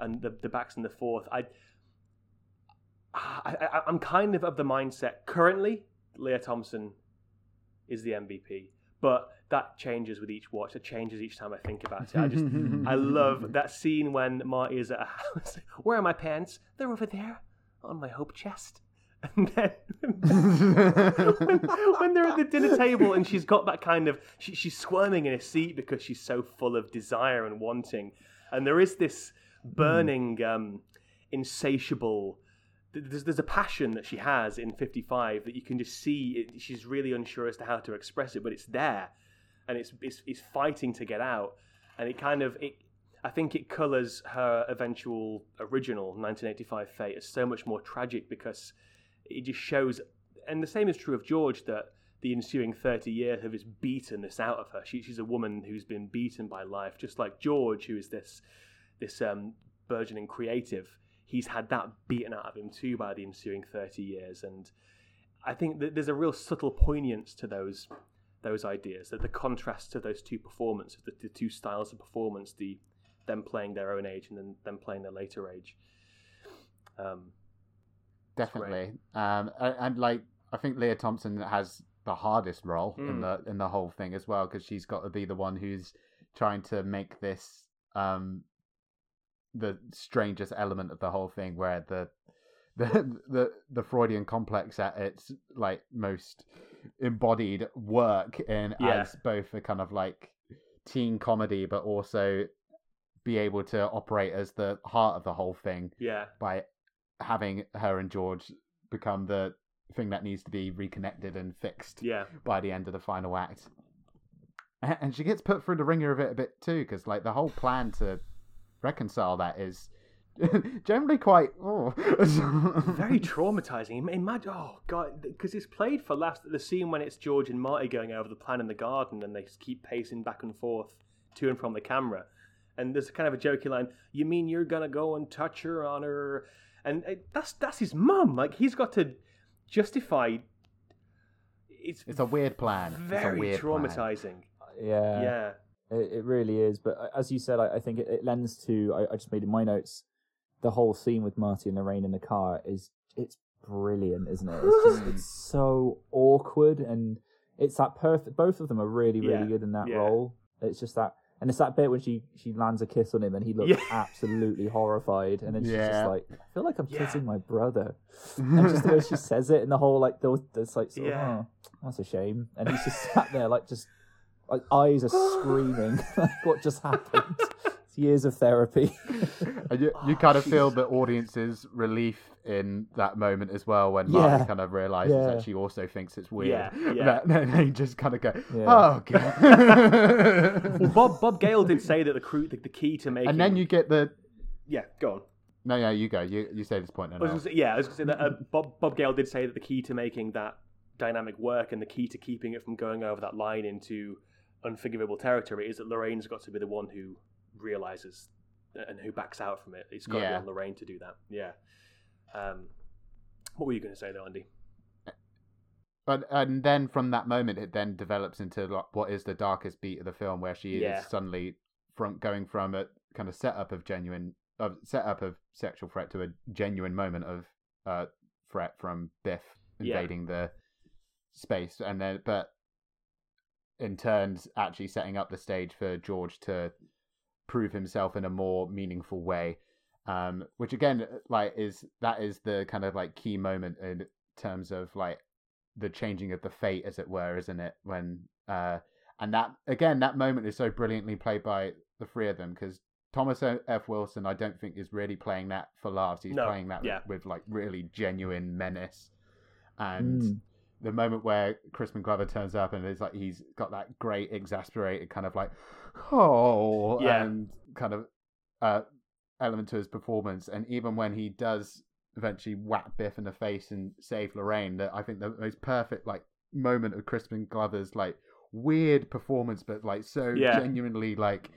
and the the backs and the fourth. I, I, I I'm kind of of the mindset currently. Lea Thompson is the MVP, but that changes with each watch. It changes each time I think about it. I just I love that scene when Marty is at a house. Where are my pants? They're over there on my hope chest. And then when, when they're at the dinner table and she's got that kind of she, she's squirming in her seat because she's so full of desire and wanting, and there is this burning, um, insatiable. There's, there's a passion that she has in 55 that you can just see. It, she's really unsure as to how to express it, but it's there, and it's it's, it's fighting to get out, and it kind of it. I think it colours her eventual original 1985 fate as so much more tragic because it just shows, and the same is true of George, that the ensuing 30 years have just beaten this out of her. She, she's a woman who's been beaten by life, just like George, who is this this um, burgeoning creative. He's had that beaten out of him too by the ensuing 30 years, and I think that there's a real subtle poignance to those those ideas, that the contrast to those two performances, the, the two styles of performance, the them playing their own age and then them playing their later age. Um, Definitely. Um, and, and, like I think Lea Thompson has the hardest role mm. in the in the whole thing as well because she's got to be the one who's trying to make this um the strangest element of the whole thing where the the the the Freudian complex at its like most embodied work in Yeah. as both a kind of like teen comedy but also be able to operate as the heart of the whole thing yeah, by having her and George become the thing that needs to be reconnected and fixed yeah, by the end of the final act. And she gets put through the ringer of it a bit too, because like the whole plan to reconcile that is generally quite oh. very traumatizing. Imagine, oh god, because it's played for last the scene when it's George and Marty going over the plan in the garden, and they just keep pacing back and forth to and from the camera. And there's kind of a jokey line. You mean you're gonna go and touch her on her? And uh, that's that's his mum. Like he's got to justify. It's It's a weird plan. Very weird plan. traumatizing. Yeah, Yeah, It, it really is. But uh, as you said, I, I think it, it lends to. I, I just made in my notes. The whole scene with Marty and Lorraine in the car is it's brilliant, isn't it? It's just it's so awkward and it's that perfect. Both of them are really really Yeah, good in that yeah. role. It's just that. And it's that bit when she, she lands a kiss on him and he looks Yeah. absolutely horrified. And then she's Yeah. just like, I feel like I'm Yeah. kissing my brother. And just the way she says it and the whole, like, the, it's like, sort of, oh, that's a shame. And he's just sat there, like, just, like, eyes are screaming. like, what just happened? It's years of therapy. And you, you Oh, kind of feel the audience's relief in that moment as well when Marty Yeah. kind of realizes Yeah. that she also thinks it's weird. Yeah, yeah. That, then they just kind of go, Yeah. oh, god. well, Bob Bob Gale did say that the crew the, the key to making and then you get the. yeah go on. No, no, you go. You you say this point. I And was I'll- gonna say, yeah, I was going to say that uh, Bob Bob Gale did say that the key to making that dynamic work and the key to keeping it from going over that line into unforgivable territory is that Lorraine's got to be the one who realizes and who backs out from it. It's got to Yeah. be on Lorraine to do that. Yeah. Um, what were you going to say, though, Andy? But and then from that moment, it then develops into like, what is the darkest beat of the film, where she Yeah. is suddenly from going from a kind of setup of genuine of setup of sexual threat to a genuine moment of uh, threat from Biff Yeah. invading the space, and then but in turns actually setting up the stage for George to prove himself in a more meaningful way. Um, which again, like, is that is the kind of like key moment in terms of like the changing of the fate, as it were, isn't it? When uh, and that again, that moment is so brilliantly played by the three of them because Thomas F. Wilson, I don't think is really playing that for laughs. He's No, playing that yeah. with like really genuine menace, and Mm. The moment where Crispin Glover turns up and it's like he's got that great exasperated kind of like oh Yeah. and kind of uh element to his performance and even when he does eventually whack Biff in the face and save Lorraine that I think the most perfect like moment of Crispin Glover's like weird performance but like so Yeah. genuinely like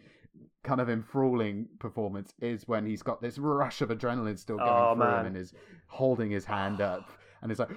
kind of enthralling performance is when he's got this rush of adrenaline still going Oh, through man. him and is holding his hand up and it's like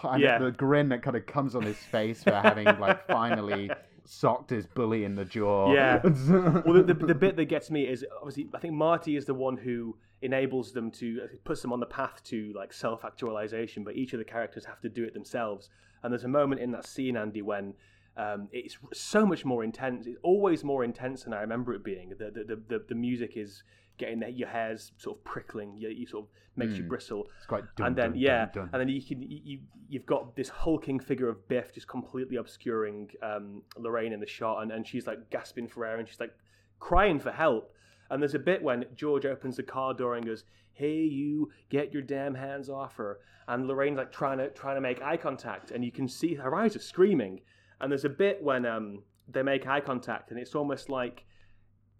and Yeah. the grin that kind of comes on his face for having like finally socked his bully in the jaw. Yeah. well, the, the, the bit that gets me is obviously I think Marty is the one who enables them to puts them on the path to like self actualization, but each of the characters have to do it themselves. And there's a moment in that scene, Andy, when um, it's so much more intense. It's always more intense than I remember it being. The the, the, the music is getting the, your hairs sort of prickling. You, you sort of makes mm. you bristle. It's quite dun, and then dun, yeah, dun, and then you can you you've got this hulking figure of Biff just completely obscuring um, Lorraine in the shot, and, and she's like gasping for air, and she's like crying for help. And there's a bit when George opens the car door and goes, "Hey, you, get your damn hands off her!" And Lorraine's like trying to trying to make eye contact, and you can see her eyes are screaming. And there's a bit when um, they make eye contact, and it's almost like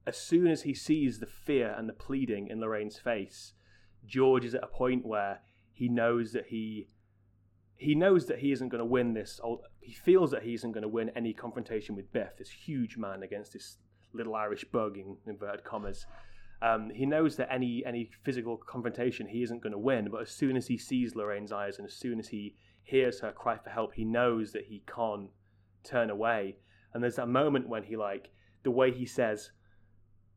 as soon as he sees the fear and the pleading in Lorraine's face, George is at a point where he knows that he he knows that he isn't going to win this. He feels that he isn't going to win any confrontation with Biff, this huge man against this little Irish bug in inverted commas. Um, he knows that any any physical confrontation he isn't going to win. But as soon as he sees Lorraine's eyes and as soon as he hears her cry for help, he knows that he can't turn away. And there's that moment when he like the way he says,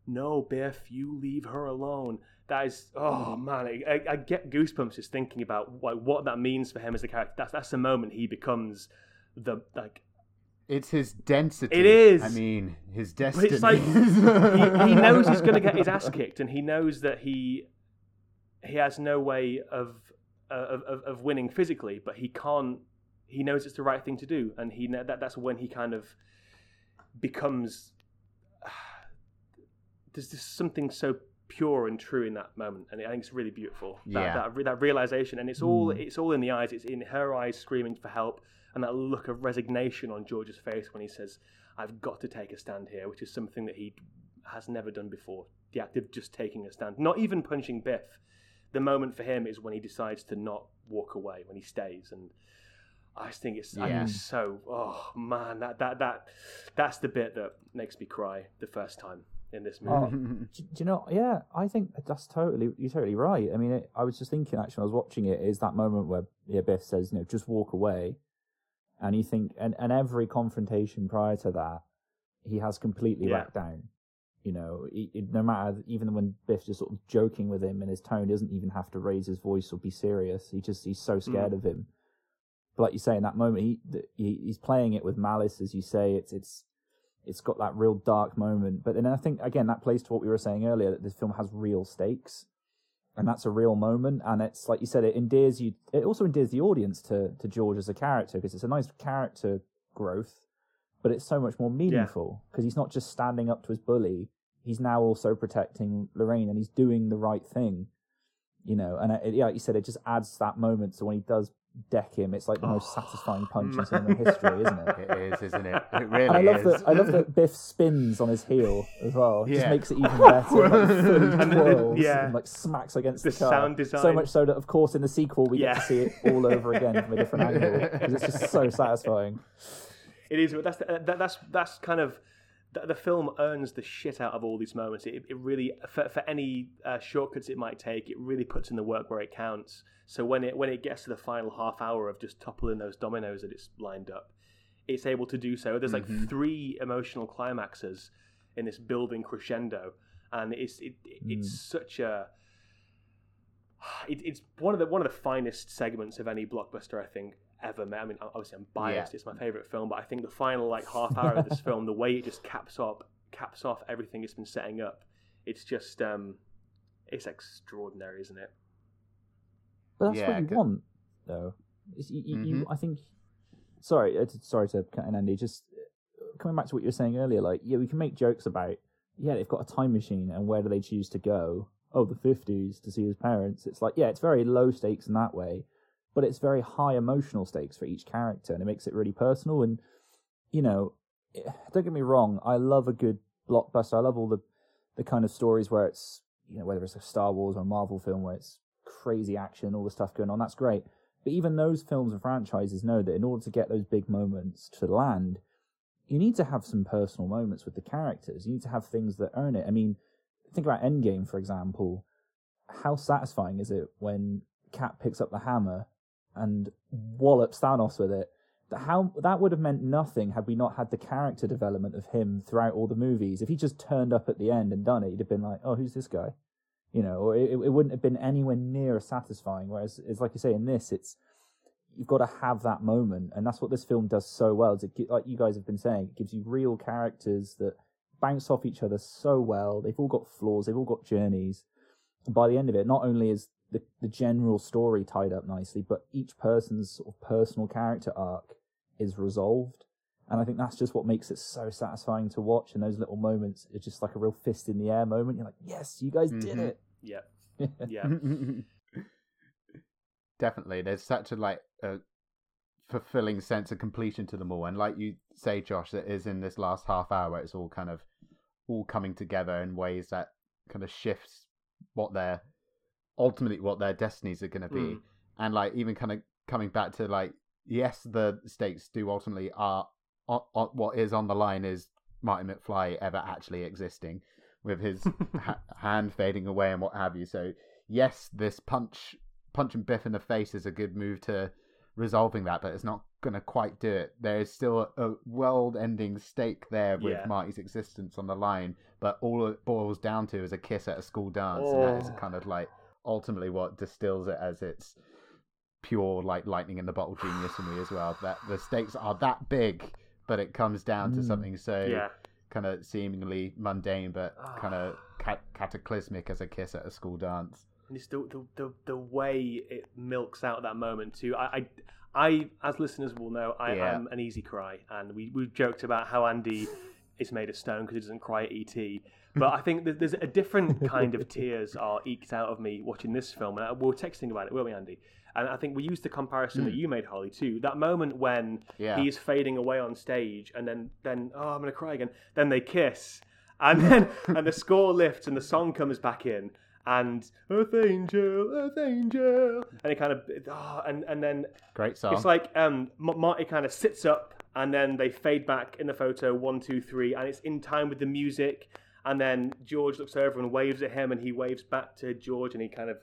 "No, Biff, you leave her alone." That is, oh man, I, I get goosebumps just thinking about like what that means for him as a character. That's that's the moment he becomes the like it's his density. It is. I mean, his destiny. But it's like he, he, knows he's going to get his ass kicked, and he knows that he he has no way of, uh, of of winning physically, but he can't. He knows it's the right thing to do, and he that that's when he kind of becomes. There's just something so pure and true in that moment, and I think it's really beautiful. That, yeah. that, that realization, and it's all mm. it's all in the eyes. It's in her eyes screaming for help and that look of resignation on George's face when he says, I've got to take a stand here, which is something that he has never done before. The act of just taking a stand, not even punching Biff. The moment for him is when he decides to not walk away, when he stays. And I just think it's yeah. so, oh man, that, that, that, that's the bit that makes me cry the first time in this movie. Oh, do, do, you know? Yeah, I think that's totally you're totally right. I mean, it, I was just thinking actually, when I was watching it, is that moment where yeah, Biff says, you know, just walk away, and you think and, and every confrontation prior to that he has completely yeah. backed down you know he, he, no matter even when biff's just sort of joking with him and his tone doesn't even have to raise his voice or be serious he just he's so scared mm. of him but like you say in that moment he, he he's playing it with malice as you say it's it's it's got that real dark moment. But then i think again that plays to what we were saying earlier that this film has real stakes and that's a real moment. And it's like you said it endears you it also endears the audience to to george as a character because it's a nice character growth but it's so much more meaningful because yeah. he's not just standing up to his bully he's now also protecting lorraine and he's doing the right thing you know? And it, yeah like you said it just adds that moment so when he does deck him. It's like the most satisfying punch in cinema history, isn't it? It is, isn't it? It really I love is. That, I love that Biff spins on his heel as well. It yeah. just makes it even better. like, and twirls yeah. and like smacks against the, the car. sound design. So much so that, of course, in the sequel we yeah. get to see it all over again from a different angle because it's just so satisfying. It is. That's that, that's that's kind of the, the, film earns the shit out of all these moments. It, it really, for, for any uh, shortcuts it might take, it really puts in the work where it counts. So when it when it gets to the final half hour of just toppling those dominoes that it's lined up, it's able to do so. There's like mm-hmm. three emotional climaxes in this building crescendo, and it's it, it mm. it's such a it, it's one of the one of the finest segments of any blockbuster I think ever met. I mean, obviously I'm biased; yeah. it's my favorite film, but I think the final like half hour of this film, the way it just caps up caps off everything it's been setting up, it's just um, it's extraordinary, isn't it? But that's yeah, what you good. want, though. You, you, mm-hmm. you, I think. Sorry, uh, sorry to cut in, Andy. Just uh, coming back to what you were saying earlier, like yeah, we can make jokes about yeah, they've got a time machine, and where do they choose to go? Oh, the fifties to see his parents. It's like yeah, it's very low stakes in that way but it's very high emotional stakes for each character, and it makes it really personal. And you know, eh, don't get me wrong, I love a good blockbuster. I love all the the kind of stories where it's you know whether it's a Star Wars or a Marvel film where it's crazy action, all the stuff going on. That's great. But even those films and franchises know that in order to get those big moments to land, you need to have some personal moments with the characters. You need to have things that earn it. I mean, think about Endgame, for example. How satisfying is it when Cap picks up the hammer and wallops Thanos with it. how that would have meant nothing had we not had the character development of him throughout all the movies. If he just turned up at the end and done it, he'd have been like, "Oh, who's this guy?" You know, or it, it wouldn't have been anywhere near as satisfying. Whereas, it's like you say in this, it's you've got to have that moment, and that's what this film does so well. Is it, like you guys have been saying, it gives you real characters that bounce off each other so well. They've all got flaws, they've all got journeys. And by the end of it, not only is the, the general story tied up nicely, but each person's sort of personal character arc is resolved. And I think that's just what makes it so satisfying to watch. And those little moments, it's just like a real fist in the air moment. You're like, yes, you guys did Mhm. it. Yeah, yeah. Definitely, there's such a like a fulfilling sense of completion to them all, and like you say, Josh, that is in this last half hour, it's all kind of all coming together in ways that kind of shifts what their ultimately what their destinies are going to be, Mm. and like even kind of coming back to like yes, the stakes do ultimately are what is on the line is Martin McFly ever actually existing with his ha- hand fading away and what have you. So yes, this punch punching Biff in the face is a good move to resolving that, but it's not going to quite do it. There is still a, a world-ending stake there with Yeah. Marty's existence on the line, but all it boils down to is a kiss at a school dance, and that is Oh. kind of like ultimately what distills it as its pure like lightning in the bottle genius for me as well. That the stakes are that big, but it comes down to Mm. something so yeah. kind of seemingly mundane, but kind of cat- cataclysmic as a kiss at a school dance. and it's the, the the the way it milks out that moment too. I, I, I as listeners will know, I Yeah. am an easy cry, and we we joked about how Andy is made of stone because he doesn't cry at ET. But I think there's a different kind of tears are eked out of me watching this film, and we were texting about it, weren't we, Andy? And I think we used the comparison that you made, Holly, too. That moment when Yeah. he's fading away on stage, and then then oh, I'm gonna cry again. Then they kiss, and then and the score lifts, and the song comes back in, and Earth Angel, Earth Angel, and it kind of oh, and and then Great song. it's like um, Marty kind of sits up, and then they fade back in the photo one, two, three, and it's in time with the music. And then George looks over and waves at him, and he waves back to George, and he kind of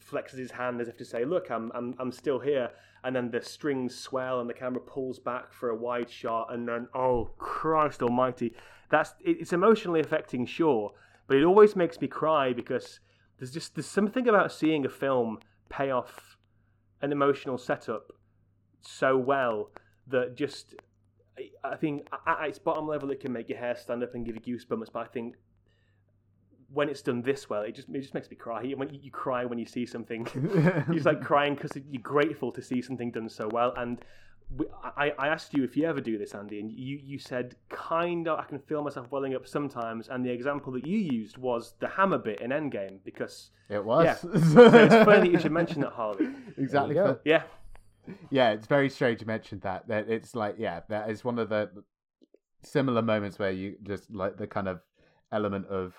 flexes his hand as if to say, "Look, I'm I'm I'm still here." And then the strings swell, and the camera pulls back for a wide shot, and then oh Christ Almighty, that's it's emotionally affecting, sure, but it always makes me cry because there's just there's something about seeing a film pay off an emotional setup so well that just I- I think at at its bottom level it can make your hair stand up and give you goosebumps, but I think when it's done this well, it just it just makes me cry. When you, you cry when you see something, you're just like crying because you're grateful to see something done so well. And we, I, I asked you if you ever do this, Andy, and you, you said kind of I can feel myself welling up sometimes. And the example that you used was the hammer bit in Endgame because it was. yeah. so it's funny that you should mention that, Harley. exactly. There Yeah, yeah, it's very strange you mentioned that. That it's like yeah, that is one of the similar moments where you just like the kind of element of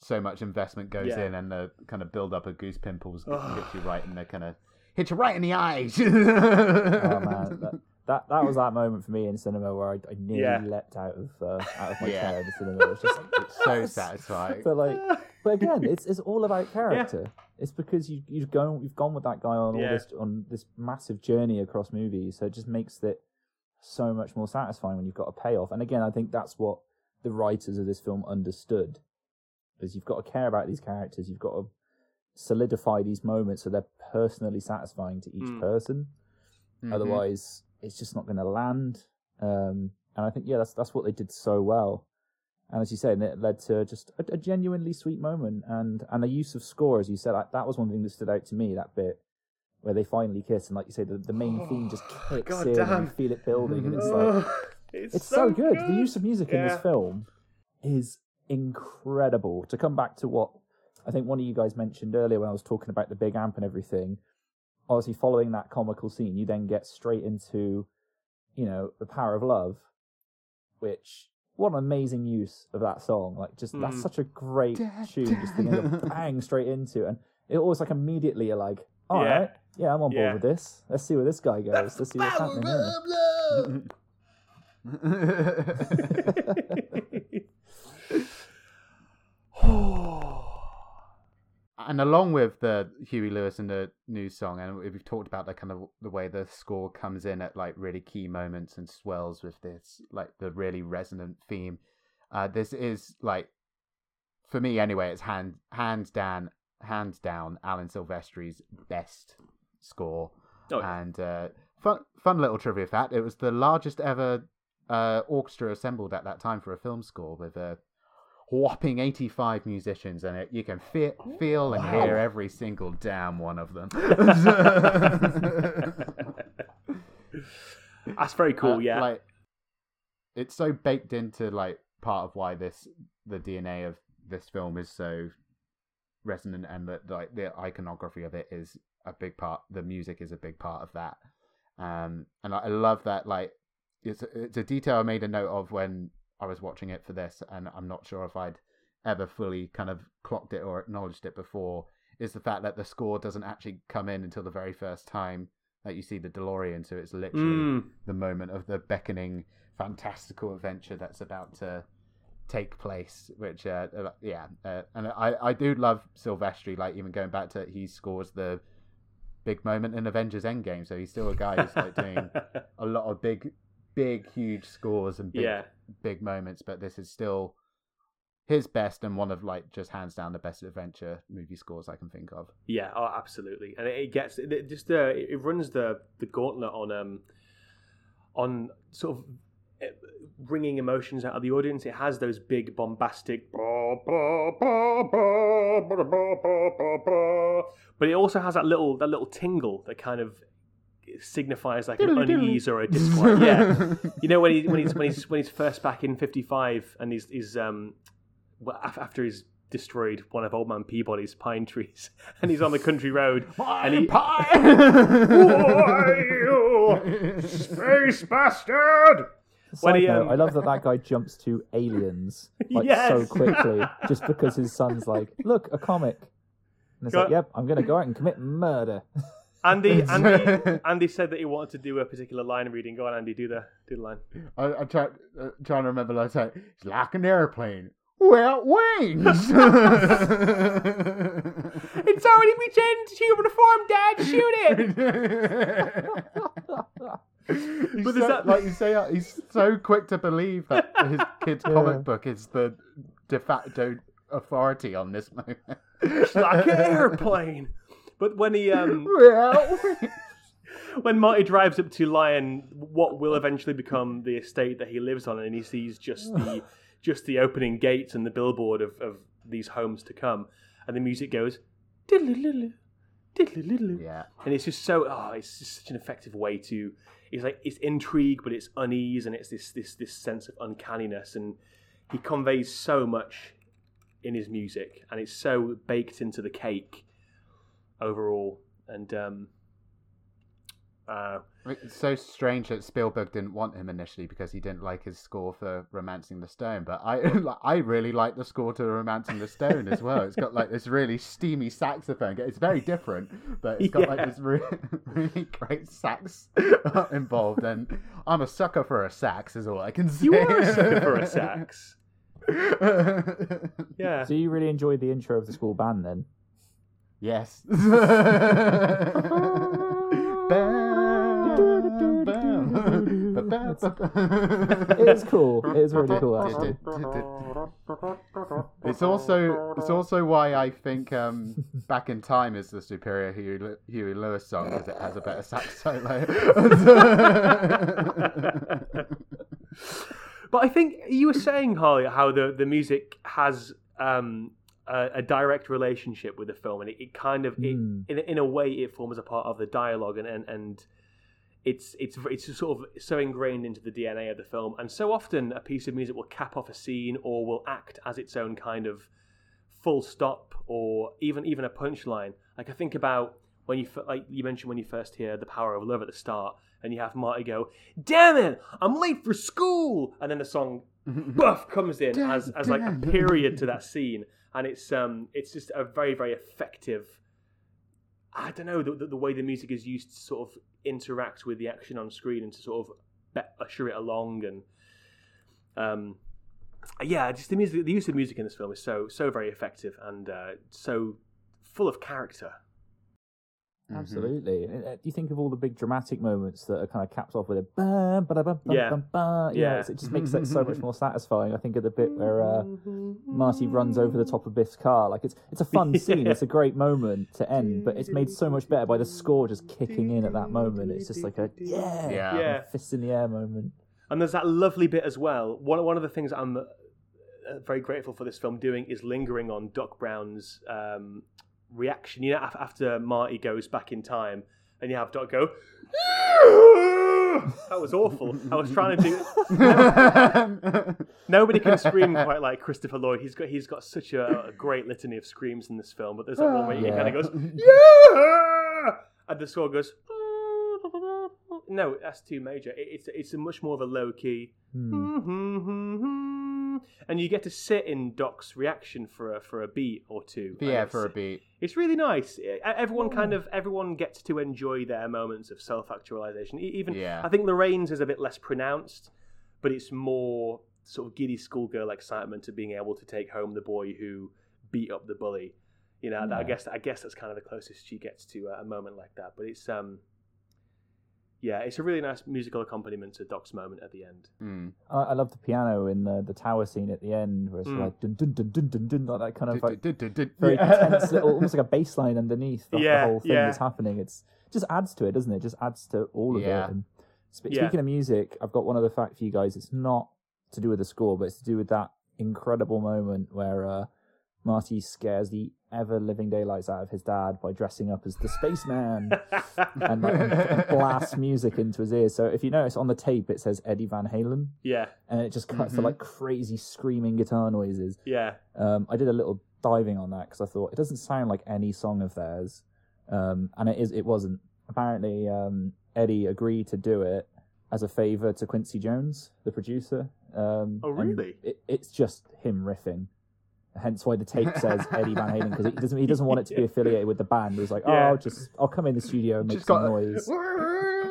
so much investment goes Yeah. in and the kind of build up of goose pimples hits you right in the kind of hit you right in the eyes. Oh man, that, that that was that moment for me in cinema where I, I nearly Yeah. leapt out of uh, out of my Yeah. chair in the cinema. It was just like, it's so satisfying. But like, but again, it's it's all about character. It's because you you've gone you've gone with that guy on all this on this massive journey across movies, so it just makes it so much more satisfying when you've got a payoff. And again, I think that's what the writers of this film understood, is you've got to care about these characters, you've got to solidify these moments so they're personally satisfying to each Mm. person. Mhm. Otherwise, it's just not going to land. Um, and I think yeah, that's that's what they did so well. And as you said, it led to just a, a genuinely sweet moment and and the use of score, as you said, I, that was one thing that stood out to me. That bit where they finally kiss, and like you say, the, the main theme just kicks God in, and you feel it building, and it's like Oh, it's, it's so, good. The use of music in this film is incredible. To come back to what I think one of you guys mentioned earlier when I was talking about the big amp and everything, obviously following that comical scene, you then get straight into, you know, the power of love, which what an amazing use of that song. Like just that's Mm. such a great tune, just thinking of bang straight into it. and it always like immediately you're like, all right, Yeah. yeah, I'm on board Yeah. with this. Let's see where this guy goes. Let's see what's happening here. and along with the Huey Lewis and the news song, and we've talked about the kind of the way the score comes in at like really key moments and swells with this like the really resonant theme. Uh, this is like for me anyway, it's hand hands down hands down Alan Silvestri's best score. Oh, yeah. And uh, fun fun little trivia fact: it was the largest ever uh, orchestra assembled at that time for a film score with a whopping 85 musicians in it. You can fe- feel and hear every single damn one of them. That's very cool. Uh, yeah. like it's so baked into like part of why this the DNA of this film is so resonant and that like the iconography of it is a big part the music is a big part of that um and I, I love that like it's it's a detail I made a note of when I was watching it for this and I'm not sure if I'd ever fully kind of clocked it or acknowledged it before is the fact that the score doesn't actually come in until the very first time that you see the DeLorean so it's literally Mm. the moment of the beckoning fantastical adventure that's about to take place which uh, uh, yeah uh, and I, I do love Silvestri like even going back to he scores the big moment in Avengers Endgame so he's still a guy who's like doing a lot of big big huge scores and big yeah. big moments but this is still his best and one of like just hands down the best adventure movie scores I can think of Yeah, oh, absolutely, and it, it gets it, it just uh, it runs the the gauntlet on um on sort of eh, bringing emotions out of the audience. It has those big bombastic, but it also has that little that little tingle that kind of signifies like an unease or a disquiet. Yeah, you know when he when he's when he's when he's first back in fifty five and he's he's um well, after he's destroyed one of old man Peabody's pine trees and he's on the country road and he space bastard When Side he, note, um, I love that that guy jumps to aliens like so quickly just because his son's like, look, a comic. And it's Go- like, yep, I'm going to go out and commit murder. Andy Andy Andy said that he wanted to do a particular line reading. Go on Andy do the do the line. I, I'm try, uh, trying to remember last time it's like an airplane without wings. It's already returned to human form dad. Shoot it. He's But so, is that- like you say, uh, he's so quick to believe that his kid's Yeah. comic book is the de facto authority on this moment. it's like an airplane but when he um when Marty drives up to Lyon, what will eventually become the estate that he lives on, and he sees just the just the opening gates and the billboard of, of these homes to come, and the music goes diddle-diddle-diddle, yeah, and it's just so oh, it's just such an effective way to it's like it's intrigue, but it's unease, and it's this this this sense of uncanniness, and he conveys so much in his music, and it's so baked into the cake overall, and um, uh, it's so strange that Spielberg didn't want him initially because he didn't like his score for *Romancing the Stone*. But I, I really like the score to *Romancing the Stone* as well. It's got like this really steamy saxophone. It's very different, but it's got Yeah. like this really, really great sax involved. And I'm a sucker for a sax, is all I can say. you are a sucker for a sax. Yeah. So you really enjoyed the intro of the school band then? Yes. It is cool. It is really cool, actually. It's also it's also why I think um, "Back in Time" is the superior Huey, Huey Lewis song because it has a better sax solo. But I think you were saying, Harley, how the, the music has um, a, a direct relationship with the film, and it, it kind of, it, Mm. in, a- in a way, it forms a part of the dialogue, and, and, and it's it's it's just sort of so ingrained into the DNA of the film. And so often, a piece of music will cap off a scene or will act as its own kind of full stop, or even even a punchline. Like I think about when you like you mentioned when you first hear "The Power of Love" at the start, and you have Marty go, "Damn it, I'm late for school," and then the song buff comes in as, as like a period to that scene, and it's um it's just a very very effective. I don't know the, the, way the music is used to sort of interact with the action on screen and to sort of be- usher it along and um yeah just the music the use of music in this film is so so very effective and uh, so full of character. Mhm. Absolutely. And, uh, Do you think of all the big dramatic moments that are kind of capped off with a ba ba ba ba Yeah. ba Yeah. it's- it just makes that so much more satisfying. I think of the bit where uh, Marty runs over the top of Biff's car. Like it's it's a fun scene. It's a great moment to end, but it's made so much better by the score just kicking in at that moment. It's just like a yeah, Yeah. Yeah. fist in the air moment. And there's that lovely bit as well. One one of the things I'm uh, very grateful for this film doing is lingering on Doc Brown's um, reaction. You know, after Marty goes back in time, and you have Doc go. that was awful. I was trying to do. Nobody can scream quite like Christopher Lloyd. He's got he's got such a, a great litany of screams in this film. But there's that one where he Yeah. kind of goes yeah, and the score goes. No, that's too major. It- It's it's a much more of a low key, Hmm. Mm-hmm, hmm, hmm and you get to sit in Doc's reaction for a for a beat or two. yeah, for a beat. It's really nice. Everyone kind of everyone gets to enjoy their moments of self actualization. Even Yeah. I think Lorraine's is a bit less pronounced, but it's more sort of giddy schoolgirl excitement of being able to take home the boy who beat up the bully. You know, I guess I guess that's kind of the closest she gets to a, a moment like that. But it's um, yeah, it's a really nice musical accompaniment to Doc's moment at the end. Mm. I, I love the piano in the, the tower scene at the end, where it's Mm. like dun dun dun dun dun dun, like that kind of like very Yeah. tense little, almost like a bass line underneath the, the whole thing yeah. that's happening. It's just adds to it, doesn't it? Just adds to all of Yeah. it. And sp- Yeah. speaking of music, I've got one other fact for you guys. It's not to do with the score, but it's to do with that incredible moment where uh, Marty scares the ever living daylights out of his dad by dressing up as the spaceman and, like, and, blasts music into his ears. So if you notice on the tape, it says Eddie Van Halen, yeah, and it just cuts to Mhm. like crazy screaming guitar noises. yeah, Um, I did a little diving on that because I thought it doesn't sound like any song of theirs, um, and it is. It wasn't. Apparently, um, Eddie agreed to do it as a favor to Quincy Jones, the producer. Um, Oh, really? It, it's just him riffing. Hence why the tape says Eddie Van Halen because he doesn't. He doesn't want it to be affiliated with the band. He's like, oh, Yeah. I'll just I'll come in the studio and make Just some got noise.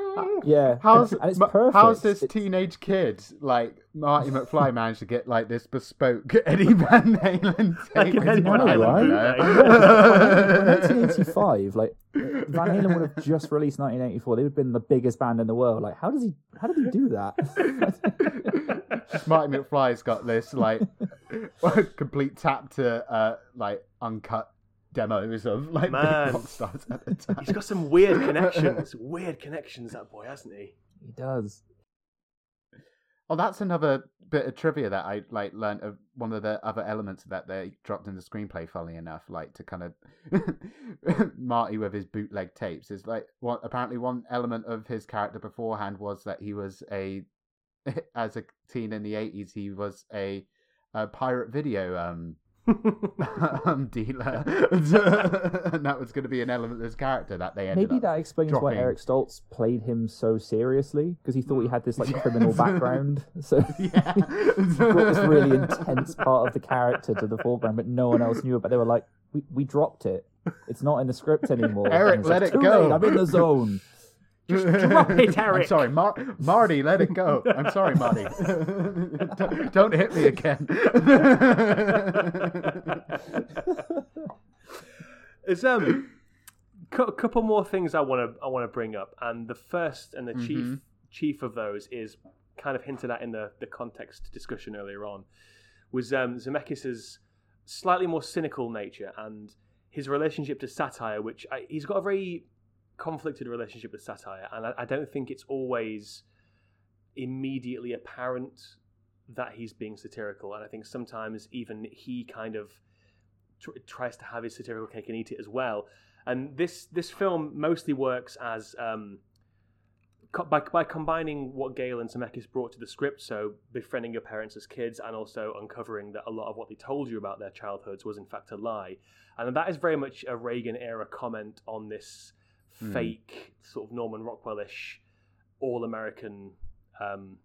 Yeah, How's and, and it's perfect. how's this It's- teenage kid like Marty McFly managed to get like this bespoke Eddie Van Halen tape? Like Eddie Van Halen, know. right? 1985, like Van Halen would have just released 1984. They would have been the biggest band in the world. Like, how does he? How did he do that? Marty McFly's got this like complete tap to uh, like uncut demos of like Man. big rock stars at the time. He's got some weird connections. weird connections, that boy, hasn't he? he does. Oh, that's another bit of trivia that I like learned of one of the other elements that they dropped in the screenplay. Funnily enough, like to kind of Marty with his bootleg tapes is like one apparently one element of his character beforehand was that he was a as a teen in the eighties he was a, a pirate video um um, dealer, and that was going to be an element of his character that they ended Maybe that explains dropping. why Eric Stoltz played him so seriously because he thought he had this like criminal background. So Yeah. he brought this really intense part of the character to the foreground, but no one else knew it. But they were like, "We we dropped it. It's not in the script anymore." Eric, let like, it go." late, I'm in the zone. Just drop it, I'm sorry, Mar- Marty. Let it go. I'm sorry, Marty. don't, don't hit me again. There's um, a couple more things I want to I want to bring up, and the first and the chief Mhm. chief of those is kind of hinted at in the the context discussion earlier on, was um, Zemeckis's slightly more cynical nature and his relationship to satire, which I, he's got a very conflicted relationship with satire, and I, I don't think it's always immediately apparent that he's being satirical, and I think sometimes even he kind of tr- tries to have his satirical cake and eat it as well. And this this film mostly works as um, co- by by combining what Gale and Zemeckis brought to the script, so befriending your parents as kids, and also uncovering that a lot of what they told you about their childhoods was in fact a lie. And that is very much a Reagan era comment on this Hmm. fake sort of Norman Rockwell-ish all American um,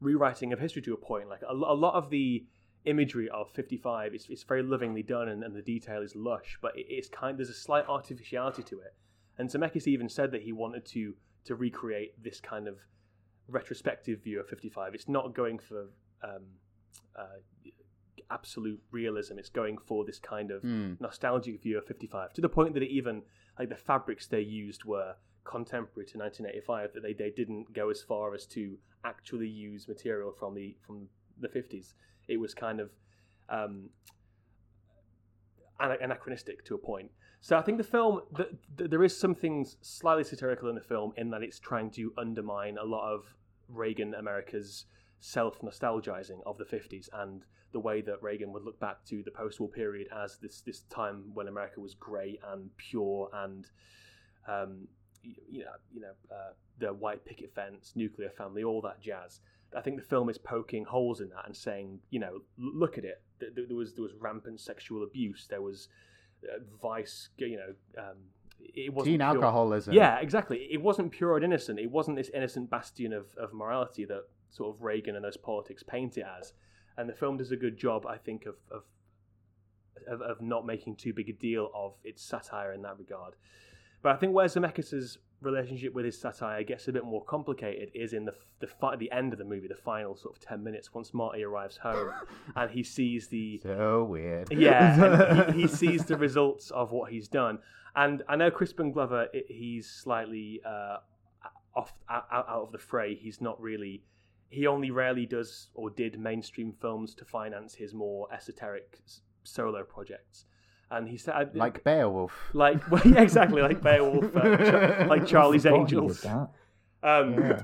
rewriting of history to a point. Like a, a lot of the imagery of 55 is, is very lovingly done and, and the detail is lush, but it, it's kind there's a slight artificiality to it. And Zemeckis even said that he wanted to to recreate this kind of retrospective view of 55. It's not going for um, uh, absolute realism. It's going for this kind of Mm. nostalgic view of 55 to the point that it even like the fabrics they used were contemporary to 1985 that they, they didn't go as far as to actually use material from the from the 50s it was kind of um, anachronistic to a point. So i think the film the, the, there is some things slightly satirical in the film in that it's trying to undermine a lot of reagan america's self nostalgizing of the 50s and the way that Reagan would look back to the post-war period as this this time when America was great and pure and um, you, you know you know uh, the white picket fence, nuclear family, all that jazz. I think the film is poking holes in that and saying, you know, look at it. Th- th- There was there was rampant sexual abuse. There was uh, vice. You know, um, it wasn't Teen pure- alcoholism. yeah, exactly. It wasn't pure and innocent. It wasn't this innocent bastion of, of morality that sort of Reagan and those politics paint it as. And the film does a good job, I think, of of, of, of not making too big a deal of its satire in that regard. But I think where Zemeckis' relationship with his satire gets a bit more complicated is in the the fi- the end of the movie, the final sort of ten minutes, once Marty arrives home and he sees the So weird. yeah, he, he sees the results of what he's done. And I know Crispin Glover, i he's slightly uh, off out, out of the fray. He's not really. He only rarely does or did mainstream films to finance his more esoteric solo projects. And he said, like Beowulf. like well, yeah, exactly like Beowulf, uh, like Charlie's Forgot he did Angels. Um,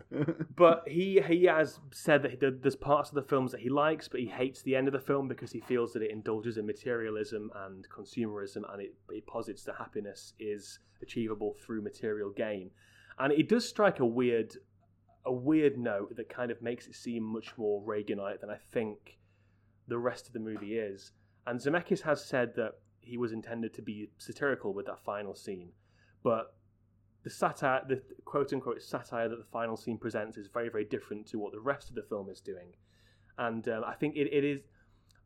but he he has said that there- there's parts of the films that he likes, but he hates the end of the film because he feels that it indulges in materialism and consumerism, and it, it posits that happiness is achievable through material gain. And it does strike a weird a weird note that kind of makes it seem much more Reaganite than I think the rest of the movie is. And Zemeckis has said that he was intended to be satirical with that final scene, but the satire, the quote unquote satire that the final scene presents is very, very different to what the rest of the film is doing. And um, I think it, it is.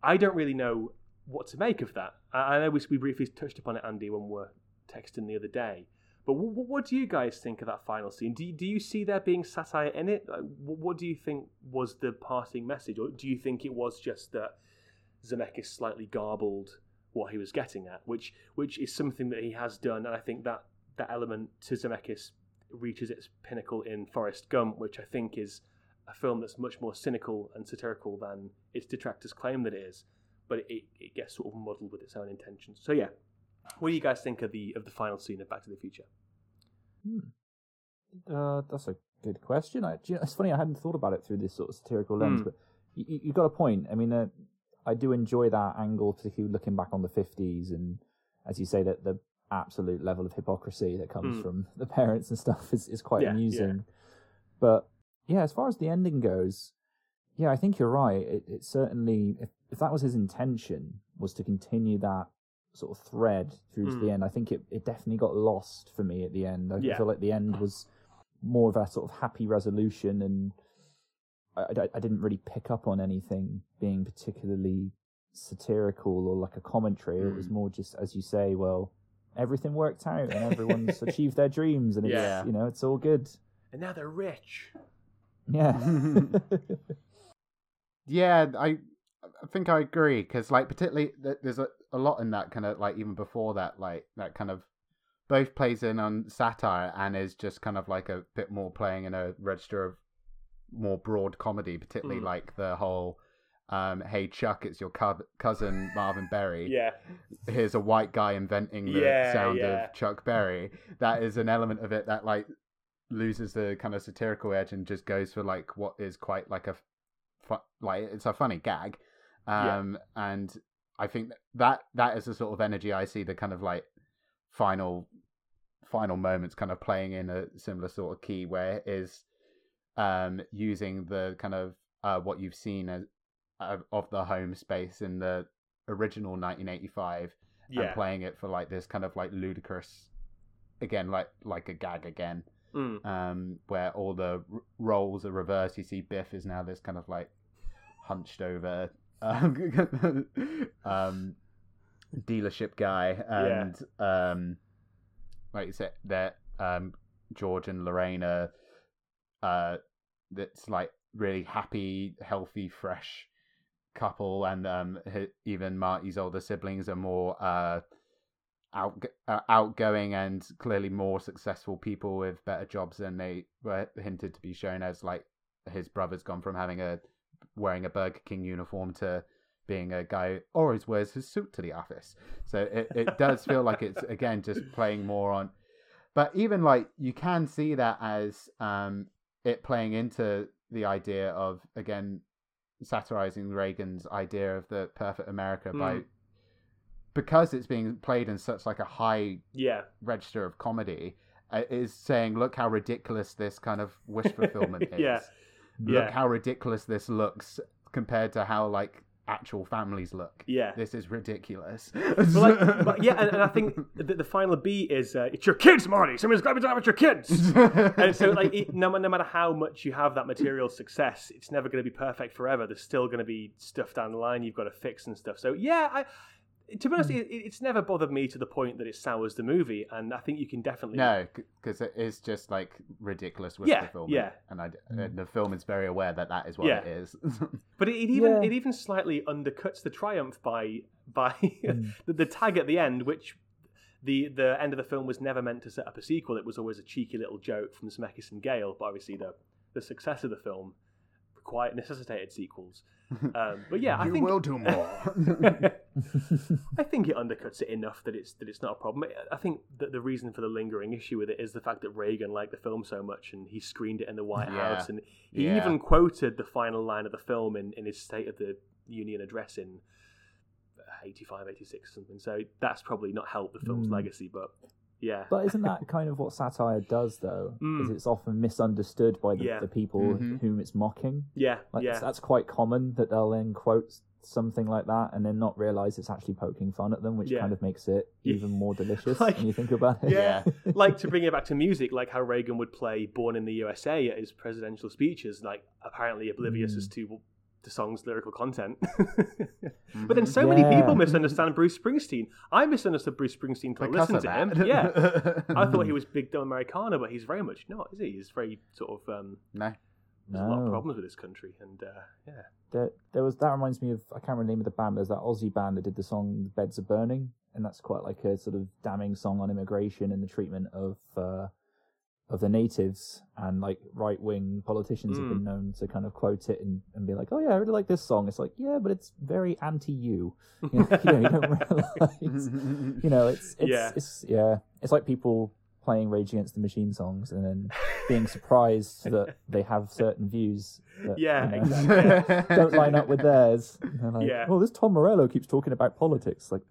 I don't really know what to make of that. I, I know we, we briefly touched upon it, Andy, when we were texting the other day. But w- what do you guys think of that final scene? Do you, do you see there being satire in it? Like, what do you think was the parting message? Or do you think it was just that Zemeckis slightly garbled what he was getting at, which which is something that he has done, and I think that that element to Zemeckis reaches its pinnacle in Forrest Gump, which I think is a film that's much more cynical and satirical than its detractors claim that it is, but it, it gets sort of muddled with its own intentions. So yeah, what do you guys think of the of the final scene of Back to the Future? Uh, that's a good question. I, you know, it's funny. I hadn't thought about it through this sort of satirical lens, Hmm. but you, you've got a point. I mean, uh, I do enjoy that angle, particularly looking back on the fifties, and as you say, that the absolute level of hypocrisy that comes Hmm. from the parents and stuff is, is quite Yeah, yeah. amusing. But yeah, as far as the ending goes, yeah, I think you're right. It, it certainly, if, if that was his intention, was to continue that sort of thread through to Mm. the end, I think it, it definitely got lost for me at the end. I Yeah. feel like the end was more of a sort of happy resolution, and I, I, I didn't really pick up on anything being particularly satirical or like a commentary. It was Mm. more just, as you say, well, everything worked out and everyone's achieved their dreams, and it's Yeah. you know it's all good. And now they're rich. Yeah. Yeah, I I think I agree because like particularly there's a, a lot in that kind of like even before that like that kind of both plays in on satire and is just kind of like a bit more playing in a register of more broad comedy, particularly Mm. like the whole um, "Hey Chuck, it's your co- cousin Marvin Berry." Yeah, Here's a white guy inventing the Yeah, sound yeah. of Chuck Berry. That is an element of it that like loses the kind of satirical edge and just goes for like what is quite like a fu- like it's a funny gag Yeah. um and i think that that is the sort of energy i see the kind of like final final moments kind of playing in a similar sort of key where it is um using the kind of uh what you've seen as uh, of the home space in the original 1985 yeah. and playing it for like this kind of like ludicrous again like like a gag again Mm. um, where all the r- roles are reversed. You see Biff is now this kind of like hunched over um, um, dealership guy, and um, like you said, that um, George and Lorraine, uh, that's like really happy, healthy, fresh couple and um even Marty's older siblings are more uh out uh, outgoing and clearly more successful people with better jobs than they were hinted to be shown as like his brother's gone from having a wearing a Burger King uniform to being a guy who always wears his suit to the office. So it, it does feel like it's again just playing more on but even like you can see that as um it playing into the idea of again satirizing Reagan's idea of the perfect America by Mm. because it's being played in such like a high Yeah. register of comedy uh, is saying look how ridiculous this kind of wish fulfillment is Yeah. Look Yeah. how ridiculous this looks compared to how like actual families look Yeah. this is ridiculous But like, but yeah, and, and I think the, the final B is uh, it's your kids, Marty. Somebody's got to be talking about your kids. and so, like, it, no, no matter how much you have that material success, it's never going to be perfect forever. There's still going to be stuff down the line you've got to fix and stuff. So yeah, I. To be honest, Hmm. it, it's never bothered me to the point that it sours the movie, and I think you can definitely No, because it is just like ridiculous with Yeah, the film. yeah. and I, and the film is very aware that that is what Yeah. it is. But it, it even Yeah. it even slightly undercuts the triumph by by Mm. the, the tag at the end, which the the end of the film was never meant to set up a sequel. It was always a cheeky little joke from Zemeckis and Gale. But obviously, the the success of the film required necessitated sequels. Um, but yeah, I you think will do more. I think it undercuts it enough that it's that it's not a problem. I think that the reason for the lingering issue with it is the fact that Reagan liked the film so much and he screened it in the White Yeah. House and he Yeah. even quoted the final line of the film in, in his State of the Union address in uh, 85, 86 or something. So that's probably not helped the film's Mm. legacy, but yeah. But isn't that kind of what satire does, though? Mm. Is it's often misunderstood by the, Yeah. the people Mhm. whom it's mocking. yeah, Like yeah. that's quite common that they'll then quote something like that and then not realize it's actually poking fun at them, which Yeah. kind of makes it even more delicious Like- when you think about it. Yeah, like to bring it back to music, like how Reagan would play "Born in the USA" at his presidential speeches, like apparently oblivious Mm. as to the song's lyrical content. but then so many people misunderstand Bruce Springsteen. I misunderstood Bruce Springsteen to Because listen of to that. him. Yeah, I thought he was big dumb Americana, but he's very much not, is he? He's very sort of um, no. there's a lot of problems with this country, and uh, yeah, There, there was that reminds me of I can't remember the name of the band. There's that Aussie band that did the song "Beds Are Burning," and that's quite like a sort of damning song on immigration and the treatment of uh, of the natives. And like right wing politicians have Mm. been known to kind of quote it and, and be like, "Oh yeah, I really like this song." It's like, yeah, but it's very anti you. You know, you, know, you don't realize. You know, it's it's Yeah. it's yeah. It's like people playing Rage Against the Machine songs and then being surprised that they have certain views that Yeah, you know, exactly. don't line up with theirs. Like, Yeah. Well, this Tom Morello keeps talking about politics. Like,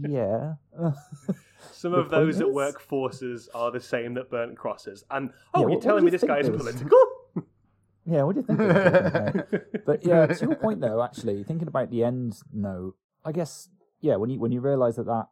yeah. Some of those point at is- work forces are the same that burnt crosses. And oh, Yeah, you're what- what telling do me this guy is political? yeah, what do you think? it? But yeah, to your point though, actually, thinking about the end note, I guess, yeah, when you when you realise that that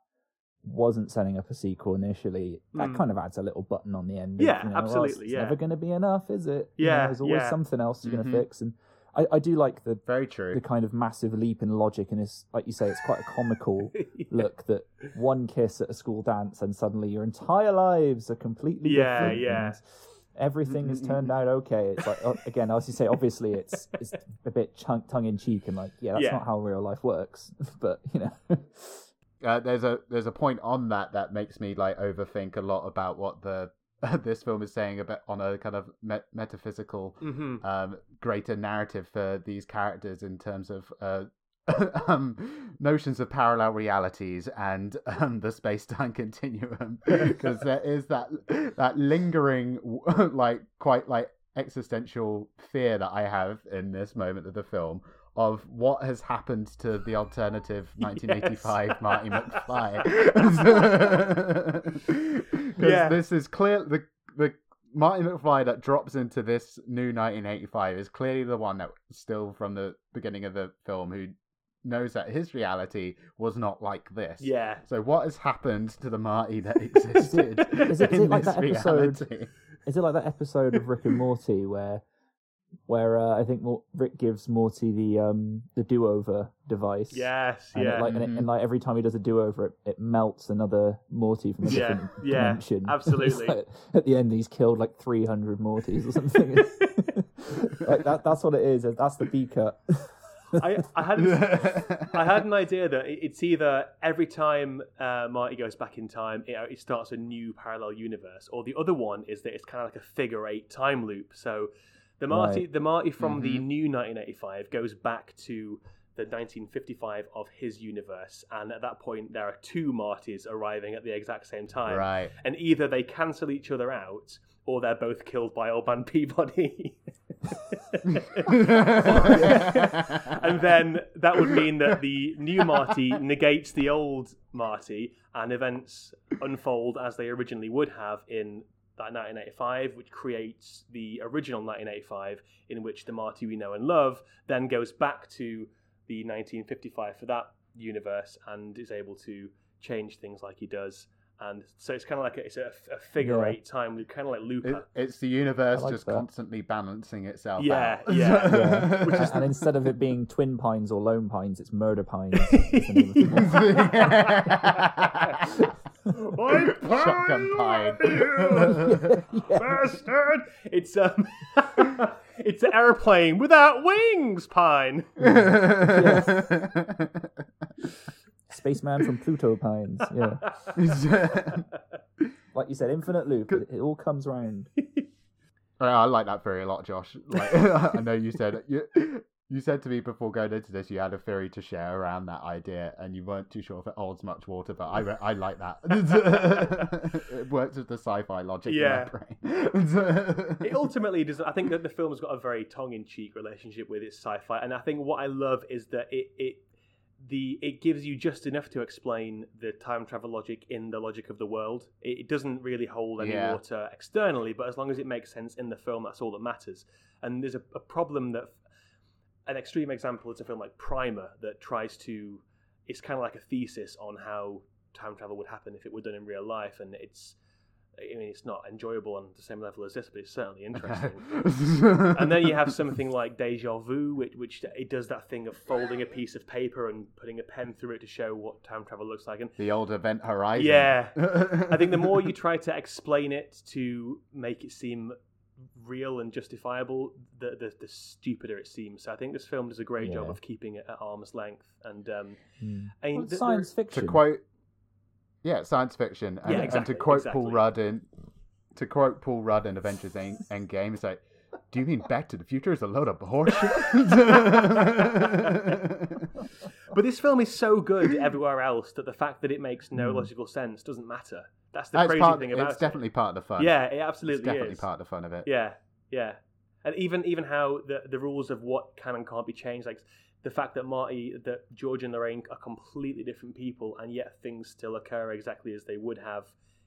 wasn't setting up a sequel initially, that Mm. kind of adds a little button on the end. of, Yeah, you know, well, it's- absolutely, It's yeah. never going to be enough, is it? You know, Yeah, there's always yeah. something else you're going Mhm. to fix, and I, I do like the Very true the kind of massive leap in logic, and it's like you say, it's quite a comical look that one kiss at a school dance and suddenly your entire lives are completely Yeah, different. yeah. and Everything has turned out okay. It's like oh, again, as you say, obviously it's it's a bit tongue in cheek and like yeah, that's Yeah. not how real life works. But you know, Uh, there's a there's a point on that that makes me like overthink a lot about what the this film is saying about on a kind of met- metaphysical hmm um, greater narrative for these characters in terms of uh, um, notions of parallel realities and um, the space-time continuum. Because there is that that lingering like quite like existential fear that I have in this moment of the film of what has happened to the alternative 1985 Marty McFly. Because Yeah. this is clear the the Marty McFly that drops into this new 1985 is clearly the one that still from the beginning of the film who knows that his reality was not like this. Yeah. So what has happened to the Marty that existed is it- is in it like this that episode- reality? is it like that episode of Rick and Morty where where uh, I think Rick gives Morty the um the do over device? Yes. And, yeah. it, like, and, it, and like every time he does a do over, it, it melts another Morty from a Yeah, different yeah, dimension. Absolutely. like, at the end, he's killed like three hundred Mortys or something. like that. That's what it is. That's the B cut. I, I had I had an idea that it's either every time uh, Marty goes back in time, it, it starts a new parallel universe, or the other one is that it's kind of like a figure eight time loop. So the Marty, Right. the Marty from the Mhm. new 1985 goes back to the 1955 of his universe, and at that point there are two Martys arriving at the exact same time, right. and either they cancel each other out, or they're both killed by Old Man Peabody. and then that would mean that the new Marty negates the old Marty, and events unfold as they originally would have in that 1985, which creates the original 1985, in which the Marty we know and love then goes back to the 1955 for that universe and is able to change things like he does. And so it's kind of like a, it's a, a figure Yeah. eight time loop, kind of like It- it's the universe like just that. constantly balancing itself Yeah, out. yeah. Yeah. Which is- and instead of it being Twin Pines or Lone Pines, it's Murder Pines. is the name of the pine. bastard! It's um, it's an airplane without wings, Pine. yes. Spaceman from Pluto Pines. Yeah. Like you said, infinite loop. It, it all comes round. I like that theory a lot, Josh. Like, I know you said you, you said to me before going into this you had a theory to share around that idea, and you weren't too sure if it holds much water. But I re- I like that. it works with the sci-fi logic Yeah. in my brain. It ultimately does. I think that the film has got a very tongue-in-cheek relationship with its sci-fi, and I think what I love is that it it the it gives you just enough to explain the time travel logic in the logic of the world. It, it doesn't really hold any Yeah. water externally, but as long as it makes sense in the film, that's all that matters. And there's a, a problem that an extreme example is a film like Primer that tries to. It's kind of like a thesis on how time travel would happen if it were done in real life, and it's. I mean, it's not enjoyable on the same level as this, but it's certainly interesting. and then you have something like Deja Vu, which, which it does that thing of folding a piece of paper and putting a pen through it to show what time travel looks like. And the old Event Horizon. yeah, I think the more you try to explain it to make it seem real and justifiable, the the, the stupider it seems. So I think this film does a great job of keeping it at arm's length. And um, Hmm. I mean, Well, th- there- science to quote, yeah, science fiction, and, Yeah, and to quote Paul exactly. Rudd in, to quote Paul Rudd in Avengers End, Endgame, it's like, "Do you mean Back to the Future is a load of horseshit?" But this film is so good everywhere else that the fact that it makes no Hmm. logical sense doesn't matter. That's the That's crazy part, thing about it's it. definitely part of the fun. Yeah, it it's absolutely definitely is. part of the fun of it. Yeah, yeah, and even even how the the rules of what can and can't be changed, like the fact that Marty, that George and Lorraine are completely different people, and yet things still occur exactly as they would have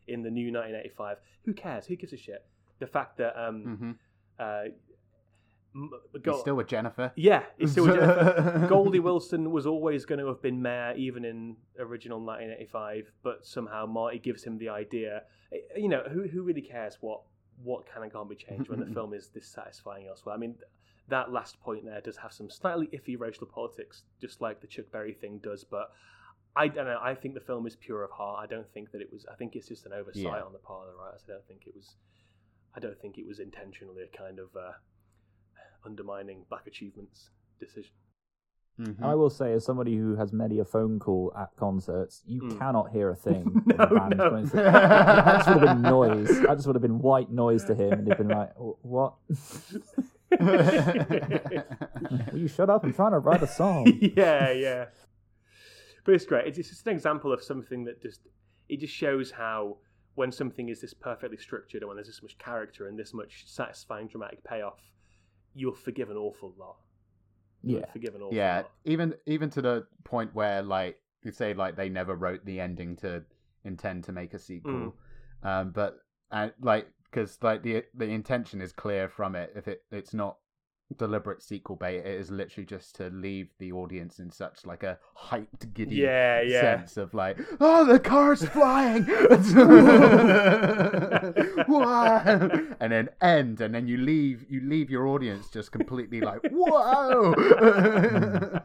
in the new 1985. Who cares? Who gives a shit? The fact that um, hmm uh, He's still with Jennifer. yeah, it's still Jennifer. Goldie Wilson was always going to have been mayor, even in original 1985. But somehow Marty gives him the idea. Eh, You know, who who really cares what what can and can't be changed when the film is dissatisfying elsewhere? I mean, that last point there does have some slightly iffy racial politics, just like the Chuck Berry thing does. But I don't know. I think the film is pure of heart. I don't think that it was. I think it's just an oversight Yeah. on the part of the writers. I don't think it was. I don't think it was intentionally a kind of uh, undermining black achievements decision. Mhm. I will say, as somebody who has many a phone call at concerts, you Mm. cannot hear a thing. when No, the band's no. That just would have been noise. That just would have been white noise to him, and he'd been like, "What? Will you shut up? I'm trying to write a song." yeah, yeah. But it's great. It's, it's just an example of something that just it just shows how when something is this perfectly structured and when there's this much character and this much satisfying dramatic payoff, you'll forgive an awful lot. You'll Yeah. forgive an awful yeah, lot. even even to the point where like you say like they never wrote the ending to intend to make a sequel, Mm. um, but and like because like the the intention is clear from it. If it it's not deliberate sequel bait, it is literally just to leave the audience in such like a hyped, giddy Yeah, yeah. sense of like, oh, the car's flying, and then end, and then you leave, you leave your audience just completely like, whoa, hmm.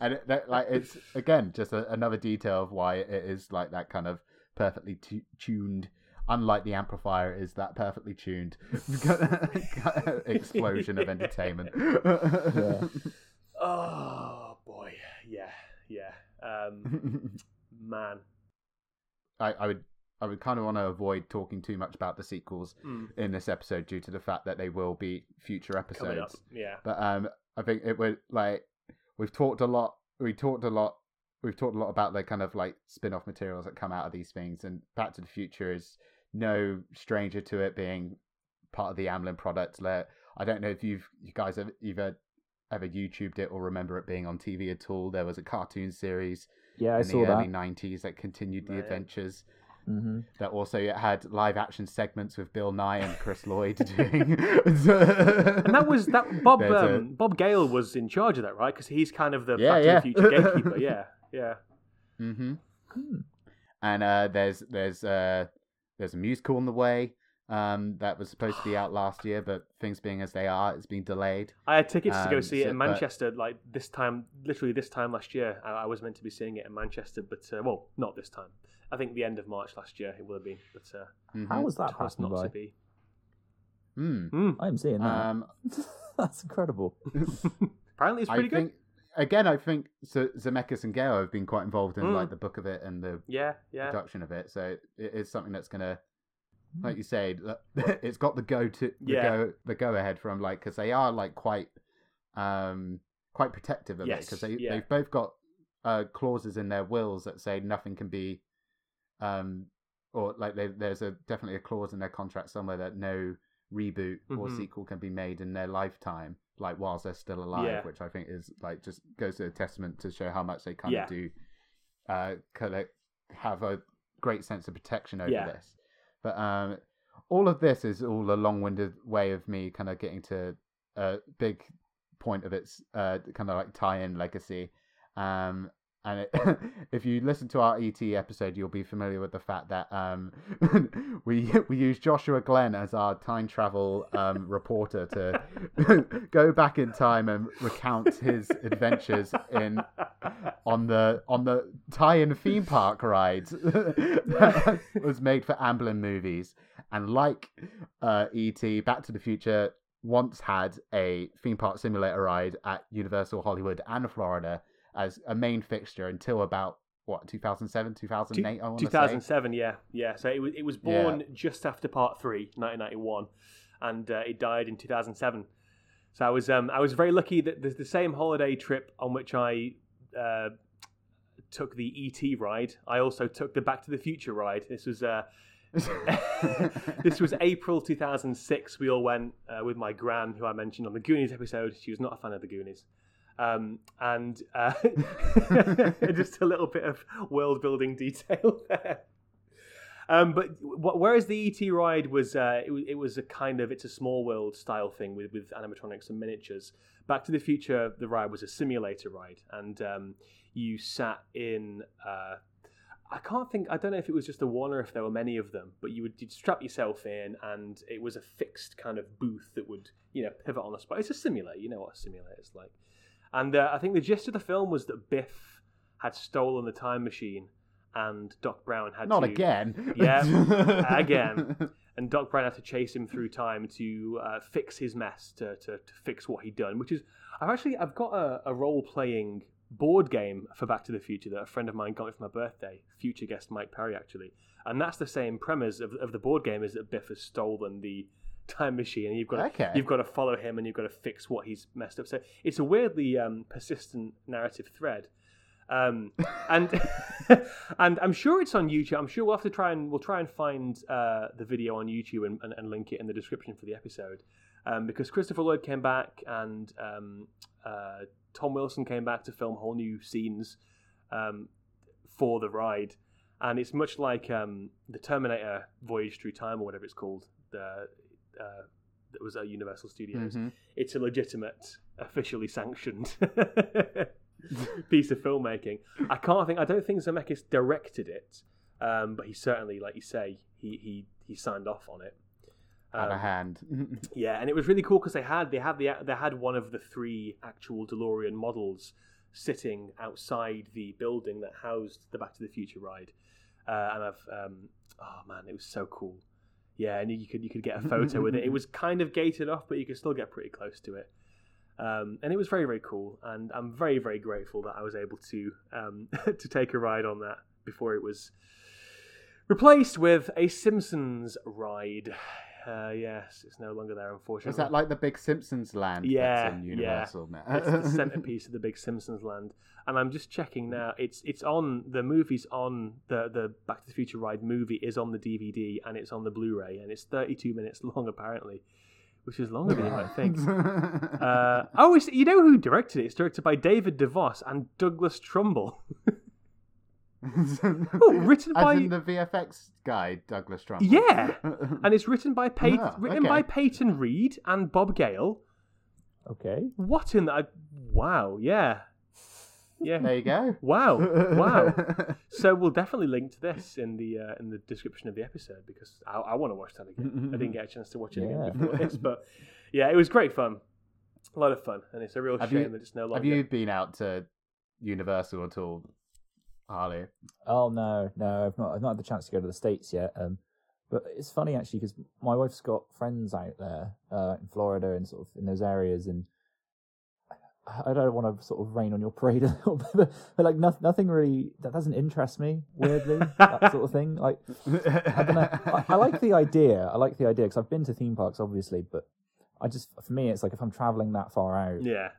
and it, that, like it's again just a, another detail of why it is like that kind of perfectly tu- tuned. Unlike the amplifier, is that perfectly tuned explosion of entertainment. Yeah. Oh boy, yeah, yeah. Um, man, I, I would I would kind of want to avoid talking too much about the sequels Mm. in this episode due to the fact that they will be future episodes. yeah. But um, I think it would like we've talked a lot. We talked a lot. We've talked a lot about the kind of like spin-off materials that come out of these things, and Back to the Future is no stranger to it being part of the Amblin product. Like, I don't know if you've you guys have either ever YouTubed it or remember it being on TV at all. There was a cartoon series Yeah, I in saw the that. early '90s that continued the Right. adventures. hmm That also had live action segments with Bill Nye and Chris Lloyd doing. And that was that Bob There's a- um, Bob Gale was in charge of that, right? Because he's kind of the Yeah, Back yeah. to the Future gatekeeper. Yeah, yeah. hmm Hmm. And uh, there's there's uh, there's a musical on the way um, that was supposed to be out last year, but things being as they are, it's been delayed. I had tickets to go Um, see it so- in but- Manchester, like this time, literally this time last year. I, I was meant to be seeing it in Manchester, but uh, well, not this time. I think the end of March last year it would have been, but uh, Mhm. How was that it not by? to be. Hmm. Mm. I'm seeing that. Um, That's incredible. Apparently, it's I pretty think good. Again, I think Z- Zemeckis and Gale have been quite involved in Mm. like the book of it and the Yeah, yeah, production of it. So it is something that's gonna, like you say, it's got the go to the Yeah. go the go ahead from like because they are like quite, um, quite protective of it because they yeah. they've both got uh clauses in their wills that say nothing can be, um, or like they, there's a definitely a clause in their contract somewhere that no reboot or Mhm. sequel can be made in their lifetime like whilst they're still alive Yeah. which i think is like just goes to a testament to show how much they kind Yeah. of do uh of have a great sense of protection over Yeah. this but um all of this is all a long-winded way of me kind of getting to a big point of its uh kind of like tie-in legacy um and it, if you listen to our ET episode, you'll be familiar with the fact that um, we we use Joshua Glenn as our time travel um, reporter to go back in time and recount his adventures in on the on the tie-in theme park ride that was made for Amblin movies. And like uh, E.T., Back to the Future once had a theme park simulator ride at Universal Hollywood and Florida as a main fixture until about what 2007 2008 i want to say 2007, yeah, yeah. So it was it was Yeah. born just after Part Three, 1991, and uh, it died in 2007. So I was um I was very lucky that the, the same holiday trip on which I uh, took the ET ride, I also took the Back to the Future ride. This was uh. this was April 2006. We all went uh, with my gran, who I mentioned on the Goonies episode. She was not a fan of the Goonies. Um, and uh, just a little bit of world building detail there. Um, but wh- whereas the ET ride was, uh, it, it was a kind of it's a small world style thing with with animatronics and miniatures. Back to the Future, the ride was a simulator ride, and um, you sat in. Uh, I can't think. I don't know if it was just the one or if there were many of them, but you would you'd strap yourself in, and it was a fixed kind of booth that would you know pivot on the spot. It's a simulator. You know what a simulator is like. And uh, I think the gist of the film was that Biff had stolen the time machine, and Doc Brown had not to, again Yeah, again. and Doc Brown had to chase him through time to uh, fix his mess, to, to, to fix what he'd done. Which is, I've actually I've got a, a role playing board game for Back to the Future that a friend of mine got me for my birthday. Future guest Mike Perry actually, and that's the same premise of, of the board game is that Biff has stolen the time machine and you've got to, Okay. you've got to follow him and you've got to fix what he's messed up so it's a weirdly um, persistent narrative thread um, and and I'm sure it's on YouTube. I'm sure we'll have to try and we'll try and find uh, the video on YouTube and, and, and link it in the description for the episode. Um, because Christopher Lloyd came back and um, uh, Tom Wilson came back to film whole new scenes um, for the ride, and it's much like um, the Terminator Voyage Through Time or whatever it's called. The uh, that was at Universal Studios. Mhm. It's a legitimate, officially sanctioned piece of filmmaking. I can't think. I don't think Zemeckis directed it, um, but he certainly, like you say, he he he signed off on it. Had a Um, hand. yeah, and it was really cool because they had they had the they had one of the three actual DeLorean models sitting outside the building that housed the Back to the Future ride, uh, and I've um, oh man, it was so cool. Yeah, and you could you could get a photo with it. It was kind of gated off, but you could still get pretty close to it. Um, and it was very very cool, and I'm very very grateful that I was able to um, to take a ride on that before it was replaced with a Simpsons ride. Uh, yes, it's no longer there, unfortunately. Is that like the big Simpsons land Yeah, that's in yeah. Now? it's the centerpiece of the big Simpsons land. And I'm just checking now. It's it's on the movie's on the the Back to the Future ride movie is on the DVD and it's on the Blu-ray and it's 32 minutes long apparently, which is longer than you might think. Uh, oh, you know who directed it? It's directed by David DeVos and Douglas Trumbull. Oh, written As by in the VFX guy, Douglas Trumbull. yeah, and it's written by Pey- Ah, written okay. by Peyton Reed and Bob Gale. Okay. What in that? Wow, yeah, yeah. there you go. Wow, wow. So we'll definitely link to this in the uh, in the description of the episode because I, I want to watch that again. I didn't get a chance to watch it Yeah. again before this, but yeah, it was great fun, a lot of fun, and it's a real Have shame you- that it's no longer. Have you been out to Universal at all, Harley? Oh no, no, I've not. I've not had the chance to go to the states yet. Um, but it's funny actually because my wife's got friends out there uh, in Florida and sort of in those areas, and I- I don't want to sort of rain on your parade a little bit, but, but like nothing, nothing really that doesn't interest me. Weirdly, that sort of thing. Like I don't know. I, I like the idea. I like the idea because I've been to theme parks, obviously, but I just for me, it's like if I'm traveling that far out, Yeah,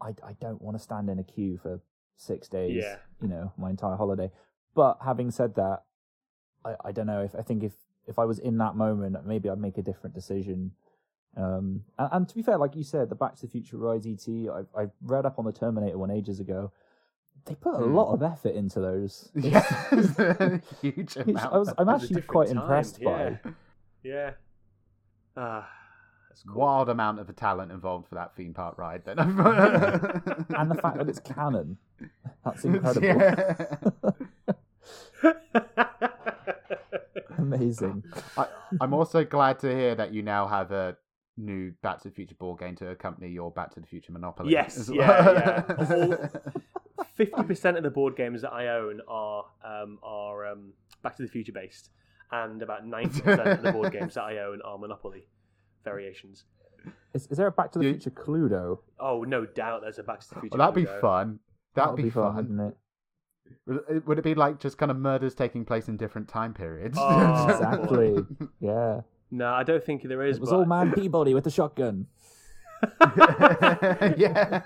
I, I don't want to stand in a queue for six days, Yeah. you know, my entire holiday. But having said that, I, I don't know if I think if, if I was in that moment, maybe I'd make a different decision. Um, and, and to be fair, like you said, the Back to the Future Ride ET, I, I read up on the Terminator one ages ago. They put a Hmm. lot of effort into those. yeah, huge amount. I was, I'm It was a actually quite time, impressed yeah. by. yeah. Ah, cool. wild amount of the talent involved for that theme park ride. Then, and the fact that it's canon. That's incredible. Yeah. Amazing. I, I'm also glad to hear that you now have a new Back to the Future board game to accompany your Back to the Future Monopoly. Yes, as yeah, well. yeah. Fifty percent of the board games that I own are um, are um, Back to the Future based, and about ninety percent of the board games that I own are Monopoly variations. Is, is there a Back to the You- Future Cluedo? Oh, no doubt there's a Back to the Future. well, that'd be Cluedo. fun. That'd, That would be, fun. wouldn't it? Would it- Would it be like just kind of murders taking place in different time periods? Oh, Exactly. Yeah. No, I don't think there is. It was but... old man Peabody with the shotgun. yeah.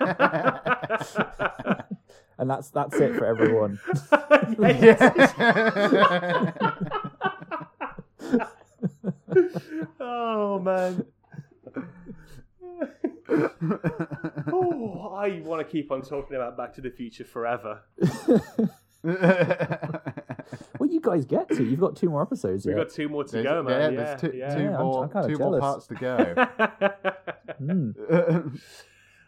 And that's that's it for everyone. Yes. yeah. oh man. oh, I want to keep on talking about Back to the Future forever. Well, you guys get to. You've got two more episodes We've yet. got two more to There's- go, man. yeah, Yeah, there's two, yeah. two Yeah, I'm- more, I'm kinda two more parts to go.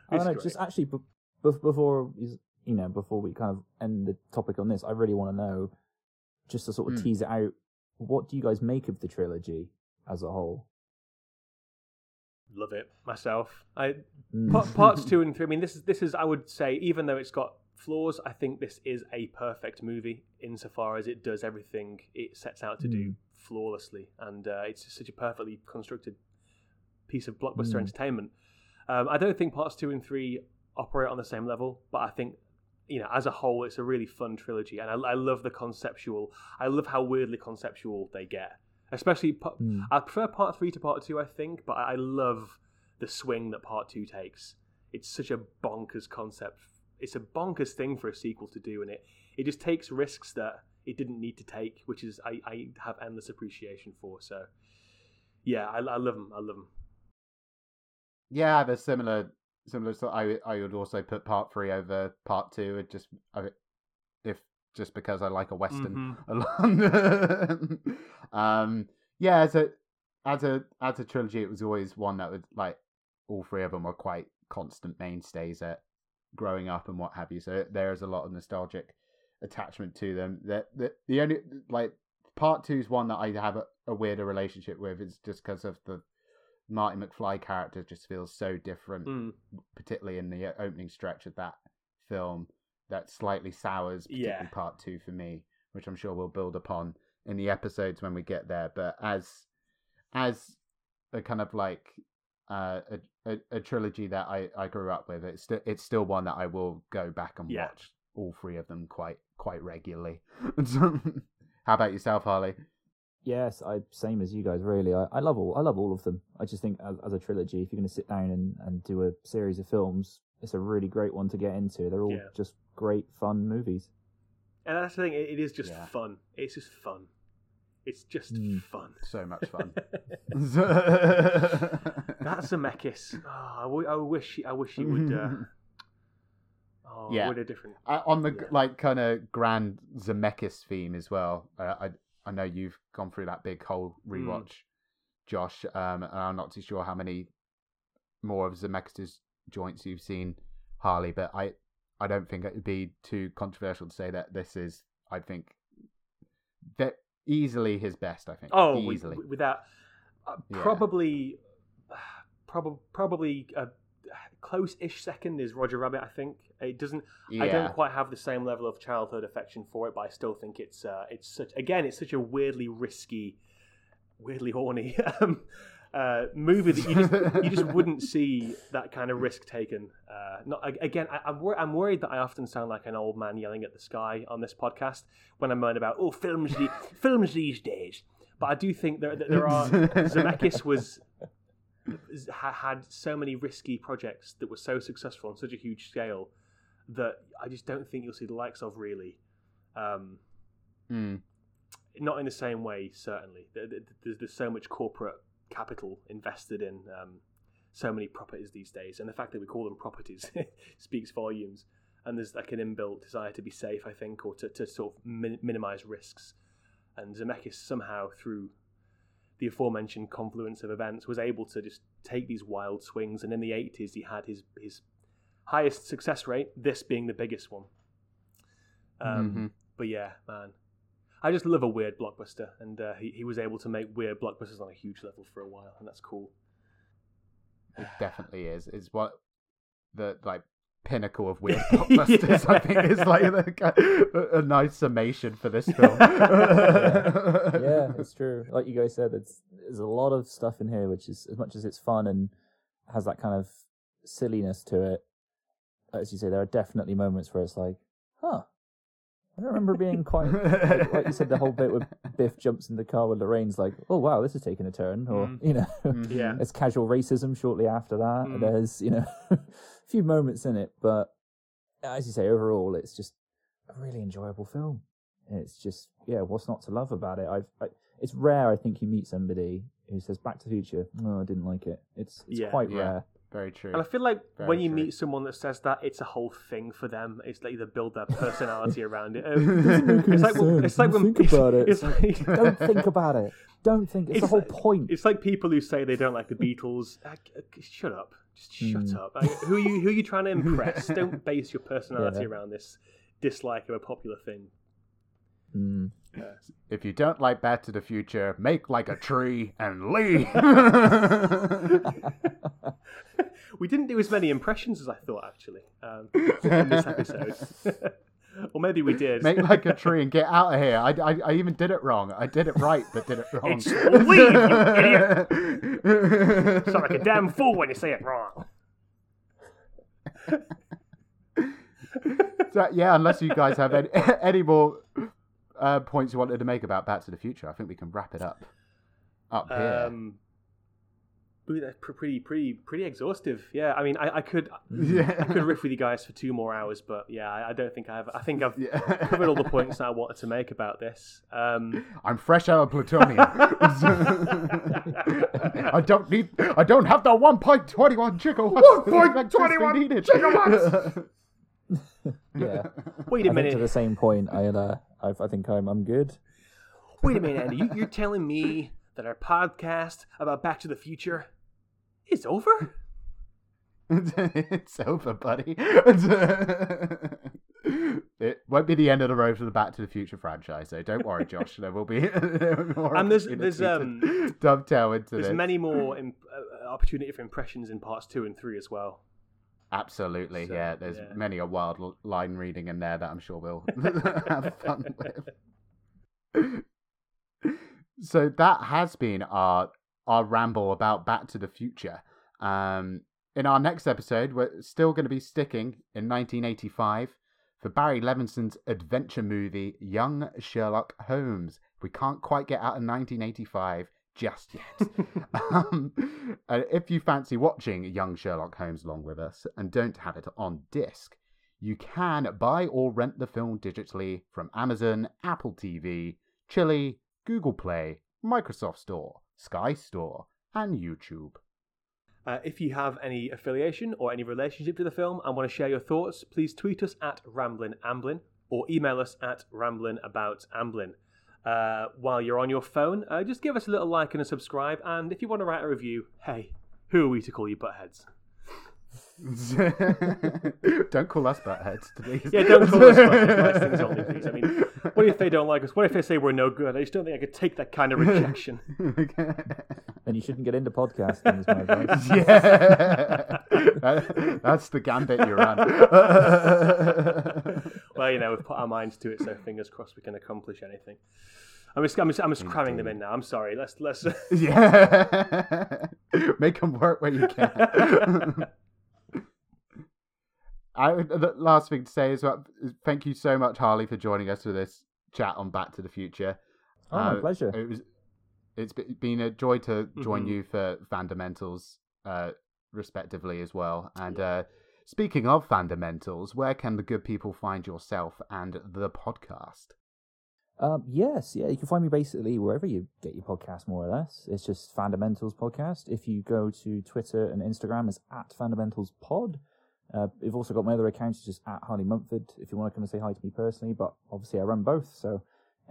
I don't know. Just actually, be- be- before you know, before we kind of end the topic on this, I really want to know, just to sort of Hmm. tease it out. What do you guys make of the trilogy as a whole? Love it myself. I Mm. Parts two and three. I mean, this is this is. I would say, even though it's got flaws, I think this is a perfect movie insofar as it does everything it sets out to do Mm. flawlessly, and uh, it's such a perfectly constructed piece of blockbuster Mm. entertainment. Um, I don't think parts two and three operate on the same level, but I think you know, as a whole, it's a really fun trilogy, and I, I love the conceptual. I love how weirdly conceptual they get, especially. Mm. I prefer part three to part two, I think, but I love the swing that part two takes. It's such a bonkers concept. It's a bonkers thing for a sequel to do, and it it just takes risks that it didn't need to take, which is I, I have endless appreciation for. So, yeah, I, I love them. I love them. Yeah, I have a similar similar. So I I would also put part three over part two. It just I, if just because I like a western along. um, yeah, as a as a as a trilogy, it was always one that would like all three of them were quite constant mainstays at growing up and what have you. So there is a lot of nostalgic attachment to them. That the, the only like part two is one that I have a, a weirder relationship with. It's just because of the Marty McFly character just feels so different, Mm. particularly in the opening stretch of that film. That slightly sours particularly Yeah. part two for me, which I'm sure we'll build upon in the episodes when we get there. But as as a kind of like uh, a, a, a trilogy that I, I grew up with. It's st- it's still one that I will go back and Yeah. watch all three of them quite quite regularly. How about yourself, Harley? Yes, I same as you guys. Really, I, I love all I love all of them. I just think as, as a trilogy, if you're going to sit down and, and do a series of films, it's a really great one to get into. They're all Yeah. just great fun movies. And that's the thing; it, it is just Yeah. fun. It's just fun. It's just Mm. fun. So much fun. That's Zemeckis. Oh, I, w- I wish I wish he would. Uh, oh, Yeah. what a different. Uh, on the Yeah. like kind of grand Zemeckis theme as well. Uh, I I know you've gone through that big whole Mm. rewatch, Josh. Um, and I'm not too sure how many more of Zemeckis' joints you've seen, Harley. But I I don't think it would be too controversial to say that this is I think that easily his best. I think. Oh, easily. without uh, Yeah. probably, probably, probably a close-ish second is Roger Rabbit. I think it doesn't. yeah. I don't quite have the same level of childhood affection for it, but I still think it's uh, it's such again it's such a weirdly risky, weirdly horny um, uh, movie that you just you just wouldn't see that kind of risk taken. Uh, not again, I, I'm wor- I'm worried that I often sound like an old man yelling at the sky on this podcast when I moan about oh films the, films these days. But I do think there there are Zemeckis was had so many risky projects that were so successful on such a huge scale that I just don't think you'll see the likes of really. Um, Mm. not in the same way, certainly. There- there- There's, there's so much corporate capital invested in um, so many properties these days, and the fact that we call them properties speaks volumes. And there's like an inbuilt desire to be safe, I think, or to, to sort of min- minimize risks. And Zemeckis somehow, through the aforementioned confluence of events, was able to just take these wild swings. And in the 80s, he had his his highest success rate, this being the biggest one. Um, Mhm. But yeah, man, I just love a weird blockbuster, and uh, he he was able to make weird blockbusters on a huge level for a while, and that's cool. It definitely is. It's what the like pinnacle of weird blockbusters. I think is like a, a nice summation for this film. yeah, it's true. Like you guys said, it's there's a lot of stuff in here, which is as much as it's fun and has that kind of silliness to it. As you say, there are definitely moments where it's like, huh. I remember being quite like, like you said. The whole bit where Biff jumps in the car with Lorraine's like, "Oh wow, this is taking a turn," or Mm. you know, Mhm. Yeah. there's casual racism shortly after that. Mm. There's you know a few moments in it, but as you say, overall, it's just a really enjoyable film. It's just yeah, what's not to love about it? I've I, it's rare I think you meet somebody who says Back to the Future. No, I didn't like it. It's it's Yeah. quite Yeah. rare. Very true. And I feel like Very when you true. meet someone that says that, it's a whole thing for them. It's like they build their personality around it. make it's like any when, it's like when Think about it. It's like, Don't think about it. Don't think. It's, the whole like- point. It's like people who say they don't like the Beatles. Like, uh, shut up. Just shut Mm. up. Like, who are you who are you trying to impress? Don't base your personality Yeah. around this dislike of a popular thing. Mm. if you don't like Back to the Future, make like a tree and leave. We didn't do as many impressions as I thought, actually, um, in this episode. or maybe we did. make like a tree and get out of here. I, I, I even did it wrong. I did it right, but did it wrong. It's leave, you idiot. Sound like a damn fool when you say it wrong. So, yeah, unless you guys have any, any more uh, points you wanted to make about Back to the Future, I think we can wrap it up. Up here. Um, ooh, that's pretty, pretty, pretty exhaustive. Yeah, I mean, I, I could, yeah. I could riff with you guys for two more hours, but yeah, I, I don't think I have. I think I've Yeah. covered all the points that I wanted to make about this. Um, I'm fresh out of plutonium. I don't need. I don't have the 1.21 gigawatts. 1.21 gigawatts. Yeah. wait a I minute. to the same point, I uh, I, I think I'm I'm good. Wait a minute, Andy. You, you're telling me that our podcast about Back to the Future is over? it's over, buddy. it won't be the end of the road for the Back to the Future franchise, so don't worry, Josh. There will be more And there's- there's, um, dovetail into There's this. many more im- uh, opportunity for impressions in parts two and three as well. Absolutely, So, yeah. There's yeah. many a wild line reading in there that I'm sure we'll have fun with. So that has been our our ramble about Back to the Future. Um, in our next episode, we're still going to be sticking in 1985 for Barry Levinson's adventure movie Young Sherlock Holmes. We can't quite get out of 1985 just yet. um, if you fancy watching Young Sherlock Holmes along with us and don't have it on disc, you can buy or rent the film digitally from Amazon, Apple TV, Chili, Google Play, Microsoft Store, Sky Store, and YouTube. Uh, if you have any affiliation or any relationship to the film and want to share your thoughts, please tweet us at Ramblin' Amblin or email us at ramblinaboutamblin. Uh, while you're on your phone, uh, just give us a little like and a subscribe. And if you want to write a review, hey, who are we to call you buttheads? don't call us buttheads, please. Yeah, don't call us buttheads. things only, please. I mean, what if they don't like us? What if they say we're no good? I just don't think I could take that kind of rejection. Then you shouldn't get into podcasting. Is my advice. yeah, that's the gambit you run. well, you know, we've put our minds to it, so fingers crossed we can accomplish anything. I'm just, I'm just, I'm just cramming them in now. I'm sorry. Let's, let's. yeah, make them work where you can. I, the last thing to say is, well, thank you so much, Harley, for joining us for this chat on Back to the Future. Oh, my Uh, pleasure. It was, it's be- been a joy to join Mhm. you for fundamentals, uh, respectively as well. And uh, speaking of fundamentals, where can the good people find yourself and the podcast? Um, yes, yeah, you can find me basically wherever you get your podcast, more or less. It's just Fundamentals Podcast. If you go to Twitter and Instagram, it's at Fundamentals Pod. Uh, we've also got my other accounts, just at Harley Mumford, if you want to come and say hi to me personally. But obviously, I run both, so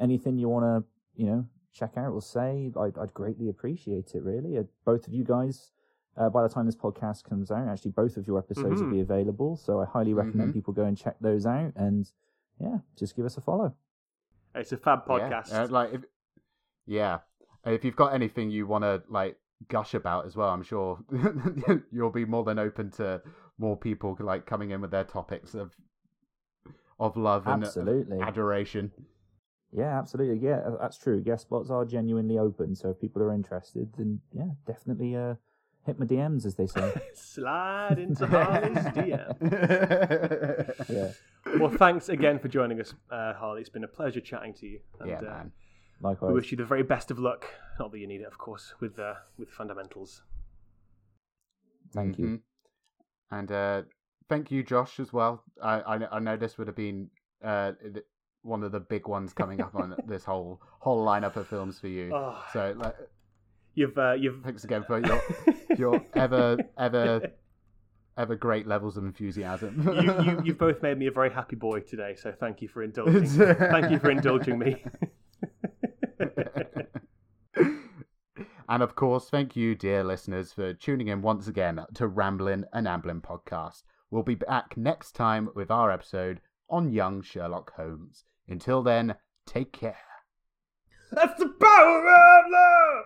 anything you want to, you know, check out or say, I'd, I'd greatly appreciate it. Really, uh, both of you guys. Uh, by the time this podcast comes out, actually, both of your episodes Mhm. will be available. So I highly recommend Mhm. people go and check those out. And yeah, just give us a follow. It's a fab Yeah, podcast. uh, like, if, yeah. If you've got anything you want to like gush about as well, I'm sure you'll be more than open to more people like coming in with their topics of of love and Absolutely. adoration. Yeah, absolutely. Yeah, uh, that's true. Guest spots are genuinely open, so if people are interested, then yeah, definitely uh, hit my DMs, as they say. Slide into Harley's DM. yeah, Well, thanks again for joining us, uh, Harley. It's been a pleasure chatting to you. And, yeah, uh, man. likewise. We wish you the very best of luck. Not that you need it, of course, with uh, with fundamentals. Thank you. And uh, thank you, Josh, as well. I, I I know this would have been uh, one of the big ones coming up on this whole whole lineup of films for you. Oh, So like, you've uh, you've thanks again for your your ever ever ever great levels of enthusiasm. you, you you've both made me a very happy boy today. So thank you for indulging. thank you for indulging me. And of course, thank you, dear listeners, for tuning in once again to Ramblin' and Amblin podcast. We'll be back next time with our episode on young Sherlock Holmes. Until then, take care. That's the power of love.